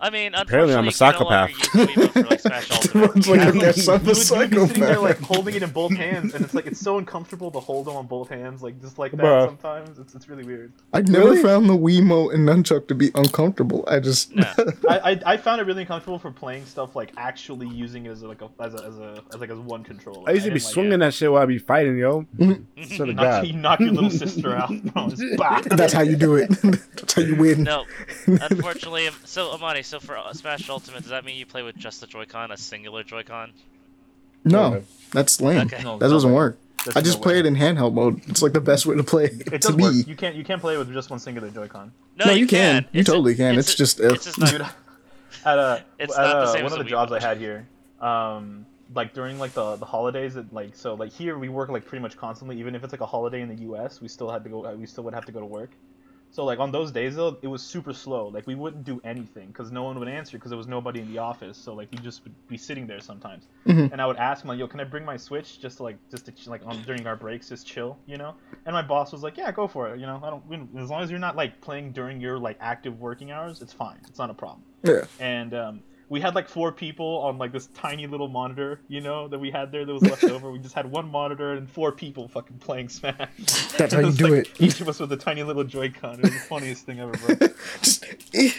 I mean, Apparently I'm a psychopath. you can no longer use Wiimote for like Everyone's *laughs* like, I guess I'm a would, be sitting there like *laughs* holding it in both hands, and it's like it's so uncomfortable to hold them on both hands, like just like that. Bruh. Sometimes it's it's really weird. I never Really? found the Wiimote and nunchuck to be uncomfortable. I just No. *laughs* I, I, I found it really uncomfortable for playing stuff like actually using it as like a as a as a as like as one controller. I used to be didn't like swinging it. that shit while I be fighting, yo. Swear to Knock, God. you knock your little sister out, bro. That's how you do it. that's how you win. No, unfortunately, so Amani, so for uh, Smash Ultimate, does that mean you play with just the Joy-Con, a singular Joy-Con? No, that's lame. Okay. No, That doesn't way. work. I just no play way. it in handheld mode. It's like the best way to play It to me. work. You can't you can't play with just one singular Joy-Con. No, you can. You It's a- totally can. a- It's just, uh, it's just not, Dude, *laughs* at a *laughs* It's at not the a- same one of the jobs I had here, um, like during like the the holidays, it, like so like here we work like pretty much constantly. Even if it's like a holiday in the U.S., we still had to go. We still would have to go to work. So like on those days though, it was super slow. Like we wouldn't do anything because no one would answer because there was nobody in the office. So like you just would be sitting there sometimes. Mhm. And I would ask him like, "Yo, can I bring my Switch just to like just to like on during our breaks, just chill, you know?" And my boss was like, "Yeah, go for it. You know, I don't don't- as long as you're not like playing during your like active working hours, it's fine. It's not a problem." Yeah. And um, we had like four people on like this tiny little monitor, you know, that we had there that was left *laughs* over. We just had one monitor and four people fucking playing Smash. That's how *laughs* you do like, it. Each of us with a tiny little Joy-Con. It was the funniest thing ever, bro. *laughs* Just eh.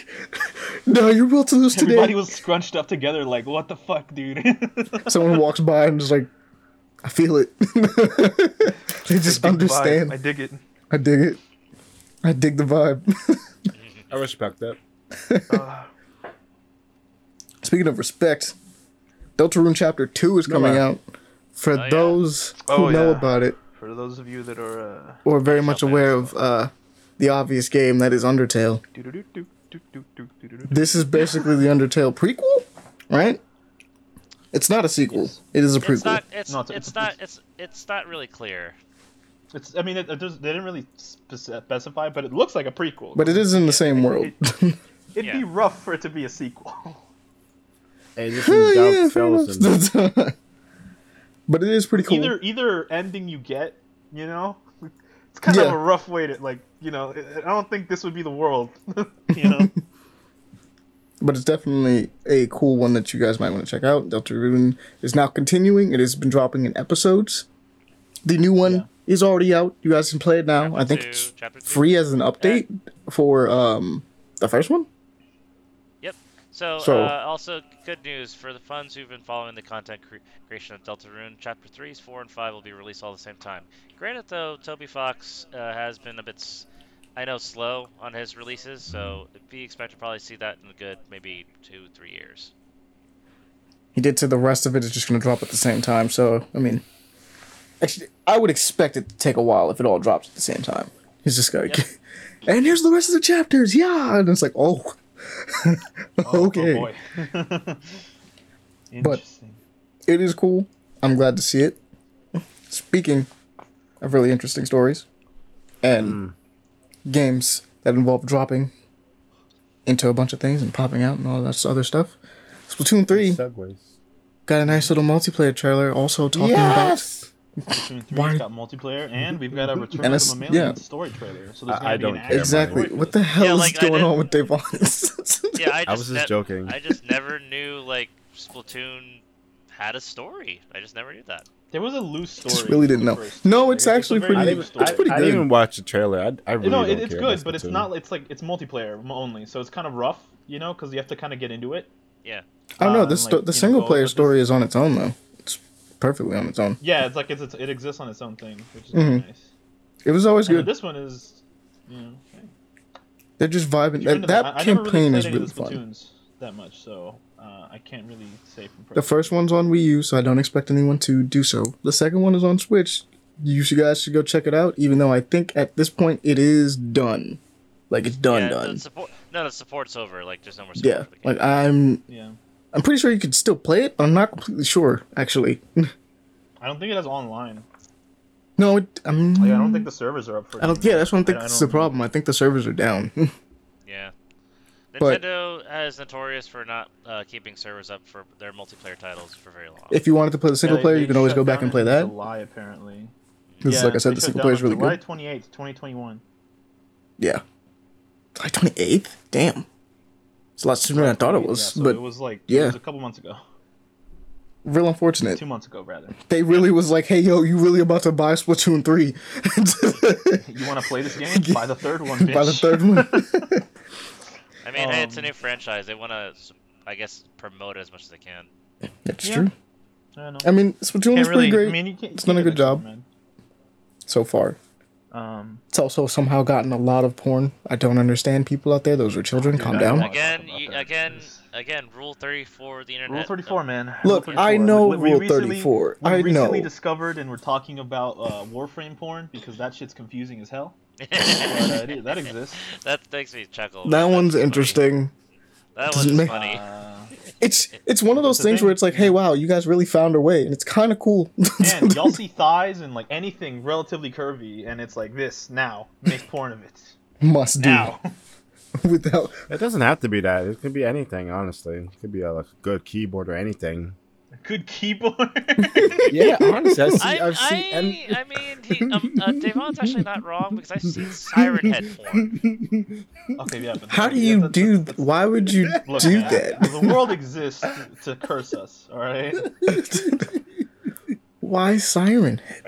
no, you're about to lose today. Everybody was scrunched up together, like, what the fuck, dude? Someone walks by and is like, I feel it. they just Dig the understand. I dig it. I dig it. I dig the vibe. I respect that. Uh, Speaking of respect, Deltarune Chapter 2 is coming yeah. out. For yeah. those who Oh, know yeah. about it, for those of you that are, uh, or very much aware of uh, the obvious game that is Undertale, this is basically the Undertale prequel, right? It's not a sequel. Yes. It is a It's prequel. not. It's, No, it's- it's, it's- not. It's it's not really clear. It's, I mean, it, it they didn't really specify, but it looks like a prequel. but it is in the same world. *laughs* It'd Yeah. be rough for it to be a sequel. *laughs* Hey, this yeah, is Doug fair enough. Fellison. *laughs* but it is pretty cool. Either either ending you get, you know, *laughs* it's kind of a rough way to like, you know. I I don't think this would be the world, *laughs* you know. but it's definitely a cool one that you guys might want to check out. Delta Deltarune is now continuing. It has been dropping in episodes. The new one Yeah. is already out. You guys can play it now. Chapter I think two, it's free as an update for um the first one. So, So- uh, also good news for the fans who've been following the content cre- creation of Deltarune. Chapter threes, four, and five will be released all at the same time. Granted, though, Toby Fox uh, has been a bit, s- I know, slow on his releases, so be expect to probably see that in a good maybe two, three years. He did say the rest of it is just going to drop at the same time. So I mean, actually, I would expect it to take a while if it all drops at the same time. He's just like, Yep. and here's the rest of the chapters. Yeah, and it's like, Oh, *laughs* Oh, okay. Oh. *laughs* Interesting. it is cool. I'm glad to see it. Speaking of really interesting stories and hmm. games that involve dropping into a bunch of things and popping out and all that other stuff, Splatoon 3 Segues. got a nice little multiplayer trailer also talking Yes! Splatoon 3's Why- got multiplayer, and we've got a Return And of it's- the Mammalian yeah. story trailer. So there's gonna I be don't an care, actual about exactly story what the hell Yeah, is like, going on with Devon. *laughs* Yeah, I just, I was just ne- joking. I just never knew like Splatoon had a story. I just never knew that. There was a loose story. Just really didn't know. first No, trailer. it's a actually pretty- I loose didn't, it's I, pretty I didn't even watch the trailer. I, I really no, don't it, it's care good, but it's not. It's like it's multiplayer only, so it's kind of rough, you know, because you have to kind of get into it. Yeah. I don't know. Uh, This like, sto- you the single go player with this- story is on its own though. It's perfectly on its own. Yeah, it's like it's, it's it exists on its own thing, which is really Mhm. nice. It was always And good. this one is, you know, They're just vibing. That, that I, I never really campaign is really fun. That much, so uh, I can't really say from The first. first one's on Wii U, so I don't expect anyone to do so. The second one is on Switch. You should- guys should go check it out. Even though I think at this point it is done, like it's done, yeah, done. The support, no, the support's over. Like, there's no more support Yeah, for the game. like I'm. Yeah, I'm pretty sure you could still play it. but I'm not completely sure, actually. I don't think it has online. no, it, I Like, I don't think the servers are up for. it I don't. Yeah, that's what I think. I That's the problem. I think the servers are down. *laughs* Yeah. But- Nintendo has notorious for not uh, keeping servers up for their multiplayer titles for very long. if you wanted to play the single Yeah, they- player, they you can always go back and play that. July, apparently. Because, like I said, the single player is on really July good. twenty eighth, twenty twenty one. Yeah. July 28th? Damn. It's a lot sooner than I thought it was, so but it was like yeah. it was a couple months ago, real unfortunate. two months ago rather. They really was like, hey, yo, you really about to buy Splatoon 3? *laughs* You want to play this game? Buy the third one, *laughs* bitch. By the third one? *laughs* I mean, hey, it's a um, new franchise. They want to, I guess, promote it as much as they can. That's Yeah. true. I, know. I mean, Splatoon Can't is really. pretty great I mean, you can't, It's you done a can't good get that job. man. so far. Um, It's also somehow gotten a lot of porn. I don't understand people out there. Those are children. Dude, Calm I down. Again, you, again, again, Rule 34 the internet. Rule thirty four, man. Look, Rule I know We- we Rule recently- 34. We I recently know. discovered, and we're talking about uh, Warframe porn because that shit's confusing as hell. *laughs* But, uh, that exists. that makes me chuckle. That That's one's funny. interesting. That Doesn't one's make- funny. Uh, it's it's one of those things thing. where it's like, hey, wow, you guys really found a way, and it's kind of cool. *laughs* Man, y'all see thighs and like anything relatively curvy, and it's like this now. Make porn of it Must do now. *laughs* without. It doesn't have to be that. It could be anything, honestly. It could be a like, good keyboard or anything. Good keyboard. *laughs* Yeah, honestly, I see, I, I've seen. I, and- I mean, he, um, uh, Devon's actually not wrong because I've seen Siren Head form. okay, yeah. But How do you that's- do? that's- Why would you *laughs* Look, do man, that? The world exists to curse us. All right. *laughs* Why siren head?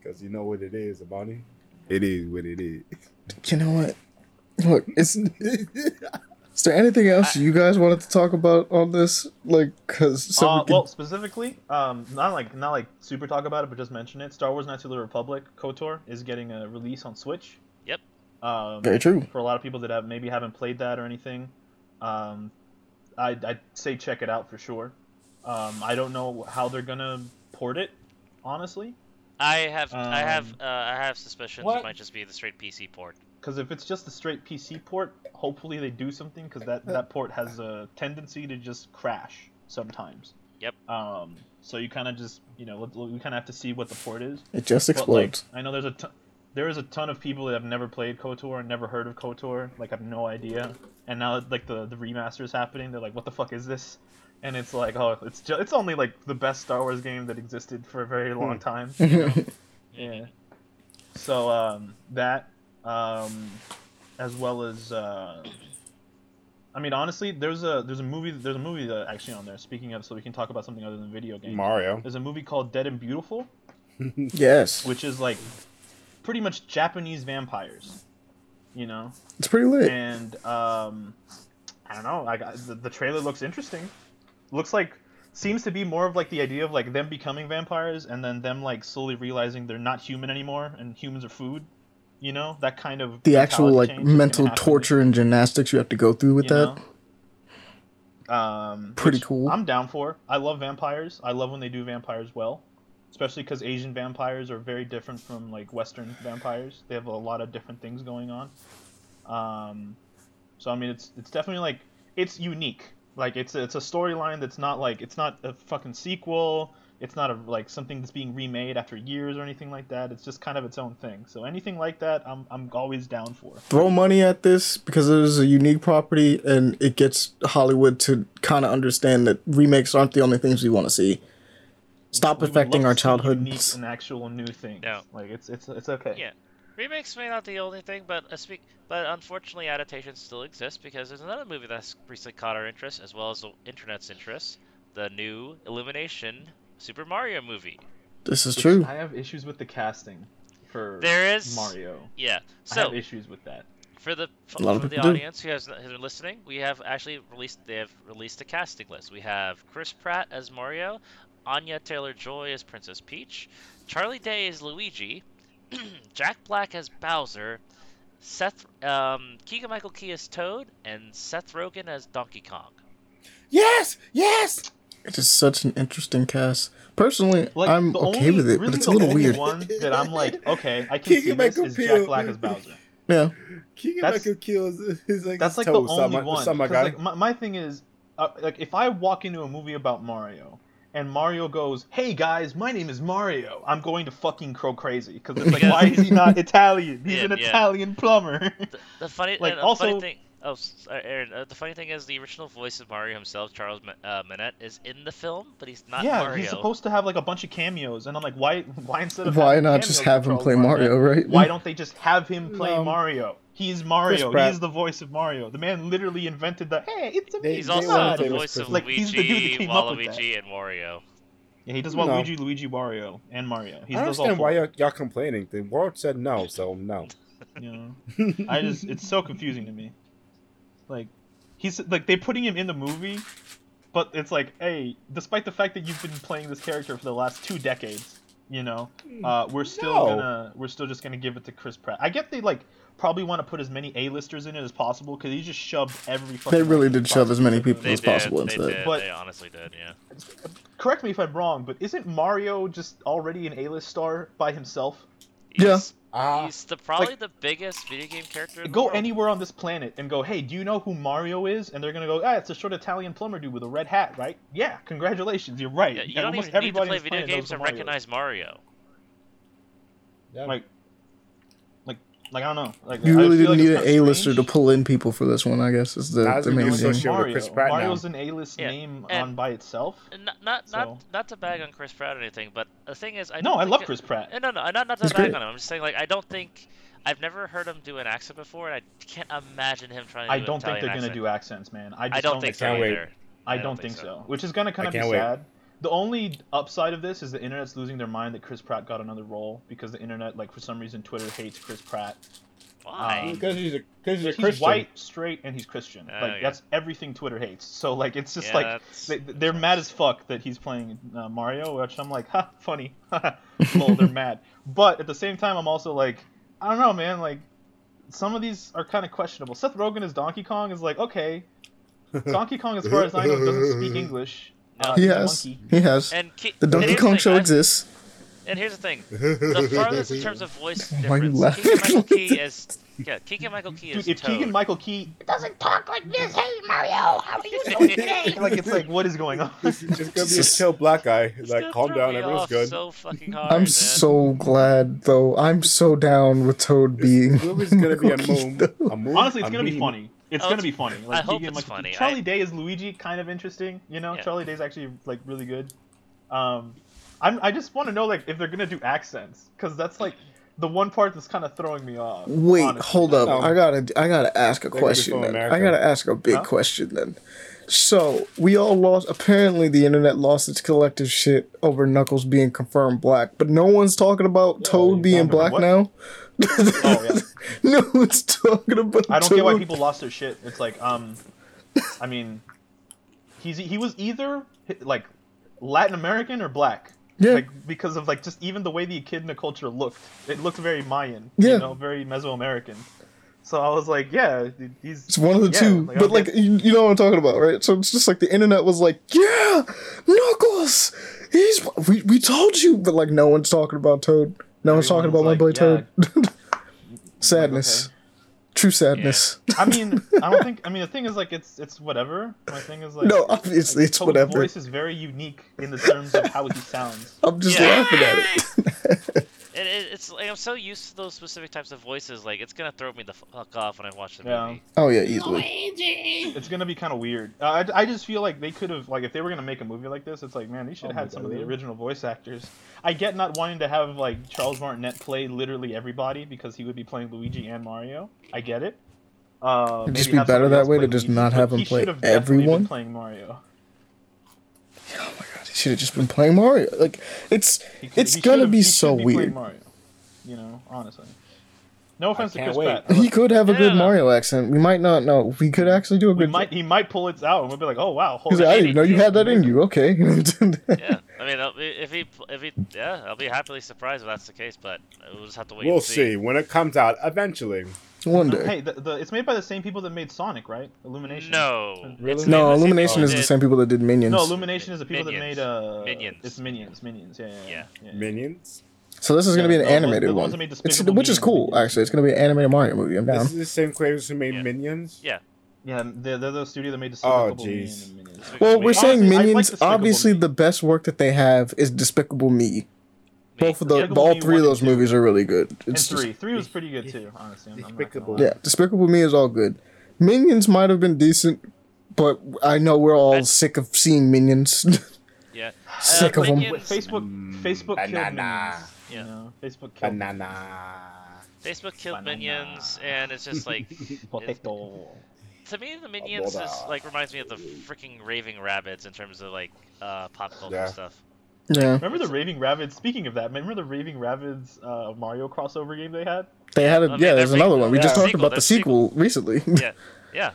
Because you know what it is, Bonnie. It is what it is. you know what? Look, it's. Is there anything else you guys wanted to talk about on this? Like, cause so uh, we can- well, specifically, um, not like not like super talk about it, but just mention it. Star Wars: Knights of the Republic KOTOR is getting a release on Switch. Yep. Um, very true. for a lot of people that have maybe haven't played that or anything, um, I I'd say check it out for sure. Um, I don't know how they're gonna port it, honestly, I have, I have, Um, uh, I have suspicions what? it might just be the straight PC port. Because if it's just a straight PC port, hopefully they do something because that that port has a tendency to just crash sometimes. Yep. Um, so you kind of just you know we kind of have to see what the port is. It just But like, explodes. I know there's a ton, there is a ton of people that have never played KOTOR and never heard of KOTOR, like I have no idea. And now like the the remaster is happening, they're like, what the fuck is this? And it's like, oh, it's just it's only like the best Star Wars game that existed for a very long time. you *laughs* know? yeah. So um, that um, as well as uh, I mean honestly, there's a there's a movie there's a movie that actually on there. Speaking of, so we can talk about something other than video games. Mario. There's a movie called Dead and Beautiful *laughs* yes, which is like pretty much Japanese vampires, you know. it's pretty lit. And um, I don't know. I got, the, the trailer looks interesting. Looks like seems to be more of like the idea of like them becoming vampires and then them like slowly realizing they're not human anymore and humans are food. You know that kind of the actual like change is gonna mental torture and gymnastics you have to go through with you that. know? Um, Pretty cool. I'm down for. I love vampires. I love when they do vampires well, especially because Asian vampires are very different from like Western vampires. They have a lot of different things going on. Um, so I mean, it's it's definitely like it's unique. Like it's a, it's a storyline that's not like it's not a fucking sequel. It's not a like something that's being remade after years or anything like that. It's just kind of its own thing. So anything like that, I'm I'm always down for. Throw money at this because it is a unique property and it gets Hollywood to kind of understand that remakes aren't the only things we want to see. Stop We affecting our childhood. see unique and actual new things. No. Like it's it's it's okay. Yeah. Remakes may not be the only thing, but uh, speak, but unfortunately, adaptations still exist because there's another movie that's recently caught our interest, as well as the internet's interest. The new Illumination Super Mario movie. This is true. I have issues with the casting for There is- Mario. Yeah. so I So have issues with that. for the for, lot of for the people do. audience who has, has been listening, we have actually released they have released a casting list. We have Chris Pratt as Mario, Anya Taylor Joy as Princess Peach, Charlie Day as Luigi, *clears throat* Jack Black as Bowser, Seth um, Keegan Michael Key as Toad, and Seth Rogen as Donkey Kong. Yes, yes. It is such an interesting cast. Personally, Like I'm okay only, with it, really but it's a the little only weird. one that I'm like, *laughs* okay, I can see Keegan this Michael is Jack Black as Bowser. Yeah, Keegan That's- Michael Key is, is like That's like toe, the only some, one. Some 'cause, guy. like, my, my thing is, uh, like if I walk into a movie about Mario and Mario goes, "Hey guys, my name is Mario," I'm going to fucking crow crazy because it's like, Because why is he not *laughs* Italian? He's Yeah, an yeah. Italian plumber. The, the funny, Like, the also- funny thing. Oh, s- uh, Aaron. Uh, the funny thing is, the original voice of Mario himself, Charles Ma- uh, Manette, is in the film, but he's not yeah, Mario. he's supposed to have like a bunch of cameos, and I'm like, why? *laughs* Why instead of why not just have him play Martinet, Mario, right? Why don't they just have him *laughs* play No. Mario? He's Mario. Pratt. He's the voice of Mario. The man literally invented the. Hey, it's a They- He's also the Taylor voice of Swift. Like, he's the dude that Luigi, came up with that. Waluigi, and Wario. Yeah, he does No. Waluigi, Luigi, Wario, and Mario. He I does all understand four. why y'all, y'all complaining. The world said no, so no. *laughs* You know, I just it's so confusing to me. Like, he's like they're putting him in the movie, but it's like, hey, despite the fact that you've been playing this character for the last two decades, you know, uh, we're still No. gonna we're still just gonna give it to Chris Pratt. I get they like probably want to put as many A-listers in it as possible because he just shoved every. They really did shove as many people They as did. possible they into that. did. But- they honestly did. Yeah. Correct me if I'm wrong, but isn't Mario just already an A-list star by himself? Yeah. He's- Ah, He's the probably the biggest video game character. In the Go world. anywhere on this planet and go, hey, do you know who Mario is? And they're gonna go, ah, it's a short Italian plumber dude with a red hat, right? Yeah, congratulations, you're right. Yeah, you Yeah, don't almost even need to everybody on play video games who to Mario is. recognize Mario. yeah. Like, like, like I don't know. Like You really feel didn't like need an A-lister to pull in people for this one. I guess is the, As the main thing. with Mario. Chris Pratt now. Mario's an A-list Yeah, name and- on by itself. Not not So- not not to bag on Chris Pratt or anything, but the thing is, I No, don't I think love it- Chris Pratt. No, no, not not to He's bag great. on him. I'm just saying, like, I don't think I've never heard him do an accent before, and I can't imagine him trying to. I do don't think Italian they're gonna do accents, man. I just I don't think so can't wait. either. I don't think so. Which is gonna kind of be sad. The only upside of this is the internet's losing their mind that Chris Pratt got another role because the internet, like for some reason, Twitter hates Chris Pratt. Why? Um, because he's a because he's a He's Christian. white, straight, and he's Christian. Oh, like yeah. that's everything Twitter hates. *laughs* So like it's just Yeah, like they, they're mad as fuck that he's playing uh, Mario, which I'm like, ha, funny. *laughs* Lol, they're mad. But at the same time, I'm also like, I don't know, man. Like some of these are kind of questionable. Seth Rogen as Donkey Kong is like, okay. *laughs* Donkey Kong, as far as I know, doesn't speak English. No. Uh, He has. monkey. He has. And Ki- The Donkey here's Kong thing, show I- exists. And here's the thing: the *laughs* farthest in terms of voice Why are you difference, laughing *laughs* Keegan Michael Key is yeah, Keegan Michael Key Dude, is if Keegan Michael Key, doesn't talk like this. Hey, Mario, how are you doing *laughs* today? like it's like, what is going on? It's gonna be a chill black guy. It's Like, calm down, everyone's good. So fucking hard, I'm man. so glad though. I'm so down with Toad being. This movie's gonna be a Michael moon. A moon. Honestly, it's a gonna be funny. It's Oh, gonna it's- be funny. Like, I hope Keegan, it's like, funny. Charlie I- Day is Luigi, kind of interesting. You know, Yeah. Charlie Day's actually like really good. Um, I'm, I just want to know like if they're gonna do accents, because that's like the one part that's kind of throwing me off. Wait, honestly. hold up. No. I gotta, I gotta ask a They're gonna be question. Then. America. I gotta ask a big Huh? question then. So we all lost. Apparently, the internet lost its collective shit over Knuckles being confirmed black, but no one's talking about Toad you being black now. Oh yeah. *laughs* *laughs* no one's talking about. I don't get why people lost their shit. It's like, um, I mean, he's he was either like Latin American or black. Yeah. Like because of like just even the way the echidna culture looked, it looked very Mayan. Yeah. You know, very Mesoamerican. So I was like, yeah, he's. It's one of the yeah, two, like, but like you, you know what I'm talking about, right? So it's just like the internet was like, "Yeah, Knuckles, he's we, we told you," but like no one's talking about Toad. No one's talking about Everyone's my boy like, Toad. *laughs* sadness, true sadness. I mean, I don't think. I mean, the thing is like it's it's whatever. My thing is like No, obviously it's Toad's whatever. voice is very unique in the terms of how he sounds. I'm just Yeah. laughing at it. *laughs* It, it, it's like I'm so used to those specific types of voices, like it's gonna throw me the fuck off when I watch the Yeah. movie. oh yeah, easily. It's gonna be kind of weird. Uh, I, I just feel like they could have like if they were gonna make a movie like this, it's like man, they should Oh have my had some of the God. original voice actors. I get not wanting to have like Charles Martinet play literally everybody because he would be playing Luigi and Mario. I get it. Uh, It'd just be better that way play to just Luigi, not have him he play should have definitely been everyone. Playing Mario. Oh my god, he should have just been playing Mario. Like it's could- it's gonna be he so be weird. Mario. You know, honestly. No offense to Chris wait. Pratt. I He could have a good Yeah. Mario accent. We might not know. We could actually do a we good. might he might pull it out and we'll be like, oh wow, He's holy like, I didn't even know you had that in you. Okay. *laughs* Yeah, I mean, if he, if he, yeah, I'll be happily surprised if that's the case, but we'll just have to wait. We'll and see when it comes out eventually. One day. Hey, the, the, it's made by the same people that made Sonic, right? Illumination. No, Really? No, made the same Illumination is the same people that did Minions. No, Illumination is the people Minions. that made uh Minions. It's Minions, Minions. Yeah, yeah, yeah. Yeah. yeah. Minions. so this is gonna be an Yeah, the- the animated ones one, that made it's, which is cool. Actually, it's gonna be an animated Mario movie. I'm This is the same creators who made Yeah. Minions. Yeah, Yeah, they're, they're the studio that made the Oh, Despicable Me jeez. Minions. Well, we're Honestly, saying I like Minions. Obviously, Me. the best work that they have is Despicable Me. Both of the Despicable all three of those movies are really good. And It's just- three, three was pretty good too. Honestly, I'm, I'm not gonna Despicable. lie. yeah, Despicable Me is all good. Minions might have been decent, but I know we're all I- sick of seeing Minions. *laughs* yeah. Sick Uh, of 'em. Minions- Wait, Facebook, Facebook killed banana. Minions. Yeah. You know, Facebook killed Banana. Facebook killed Banana. Minions, and it's just like *laughs* Potato. to me, the Minions Boda. just like reminds me of the freaking Raving Rabbids in terms of like uh, pop culture Yeah. stuff. Yeah, Remember the Raving Rabbids? Speaking of that, remember the Raving Rabbids uh, Mario crossover game they had? they had a I mean, yeah. There's another one. We yeah. just talked Sequel, about the there's sequel recently. *laughs* Yeah, yeah.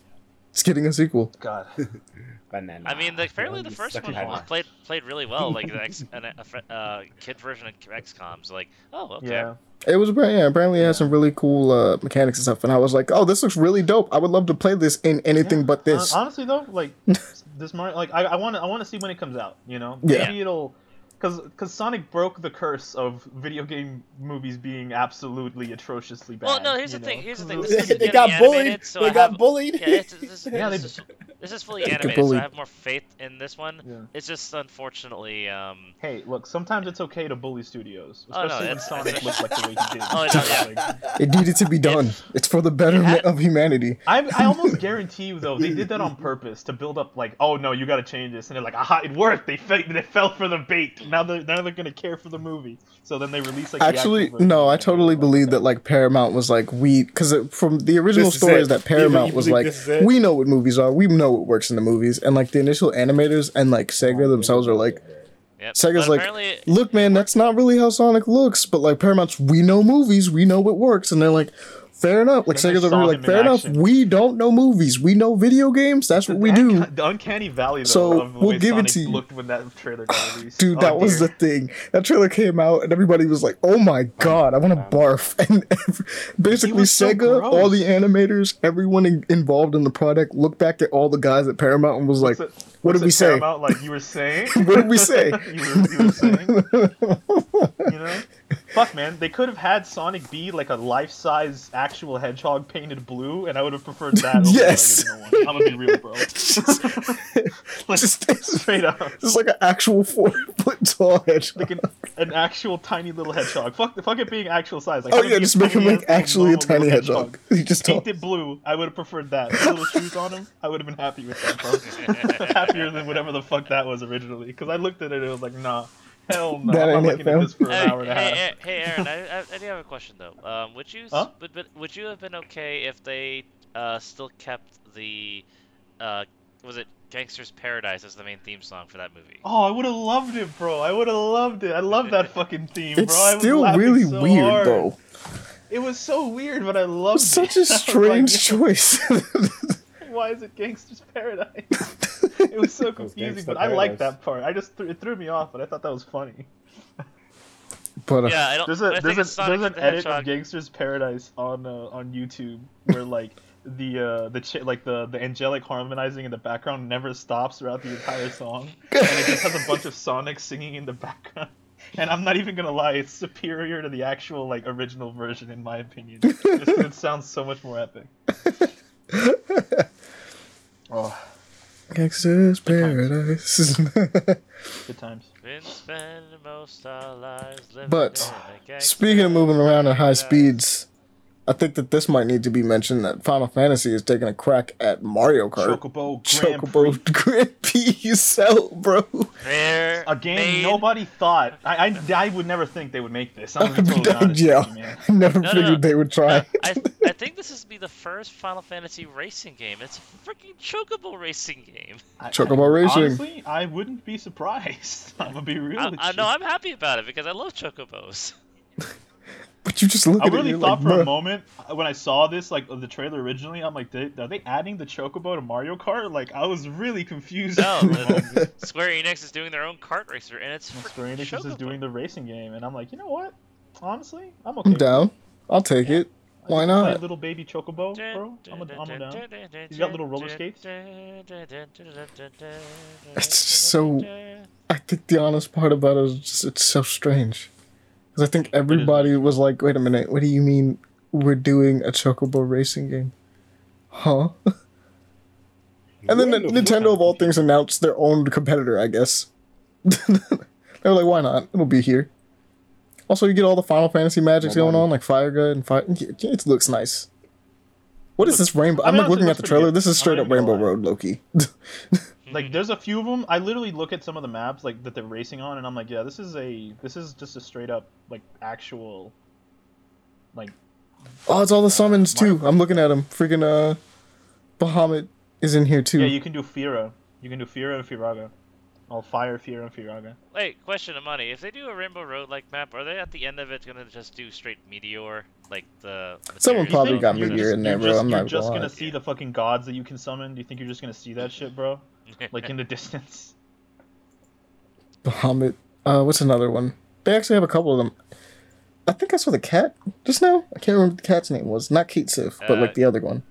*laughs* it's getting a sequel. God. *laughs* Banana. I mean, the, apparently the first one it. was played played really well, like the X, an, a, fr- uh, kid version of XCOM. So like, oh, okay. Yeah. It was apparently, yeah, apparently it has some really cool uh, mechanics and stuff, and I was like, oh, this looks really dope. I would love to play this in anything but this. Hon- honestly though, like this Mario, like I, I want to, I want to see when it comes out. You know, Yeah. maybe it'll, because Sonic broke the curse of video game movies being absolutely atrociously bad. Well, no. Here's you the thing. know? Here's the thing. 'Cause *laughs* This is they getting got bullied. animated, so they I got have- bullied. Yeah, it's, this, Yeah, this, they- is, this is fully Get animated, so bullied. I have more faith in this one. Yeah. It's just unfortunately, um, Hey, look, sometimes it's okay to bully studios, Oh, no, especially when it's- Sonic it's- looks like the way he did. *laughs* Oh, no, yeah. Like, It needed to be done. It's for the betterment had- of humanity. I, I almost *laughs* guarantee you though they did that on purpose to build up like oh no you got to change this and they're like aha it worked they fell they fell for the bait now they're now they're gonna care for the movie so then they release like Actually, actual no, I totally believe that like Paramount was like we because from the original This is stories that You- you Paramount was like this is it? we know what movies are, we know what works in the movies, and like the initial animators and like Sega themselves are like, yep. Sega's like, look, man, that's not really how Sonic looks, but like Paramount's, we know movies, we know what works, and they're like, fair enough. Like Sega's over here, like, fair enough. action. We don't know movies, we know video games. That's what we do. The uncanny valley though So, of the we'll give it to you. looked when that trailer got released Dude, Oh, that was the thing. That trailer came out, and everybody was like, "Oh my god, I want to barf!" *laughs* And basically, was so Sega, all the animators, everyone in- involved in the product, looked back at all the guys at Paramount and was like, What's it- "What did we say? Paramount, like you were *laughs* saying What did we say?" *laughs* you, were, you were saying you know fuck man they could have had Sonic be like a life-size actual hedgehog painted blue and I would have preferred that over Yes. the one I'm gonna be real bro *laughs* *laughs* like, Just, *laughs* straight up just like an actual four foot tall hedgehog. like an, an actual tiny little hedgehog. Fuck, fuck it being actual size. Like, oh yeah, just make him like as- as actually a tiny little hedgehog. He just tall. Painted blue, I would have preferred that. With little shoes on him, I would have been happy with that, bro. Happier than whatever the fuck that was originally. Because I looked at it, and it was like, nah, hell no. That I'm not it, looking at this for an Hey, hour and a half. hey, hey, Aaron, I, I, I do have a question though. Um, would you, s- Huh? would, would, would you have been okay if they uh, still kept the, uh, was it Gangster's Paradise as the main theme song for that movie? Oh, I would have loved it, bro. I would have loved it. I love that fucking *laughs* theme, It's bro. I was still really so weird hard. though. It was so weird, but I loved It's it. such a *laughs* I was like, strange yo, choice. *laughs* Why is it Gangster's Paradise? *laughs* it was so confusing, Gangsta but I liked that part. I just th- it threw me off, but I thought that was funny. but uh, Yeah, I don't. There's when a I think there's a there's an the edit Hedgehog- of Gangster's Paradise on uh, on YouTube where *laughs* like the uh the ch- like the the angelic harmonizing in the background never stops throughout the entire song, *laughs* and it just has a bunch of Sonic singing in the background. And I'm not even gonna lie, it's superior to the actual like original version in my opinion. Just 'cause it sounds so much more epic. Oh, Gangster's Paradise. *laughs* good times. Been spending most our lives living But, Speaking of moving around at high speeds, I think that this might need to be mentioned that Final Fantasy is taking a crack at Mario Kart. Chocobo Grand Chocobo Prix. *laughs* Grand Prix sell, bro. There, A game made- nobody thought. I, I, I would never think they would make this. I'm gonna *laughs* totally honest yeah, with you, man. I never No, no, figured no. they would try. I, I *laughs* think this is be the first Final Fantasy racing game. It's a freaking Chocobo racing game. I- Chocobo I- Racing. Honestly, I wouldn't be surprised. I'm gonna be real I, with I you. know I'm happy about it because I love Chocobos. But you just look I at it, really thought like, for a moment uh, when I saw this, like the trailer originally, I'm like, they, are they adding the Chocobo to Mario Kart? Like, I was really confused. No, for a moment. the- Square Enix is doing their own kart racer, and it's And Square Enix is Chocobo. just doing the racing game, and I'm like, you know what? Honestly, I'm okay. I'm down. I'll take it. it. Why get play not? little baby Chocobo, bro. I'm, a, I'm a down. He's got little roller skates. It's just so- I think the honest part about it is just, it's so strange. Because I think everybody was like, wait a minute, what do you mean we're doing a Chocobo racing game? Huh? *laughs* And then Where Nintendo, of all things, announced their own competitor, I guess. *laughs* they were like, why not? It'll be here. Also, you get all the Final Fantasy magics going on, like Fire Good and Fire. It looks nice. What is this rainbow? I'm like looking at the trailer. This is straight up Rainbow. Road, low-key. *laughs* Like there's a few of them. I literally look at some of the maps like that they're racing on, and I'm like, yeah, this is a this is just a straight up like actual, like Oh, it's all the summons Mario too. I'm looking at them. Freaking uh, Bahamut is in here too. yeah, you can do Fira, you can do Fira and Firaga, all fire Fira and Firaga. Wait, question Amani. If they do a Rainbow Road like map, are they at the end of it gonna just do straight Meteor? Like the. Someone probably got Meteor? Meteor in there, bro. Just, I'm you're not just gonna gonna lie. see the fucking gods that you can summon. Do you think you're just gonna see that shit, bro? Like in the distance. *laughs* Bahamut. Uh, what's another one? They actually have a couple of them. I think I saw the cat just now. I can't remember what the cat's name was. Not Cait Sith, but Uh, like the other one.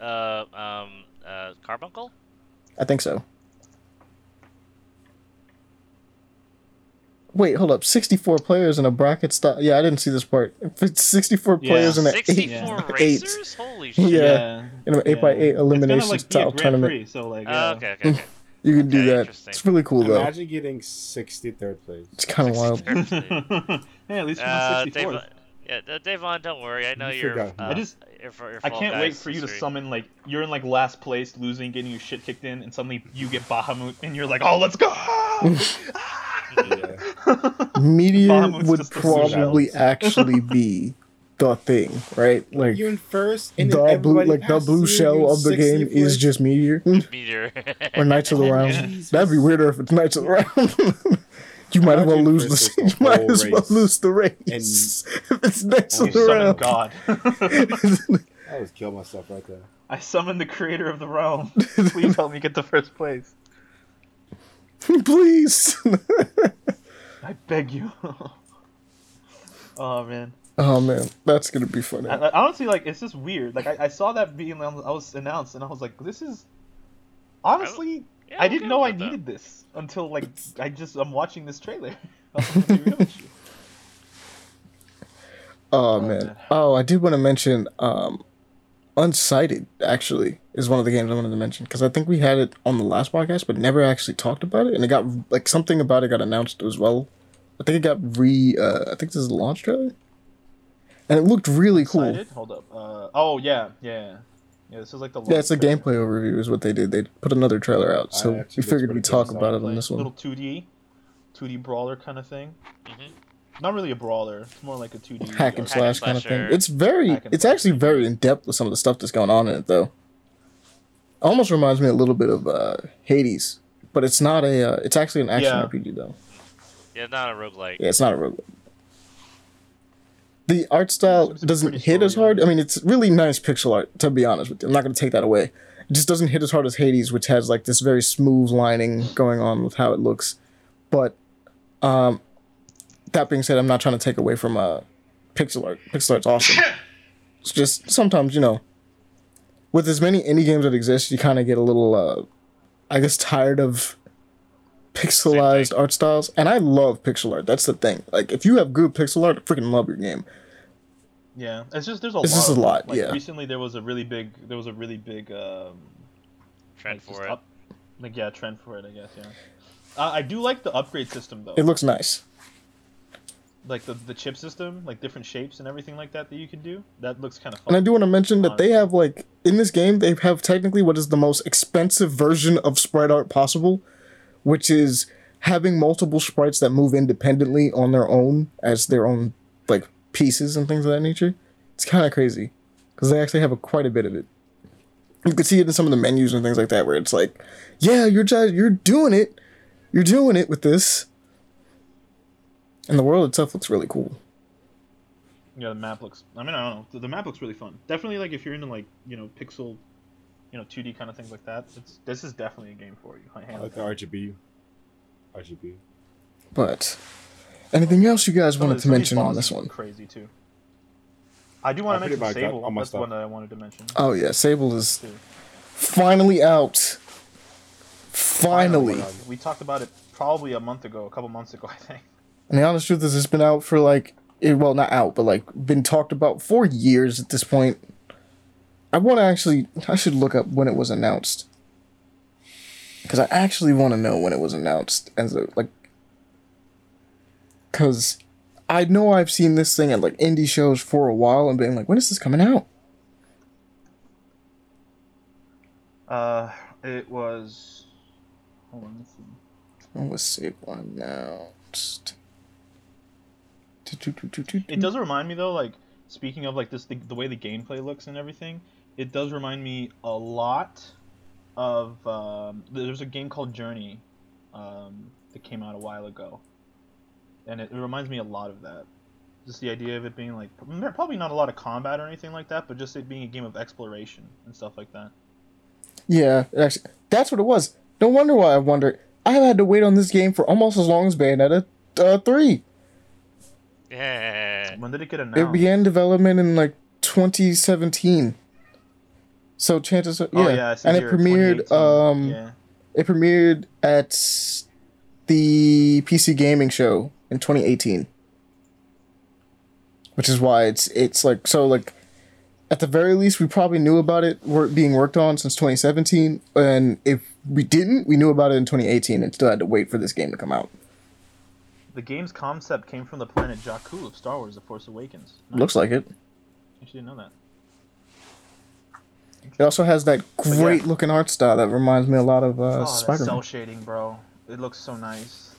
Uh, um, uh, Carbuncle? I think so. Wait, hold up. 64 players in a bracket style. Yeah, I didn't see this part. 64 Yeah. players in an 8 64 *laughs* eight. racers? Holy *laughs* shit. Yeah. in an 8 by 8 It's elimination kinda like style tournament. Prix, so like, Oh, yeah. okay, okay, okay. *laughs* You can do that. It's really cool though. Imagine getting 63rd place. It's kind of wild. 63rd. hey, at least you're Uh, not Dave, 64. yeah, uh, Davon, don't worry. I know You you're. Uh, I just- you're you're I can't wait for you to summon like you're in like last place, losing, getting your shit kicked in, and suddenly you get Bahamut, and you're like, oh, let's go! Meteor would probably actually be the thing, right? Like You're in first, and the blue, like the blue shell of the game is just Meteor *laughs* Meteor. *laughs* or Knights of the Round. Jesus. That'd be weirder if it's Knights of the Round. *laughs* you might as well lose the. the You might as well lose the race if it's Knights of the summon Round. God. I was kill myself right there. I summoned the creator of the realm. Please help me get to first place. *laughs* Please. I beg you. *laughs* oh man. oh man, that's gonna be funny. I, I honestly like it's just weird. Like I, I saw that being I was announced and I was like, this is honestly Yeah, I didn't know I with that. needed this until like I just I'm watching this trailer. I'm gonna be real with you. Oh man. man. Oh, I did want to mention um Unsighted actually is one of the games I wanted to mention because I think we had it on the last podcast but never actually talked about it and it got like something about it got announced as well. I think it got re uh I think this is the launch trailer. And it looked really cool. Excited? Hold up. Uh, oh yeah, yeah, yeah. This is like the Yeah, it's a trailer. gameplay overview is what they did. They put another trailer out. So we figured we'd talk about it Like, on this one. Little 2D, 2D brawler kind of thing. Mhm. Not really a brawler. It's more like a 2D hack and slash kind of thing. It's very, it's slash. actually very in depth with some of the stuff that's going on in it, though. Almost reminds me a little bit of uh, Hades, but it's not a. Uh, it's actually an action Yeah. RPG though. Yeah, not a roguelike. Yeah, it's not a roguelike. The art style It's doesn't pretty hit as story, hard. I mean, it's really nice pixel art. To be honest with you, I'm not going to take that away. It just doesn't hit as hard as Hades, which has like this very smooth lining going on with how it looks. But um, that being said, I'm not trying to take away from uh, pixel art. Pixel art's awesome. *laughs* It's just sometimes you know, with as many indie games that exist, you kind of get a little, uh, I guess, tired of pixelized art styles. And I love pixel art. That's the thing. Like, if you have good pixel art, I freaking love your game. Yeah, it's just there's a It's lot. just a lot, Like, yeah. Recently, there was a really big there was a really big um, Trend like, for it. up- like yeah, trend for it, I guess. Yeah. Uh, I do like the upgrade system though. It looks nice. Like the the chip system, like different shapes and everything like that that you can do. That looks kind of fun. And I do want to mention that they have like in this game they have technically what is the most expensive version of sprite art possible, which is having multiple sprites that move independently on their own as their own like pieces and things of that nature. It's kind of crazy because they actually have a, quite a bit of it. You can see it in some of the menus and things like that where it's like, yeah, you're just you're doing it, you're doing it with this. And the world itself looks really cool. Yeah, the map looks. I mean, I don't know. The, the map looks really fun. Definitely, like if you're into like you know pixel, you know 2D kind of things like that. It's this is definitely a game for you. I hands like the. RGB. RGB. But anything else you guys Some wanted to some of these mention on this one? Crazy too. I do want to mention Sable. That's stuff. one that I wanted to mention. Oh yeah, Sable is Too. finally out. Finally. Finally, we talked about it probably a month ago, a couple months ago, *laughs* I think. And the honest truth is, it's been out for like, it, well, not out, but like been talked about for years at this point. I want to actually, I should look up when it was announced. Because I actually want to know when it was announced as a like. Because I know I've seen this thing at like indie shows for a while and being like, when is this coming out? Uh, it was. Hold on, let's see. When was announced? It does remind me though, like speaking of like this, the, the way the gameplay looks and everything. It does remind me a lot of. Um, there's a game called Journey, um, that came out a while ago, and it, it reminds me a lot of that. Just the idea of it being like probably not a lot of combat or anything like that, but just it being a game of exploration and stuff like that. Yeah, actually, that's what it was. No wonder why I wondered. I had to wait on this game for almost as long as Bayonetta uh, 3. Yeah. When did it get announced? It began development in like 2017. So chances are, yeah. Oh yeah, and it premiered um yeah. it premiered at the PC gaming show in 2018. Which is why it's it's like so like at the very least we probably knew about it work, being worked on since 2017 and if we didn't we knew about it in 2018 and still had to wait for this game to come out. The game's concept came from the planet Jakku of Star Wars: The Force Awakens. Looks like it. You didn't know that. It also has that yeah. great looking art style that reminds me a lot of uh, oh, Spider-Man. cell shading, bro. It looks so nice.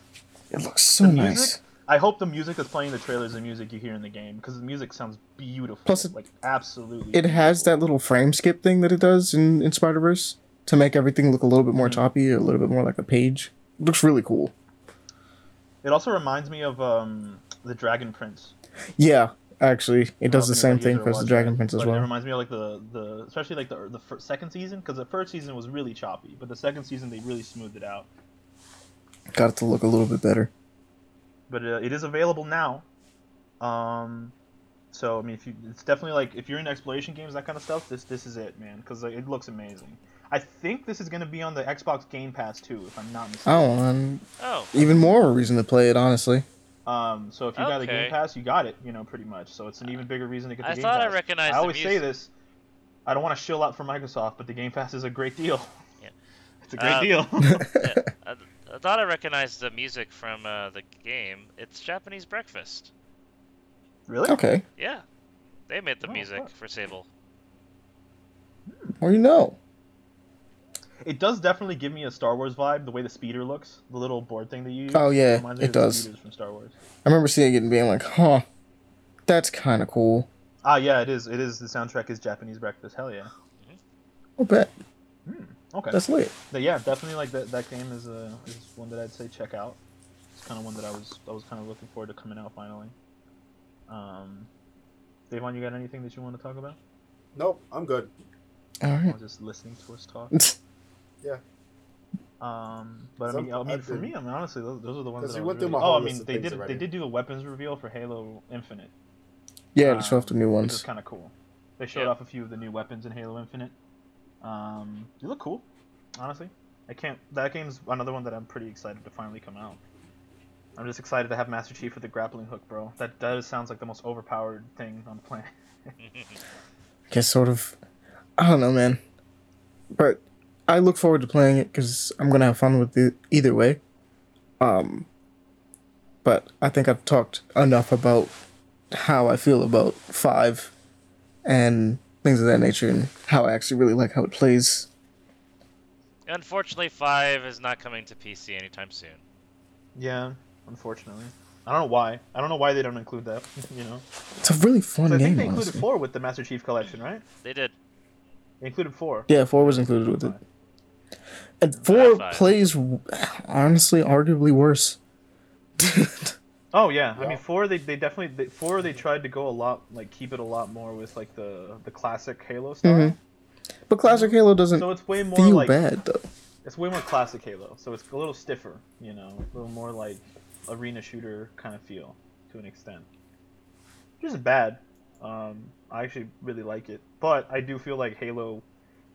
It looks so The nice. music, I hope the music that's playing the trailer is the music you hear in the game because the music sounds beautiful. Plus it- like absolutely. It has that little frame skip thing that it does in, in Spider Verse to make everything look a little bit more Mhm. choppy, a little bit more like a page. It looks really cool. It also reminds me of um, the Dragon Prince. Yeah, actually, it does the I don't know if same any of you thing for the Dragon Prince as well. It reminds me of like the, the especially like the the fir- second season because the first season was really choppy, but the second season they really smoothed it out. Got it to look a little bit better. But uh, it is available now. Um, so I mean, if you, it's definitely like if you're into exploration games, that kind of stuff. This this is it, man, because like, it looks amazing. I think this is gonna be on the Xbox Game Pass too, if I'm not mistaken. Oh, and Oh, even more reason to play it, honestly. Um, so if you got the Game Pass, you got it, you know, pretty much. So it's an even bigger reason to get the I Game thought I Pass. recognized I the always say this. I don't want to shill out for Microsoft, but the Game Pass is a great deal. Yeah. *laughs* It's a great Uh, deal. *laughs* yeah, *laughs* I, I thought I recognized the music from uh, the game. It's Japanese Breakfast. really? Okay, Yeah, they made the Oh, music fuck. for Sable. well you know. It does definitely give me a Star Wars vibe. The way the speeder looks, the little board thing that you use. Oh, yeah, reminds it does. from Star Wars. I remember seeing it and being like, huh, that's kind of cool. Ah, yeah, it is. It is. The soundtrack is Japanese Breakfast. Hell yeah. I'll bet. Okay. That's lit. But yeah, definitely like that. That game is uh, is one that I'd say check out. It's kind of one that I was I was kind of looking forward to coming out finally. Um, Davon, you got anything that you want to talk about? Nope, I'm good. All I right. was just listening to us talk. *laughs* Yeah. Um, but I Some- mean, I mean, I've for me, I mean, honestly, those, those are the ones. That you I was went through really... my Oh, I mean, they did already. they did do the weapons reveal for Halo Infinite. Yeah, to show off the new Which is ones. kind of cool. They showed Yeah. off a few of the new weapons in Halo Infinite. Um, they look cool, honestly. I can't. That game's another one that I'm pretty excited to finally come out. I'm just excited to have Master Chief with the grappling hook, bro. That that just sounds like the most overpowered thing on the planet. *laughs* I Guess sort of. I don't know, man. But I look forward to playing it because I'm gonna have fun with it either way. Um. But I think I've talked enough about how I feel about five, and things of that nature, and how I actually really like how it plays. Unfortunately, five is not coming to PC anytime soon. Yeah, unfortunately. I don't know why. I don't know why they don't include that. *laughs* You know, It's a really 'Cause fun game. I think they included honestly. four with the Master Chief Collection, right? They did. They included four. Yeah, four was included with it, and four five. plays honestly arguably worse. *laughs* Oh yeah, I mean four. They, they definitely they, four. They tried to go a lot like keep it a lot more with like the the classic Halo style. Mhm. But classic Halo doesn't So it's way more feel like bad though. it's way more classic Halo. So it's a little stiffer, you know, a little more like arena shooter kind of feel to an extent. Which isn't bad. Um, I actually really like it, but I do feel like Halo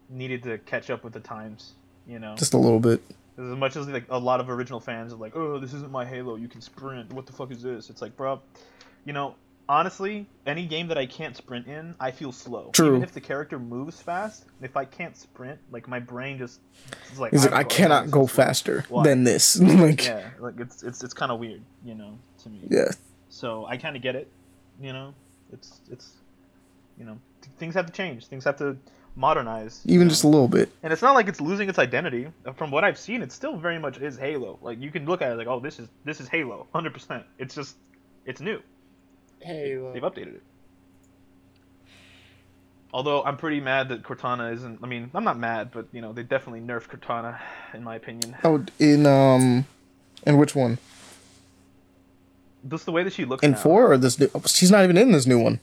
needed to catch up with the times. You know, Just a little bit. as much as like a lot of original fans are like, "Oh, this isn't my Halo. You can sprint. What the fuck is this?" It's like, bro, you know, honestly, any game that I can't sprint in, I feel slow. True. Even if the character moves fast, if I can't sprint, like my brain just is like, He's like, I cannot go faster Why? than this. *laughs* like, yeah. Yeah, like it's it's it's kind of weird, you know, to me. Yeah. So I kind of get it, you know. It's it's, you know, th- things have to change. Things have to modernize. you even know? just a little bit. And it's not like it's losing its identity. From what I've seen, it still very much is Halo. Like you can look at it like, oh, this is this is Halo, *laughs* hundred percent. It's just, it's new. Halo. They've updated it. Although I'm pretty mad that Cortana isn't. I mean, I'm not mad, but you know, they definitely nerfed Cortana, in my opinion. Oh, in um, in which one? Just the way that she looks In now. four or this new? She's not even in this new one.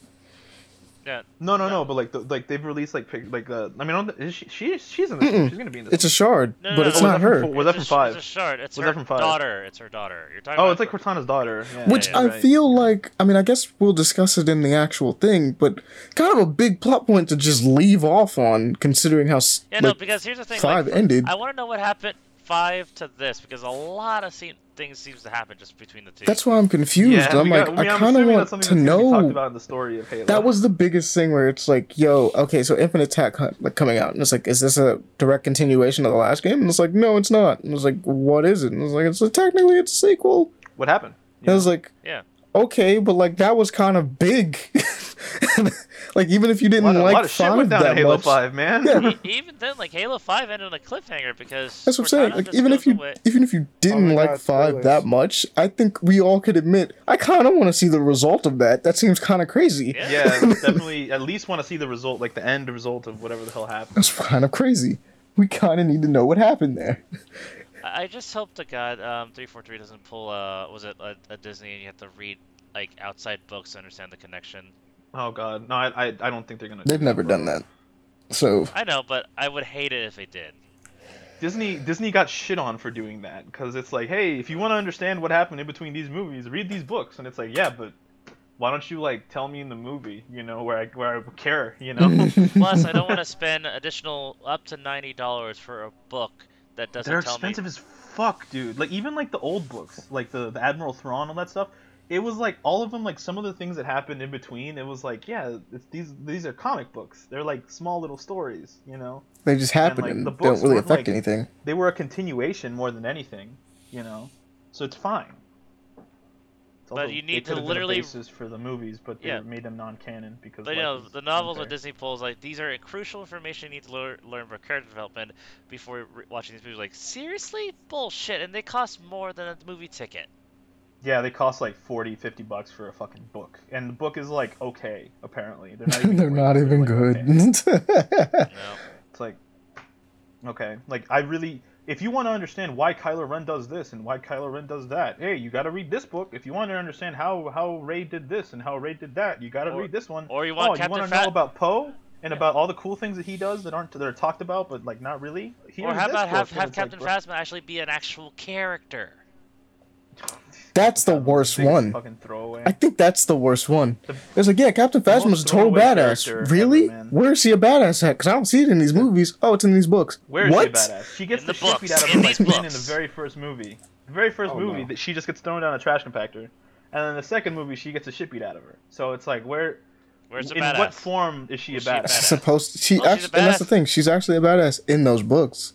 Yeah. No, no, no. But like, the, like they've released like pic- like uh, I mean, on the, is she, she she's in this. Mm-mm. She's gonna be in this. It's a shard, No, no, but no, it's no, not her. from? Was that from a- five? It's a shard. It's Was her from five? daughter. It's her daughter. You're talking oh, about it's like Cortana's daughter. Yeah, Which yeah, I right. feel like, I mean, I guess we'll discuss it in the actual thing, but kind of a big plot point to just leave off on, considering how s- Yeah, no, because here's the thing. five like, ended. I want to know what happened five to this because a lot of scene, things seems to happen just between the two. That's why I'm confused. Yeah, I'm like, got- we- I I'm kind of want to that's talked know. about in the story of Halo. That was the biggest thing where it's like, yo, okay, so Infinite Attack like coming out, and it's like, is this a direct continuation of the last game? And it's like, no, it's not. And it's like, what is it? And it's like, it's technically it's a sequel. what happened. And I was like, Yeah. Okay, but like that was kind of big. *laughs* like even if you didn't lot, of- like lot of five went that Halo much, Five, man. Yeah. Even then, like Halo Five ended on a cliffhanger because That's what I'm saying. Like even if you away. even if you didn't oh my like God, five spoilers. that much, I think we all could admit I kind of want to see the result of that. That seems kind of crazy. Yeah. yeah, *laughs* definitely. At least want to see the result, like the end result of whatever the hell happened. That's kind of crazy. We kind of need to know what happened there. I I just hope to God um, 343 doesn't pull uh was it a, a Disney and you have to read like outside books to understand the connection. Oh god, no, I, I, I don't think they're gonna. They've do never that, done that. So I know, but I would hate it if they did. Disney, Disney got shit on for doing that because it's like, hey, if you want to understand what happened in between these movies, read these books, and it's like, yeah, but why don't you like tell me in the movie, you know, where I where I care, you know? Plus, I don't *laughs* want to spend additional up to ninety dollars for a book that doesn't They're tell expensive me. as fuck, dude. Like even like the old books, like the, the Admiral Thrawn, all that stuff. It was like all of them, like some of the things that happened in between. It was like, yeah, it's, these these are comic books. They're like small little stories, you know. they just happen like, and the don't really affect like- anything. They were a continuation more than anything, you know. So it's fine. It's But also- you need to could've been a literally- basis for the movies, but they Yeah. made them non-canon because. But you know, the novels wasn't that Disney pulls, like these are crucial information you need to learn, learn for character development before re- watching these movies. Like seriously, bullshit, and they cost more than a movie ticket. Yeah, they cost like 40, 50 bucks for a fucking book, and the book is like okay. Apparently, they're not *laughs* even. They're great, not they're, even like, good. okay. You know, It's like, okay, like I really, if you want to understand why Kylo Ren does this and why Kylo Ren does that, hey, you got to read this book. If you want to understand how how Rey did this and how Rey did that, you got to read this one. or you oh, want oh, you want to Fat- know about Poe and Yeah. about all the cool things that he does that aren't that are talked about, but like not really. Here's or how about have, have like, Captain bro- Phasma actually be an actual character? *laughs* That's the worst one. I think that's the worst one. The- It's like, yeah, Captain the Phasma's a total badass. Really? ever. Where is he a badass at? Because I don't see it in these movies. Oh, it's in these books. Where is what? she a badass? She gets In the, the shit beat out of her these Finn in the very first movie. The very first Oh, movie no. that she just gets thrown down a trash compactor, and then the second movie she gets a shit beat out of her. So it's like where Where's the in badass? what form is she a Is she a badass? badass? Supposed she Oh, she's a actually, and that's the thing. She's actually a badass in those books.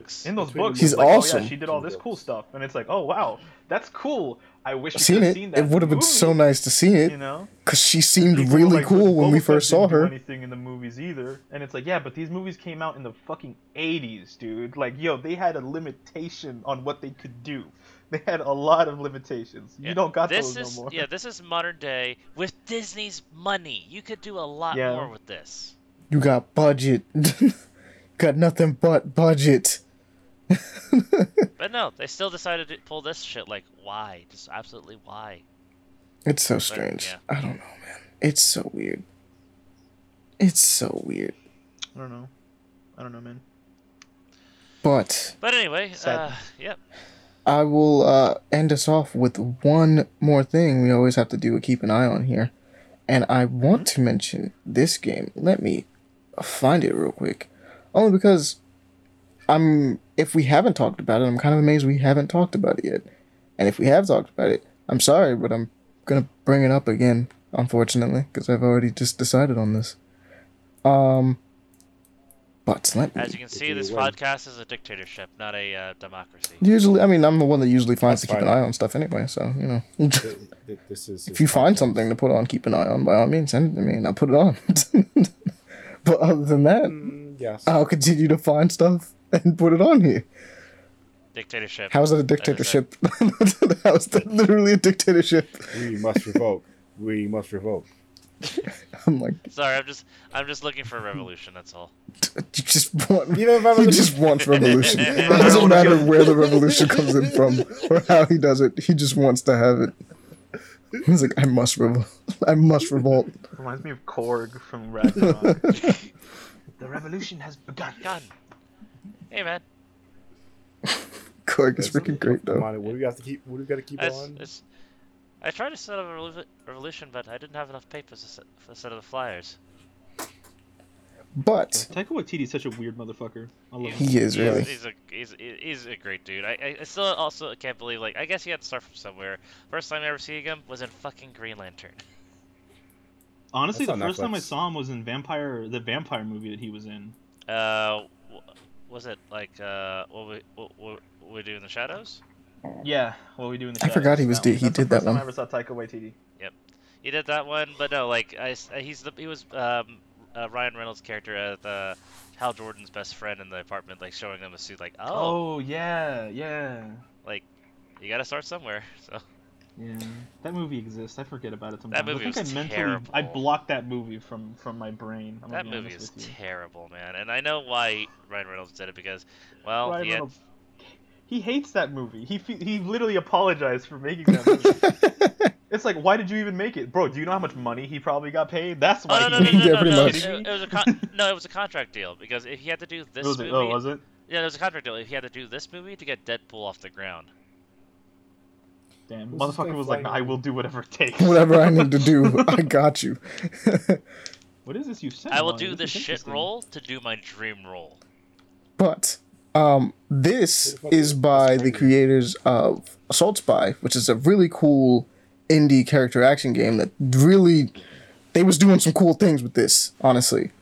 Books. In those Between books, the it's She's Oh, awesome. yeah, she did all this cool stuff, and it's like, oh wow, that's cool. I wish you Seen it. seen that. It would have been so nice to see it You know, because she seemed People really like, cool when we first saw didn't do her. anything in the movies either, and it's like, yeah, but these movies came out in the fucking '80s, dude. Like, yo, they had a limitation on what they could do. *laughs* They had a lot of limitations. You don't got this those is no more. yeah, this is modern day with Disney's money. You could do a lot Yeah. more with this. You got budget. *laughs* got nothing but budget. But no, they still decided to pull this shit. Like, why? Just absolutely why? It's so strange. yeah. I don't know, man. It's so weird. It's so weird. I don't know. I don't know, man. But But anyway, Sad. uh, yep. I will uh, end us off with one more thing we always have to do keep an eye on here. And I want to mention this game. Let me find it real quick. Only because I'm if we haven't talked about it, I'm kind of amazed we haven't talked about it yet. And if we have talked about it, I'm sorry, but I'm gonna bring it up again, unfortunately, because I've already just decided on this. Um but let me As you can see, this win. podcast is a dictatorship, not a uh, democracy. Usually, I mean, I'm the one that usually finds That's to keep an eye on stuff anyway. So you know, Th- *laughs* th- This is. if you find something to put on, keep an eye on. By all means, send it to me, and I'll put it on. *laughs* but other than that, Mm, yes. I'll continue to find stuff and put it on here. Dictatorship. How is that a dictatorship? *laughs* How is that literally a dictatorship? we must revoke. We must revoke. *laughs* I'm like, Sorry, I'm just I'm just looking for a revolution. That's all. *laughs* you just want, Even if I he was just wants revolution. It doesn't matter where the revolution comes in from or how he does it. He just wants to have it. He's like, I must revolt. I must revolt. Reminds me of Korg from Ragnarok. the revolution has begun. God. Hey man, *laughs* Korg is freaking great Come though. on, what do we have to keep? What do we got to keep it's, on? it's, I tried to set up a revolu- revolution, but I didn't have enough papers to set, to set up the flyers. But Taika Waititi's such a weird motherfucker. I love him. He is, really. He's a he's, he's a great dude. I, I- I still also can't believe like I guess he had to start from somewhere. First time I ever seeing him was in fucking Green Lantern. Honestly, That's the on first time I saw him was in Vampire, the vampire movie that he was in. Uh, w- was it like uh what we what, what we do in the shadows? Yeah, what we do in the shadows. I forgot he was That did- he That's the did that first time one. I ever saw Taika Waititi. Yep, he did that one, but no, like I s- uh, he's the he was um uh, Ryan Reynolds' character at the Hal Jordan's best friend in the apartment, like showing them a suit, like oh, Oh yeah, yeah, like you gotta start somewhere. *laughs* So yeah. That movie exists. I forget about it sometimes. That movie I think was I mentally, terrible. I blocked that movie from from my brain. I'm that movie honest is terrible, man. And I know why Ryan Reynolds did it because, well, Ryan he had, Reynolds- He hates that movie. He he literally apologized for making that movie. *laughs* it's like, why did you even make it, bro? Do you know how much money he probably got paid? That's Oh why. no no he no made no, Yeah, no, pretty no, much. It, it was a con- *laughs* no, it was a contract deal because if he had to do this Was movie, it? Oh, was it? yeah, there was a contract deal. If he had to do this movie to get Deadpool off the ground, Damn, Who's this motherfucker was like, flying I will do whatever it takes. *laughs* whatever I need to do, *laughs* I got you. *laughs* What is this you sent? I will do the This shit interesting. role to do my dream role. But um, this is by the creators of Assault Spy, which is a really cool indie character action game that really they was doing some cool things with this, honestly.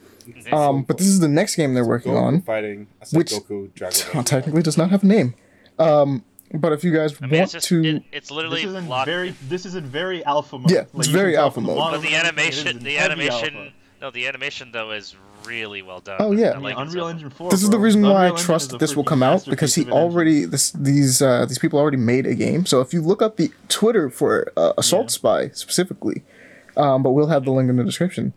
Um, but this is the next game they're working on. fighting. I which- Goku Dragon technically does not have a name. Um, but if you guys I mean, want it's just to, it, it's literally This is in locked. very. This is in very alpha mode. Yeah, it's you very alpha mode. models but the and everything, it is animation, the animation, alpha. no, the animation though is really well done. Oh, yeah. I I mean, like Unreal. Engine 4. this is the reason why I Unreal Engine trust that this will come out because he masterpiece of an engine. already this these uh, these people already made a game. So if you look up the Twitter for uh, Assault Yeah. Spy specifically, um, but we'll have the link in the description.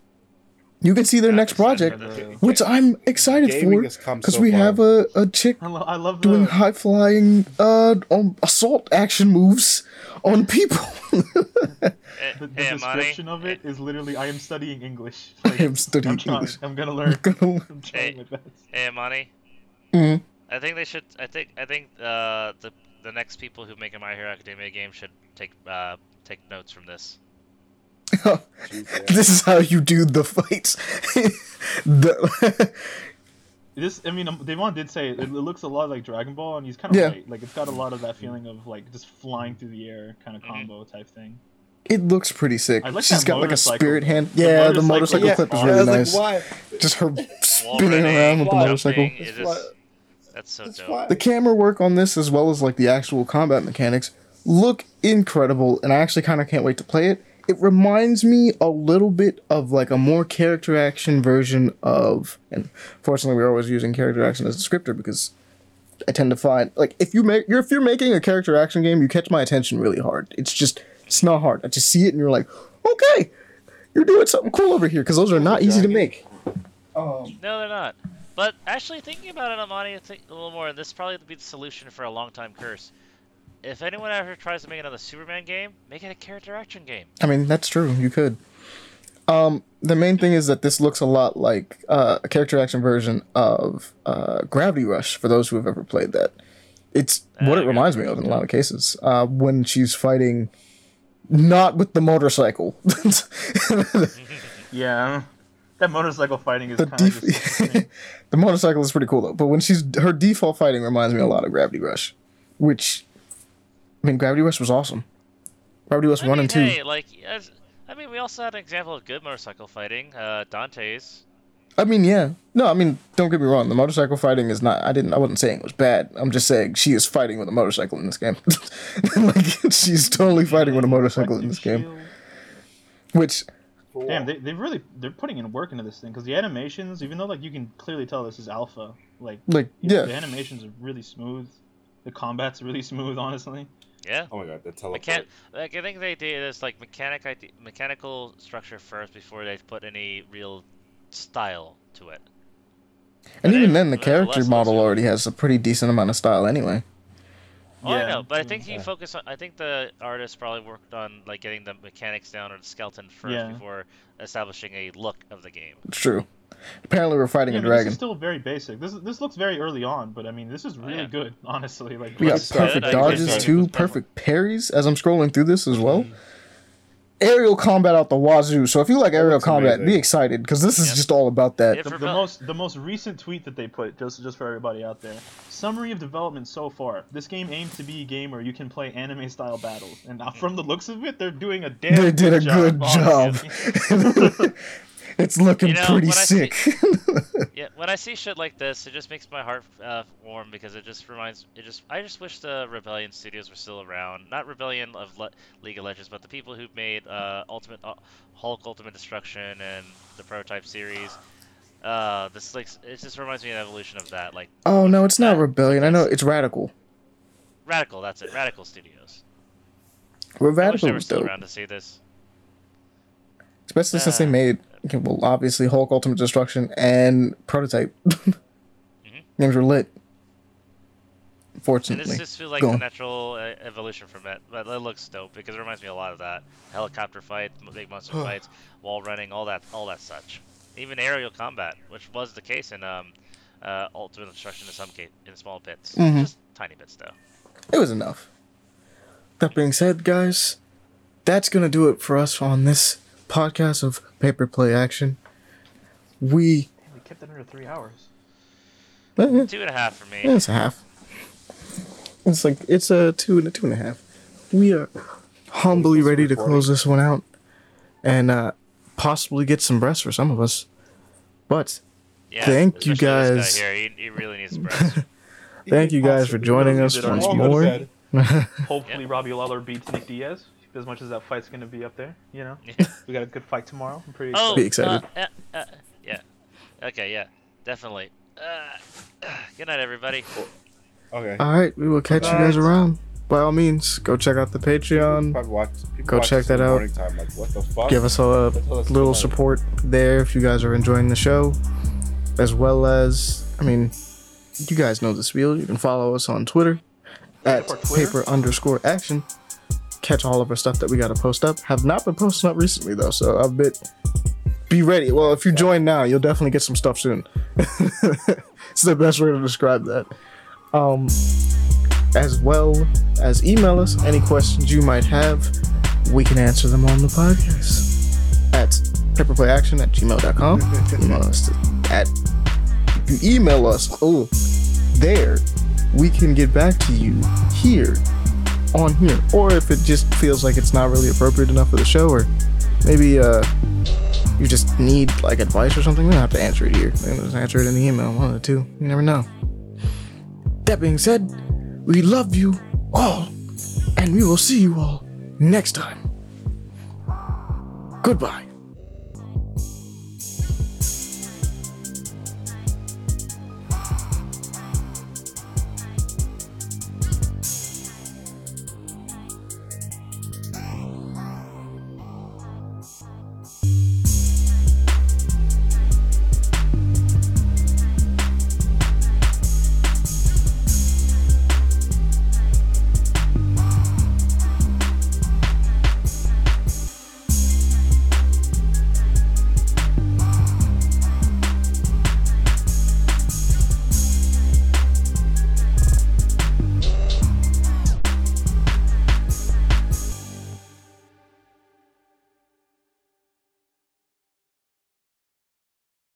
You can see their next project, which I'm excited Gaming for because so we far. have a, a chick I, lo- I love the. doing high flying uh on assault action moves on people. Eh, the, the hey, Amani, description of it eh, literally, I am studying English. *laughs* I am studying I'm trying. English. I'm gonna learn. *laughs* Gonna- I'm trying my best. Hey, Amani. Mhm. I think they should. I think. I think uh, the the next people who make a My Hero Academia game should take uh, take notes from this. Jeez, yeah. this is how you do the fights. *laughs* the, This, I mean, um, Devon did say it, it looks a lot like Dragon Ball, and he's kind of Yeah. right. Like, it's got a lot of that feeling of like just flying through the air kind of Mhm. combo type thing. it looks pretty sick. I like She's that got like a spirit hand. Yeah, the motorcycle motorcycle is clip is really nice. like. Just her spinning running, around with the motorcycle. That's just- that's so That's dope. why. The camera work on this, as well as like the actual combat mechanics, look incredible, and I actually kind of can't wait to play it. It reminds me a little bit of like a more character action version of, and fortunately we're always using character action as a descriptor because I tend to find like if you make you're if you're making a character action game, you catch my attention really hard. It's just it's not hard. I just see it and you're like, okay, you're doing something cool over here because those are not easy to make. Um, No, they're not. But actually, thinking about it, Amani, I think a little more, and this probably be the solution for a long time curse. If anyone ever tries to make another Superman game, make it a character action game. I mean, that's true. You could. Um, the main thing is that this looks a lot like uh, a character action version of uh, Gravity Rush. For those who have ever played that, it's what Uh, it reminds me of in a lot of cases. Uh, when she's fighting, not with the motorcycle. *laughs* Yeah, that motorcycle fighting is the kind of def- *laughs* the motorcycle is pretty cool though. But when she's her default fighting reminds me a lot of Gravity Rush, which I mean, Gravity Rush was awesome. Gravity Rush I one mean, and two. hey, like, I mean, we also had an example of good motorcycle fighting. Uh, Dante's. I mean, yeah. No, I mean, don't get me wrong. The motorcycle fighting is not. I didn't. I wasn't saying it was bad. I'm just saying she is fighting with a motorcycle in this game. *laughs* like she's totally fighting with a motorcycle in this game. Which Damn, they they really they're putting in work into this thing because the animations, even though like you can clearly tell this is alpha, like like yeah, the animations are really smooth. The combat's really *laughs* smooth, honestly. Yeah. Oh my god, the teleport. Mechan- like I think they did this like mechanic ide- mechanical structure first before they put any real style to it. and But even then, the character model already has a pretty decent amount of style anyway. Oh, I Yeah. know, but I think he Yeah. focused on. I think the artist probably worked on like getting the mechanics down or the skeleton first Yeah. before establishing a look of the game. True. Apparently, we're fighting Yeah, I a mean, this dragon. is still very basic. This is, this looks very early on, but I mean, this is Oh, really yeah. good, honestly. Like We got perfect I dodges Sorry. too, perfect parries as I'm scrolling through this as well. aerial combat out the wazoo. So if you like aerial looks combat, be excited because this is Yep. just all about that. If The, the most the most recent tweet that they put just just for everybody out there. Summary of development so far. This game aims to be a game where you can play anime style battles, and now from the looks of it, they're doing a damn. They did a good job. honestly. *laughs* *laughs* it's looking You know, pretty I see- sick. *laughs* Yeah, when I see shit like this, it just makes my heart uh, warm because it just reminds. It just I just wish the Rebellion Studios were still around. Not Rebellion of Le- League of Legends, but the people who made uh, Ultimate uh, Hulk, Ultimate Destruction, and the Prototype series. Uh, this like it just reminds me of the evolution of that. Like oh no, it's not rebellion. I know it's radical. Radical, that's it. Radical Studios. We're I wish radical they were still dope, around to see this. especially since they Uh, made okay, well obviously Hulk Ultimate Destruction and Prototype. *laughs* Games were lit. And Fortunately, this just feels like Go the on. natural uh, evolution from it, but it looks dope because it reminds me a lot of that helicopter fights, big monster *sighs* fights, wall running, all that, all that such. Even aerial combat, which was the case in um, uh, Ultimate Destruction in some case, in small bits, Mhm. just tiny bits though. it was enough. That being said, guys, that's gonna do it for us on this podcast of Paper Play Action. We we kept it under three hours. eh, Two and a half for me. it's a half. It's like it's a two and a two and a half. We are humbly ready to close this one out, and uh, possibly get some rest for some of us. But Yeah, Thank you especially this guys. guy here. He, he really needs some rest. *laughs* thank you guys for joining us once all go to more. *laughs* Hopefully, Yeah. Robbie Lawler beats Nick Diaz. As much as that fight's gonna be up there, you know, we got a good fight tomorrow. I'm pretty oh, excited. Uh, uh, uh, yeah. Okay, yeah, definitely. Uh, *sighs* good night, everybody. Okay. All right, we will catch you guys around. By all means, go check out the Patreon. Probably watch, people Go watch check that out. Time. Like, what the fuck? Give us a That's all that's little tonight. support there if you guys are enjoying the show, as well as I mean, you guys know the spiel. You can follow us on Twitter at Twitter? paper underscore action. Catch all of our stuff that we got to post up. Have not been posting up recently though, so a bit. Be ready. Well, if you join now, you'll definitely get some stuff soon. *laughs* it's the best way to describe that. Um, as well as email us any questions you might have. We can answer them on the podcast at paperplayaction at gmail.com. *laughs* email us at if you email us, oh, there, we can get back to you here on here. Or if it just feels like it's not really appropriate enough for the show, or maybe uh you just need like advice or something, we don't have to answer it here. Can just answer it in the email, one of the two. You never know. That being said, we love you all, and we will see you all next time. Goodbye.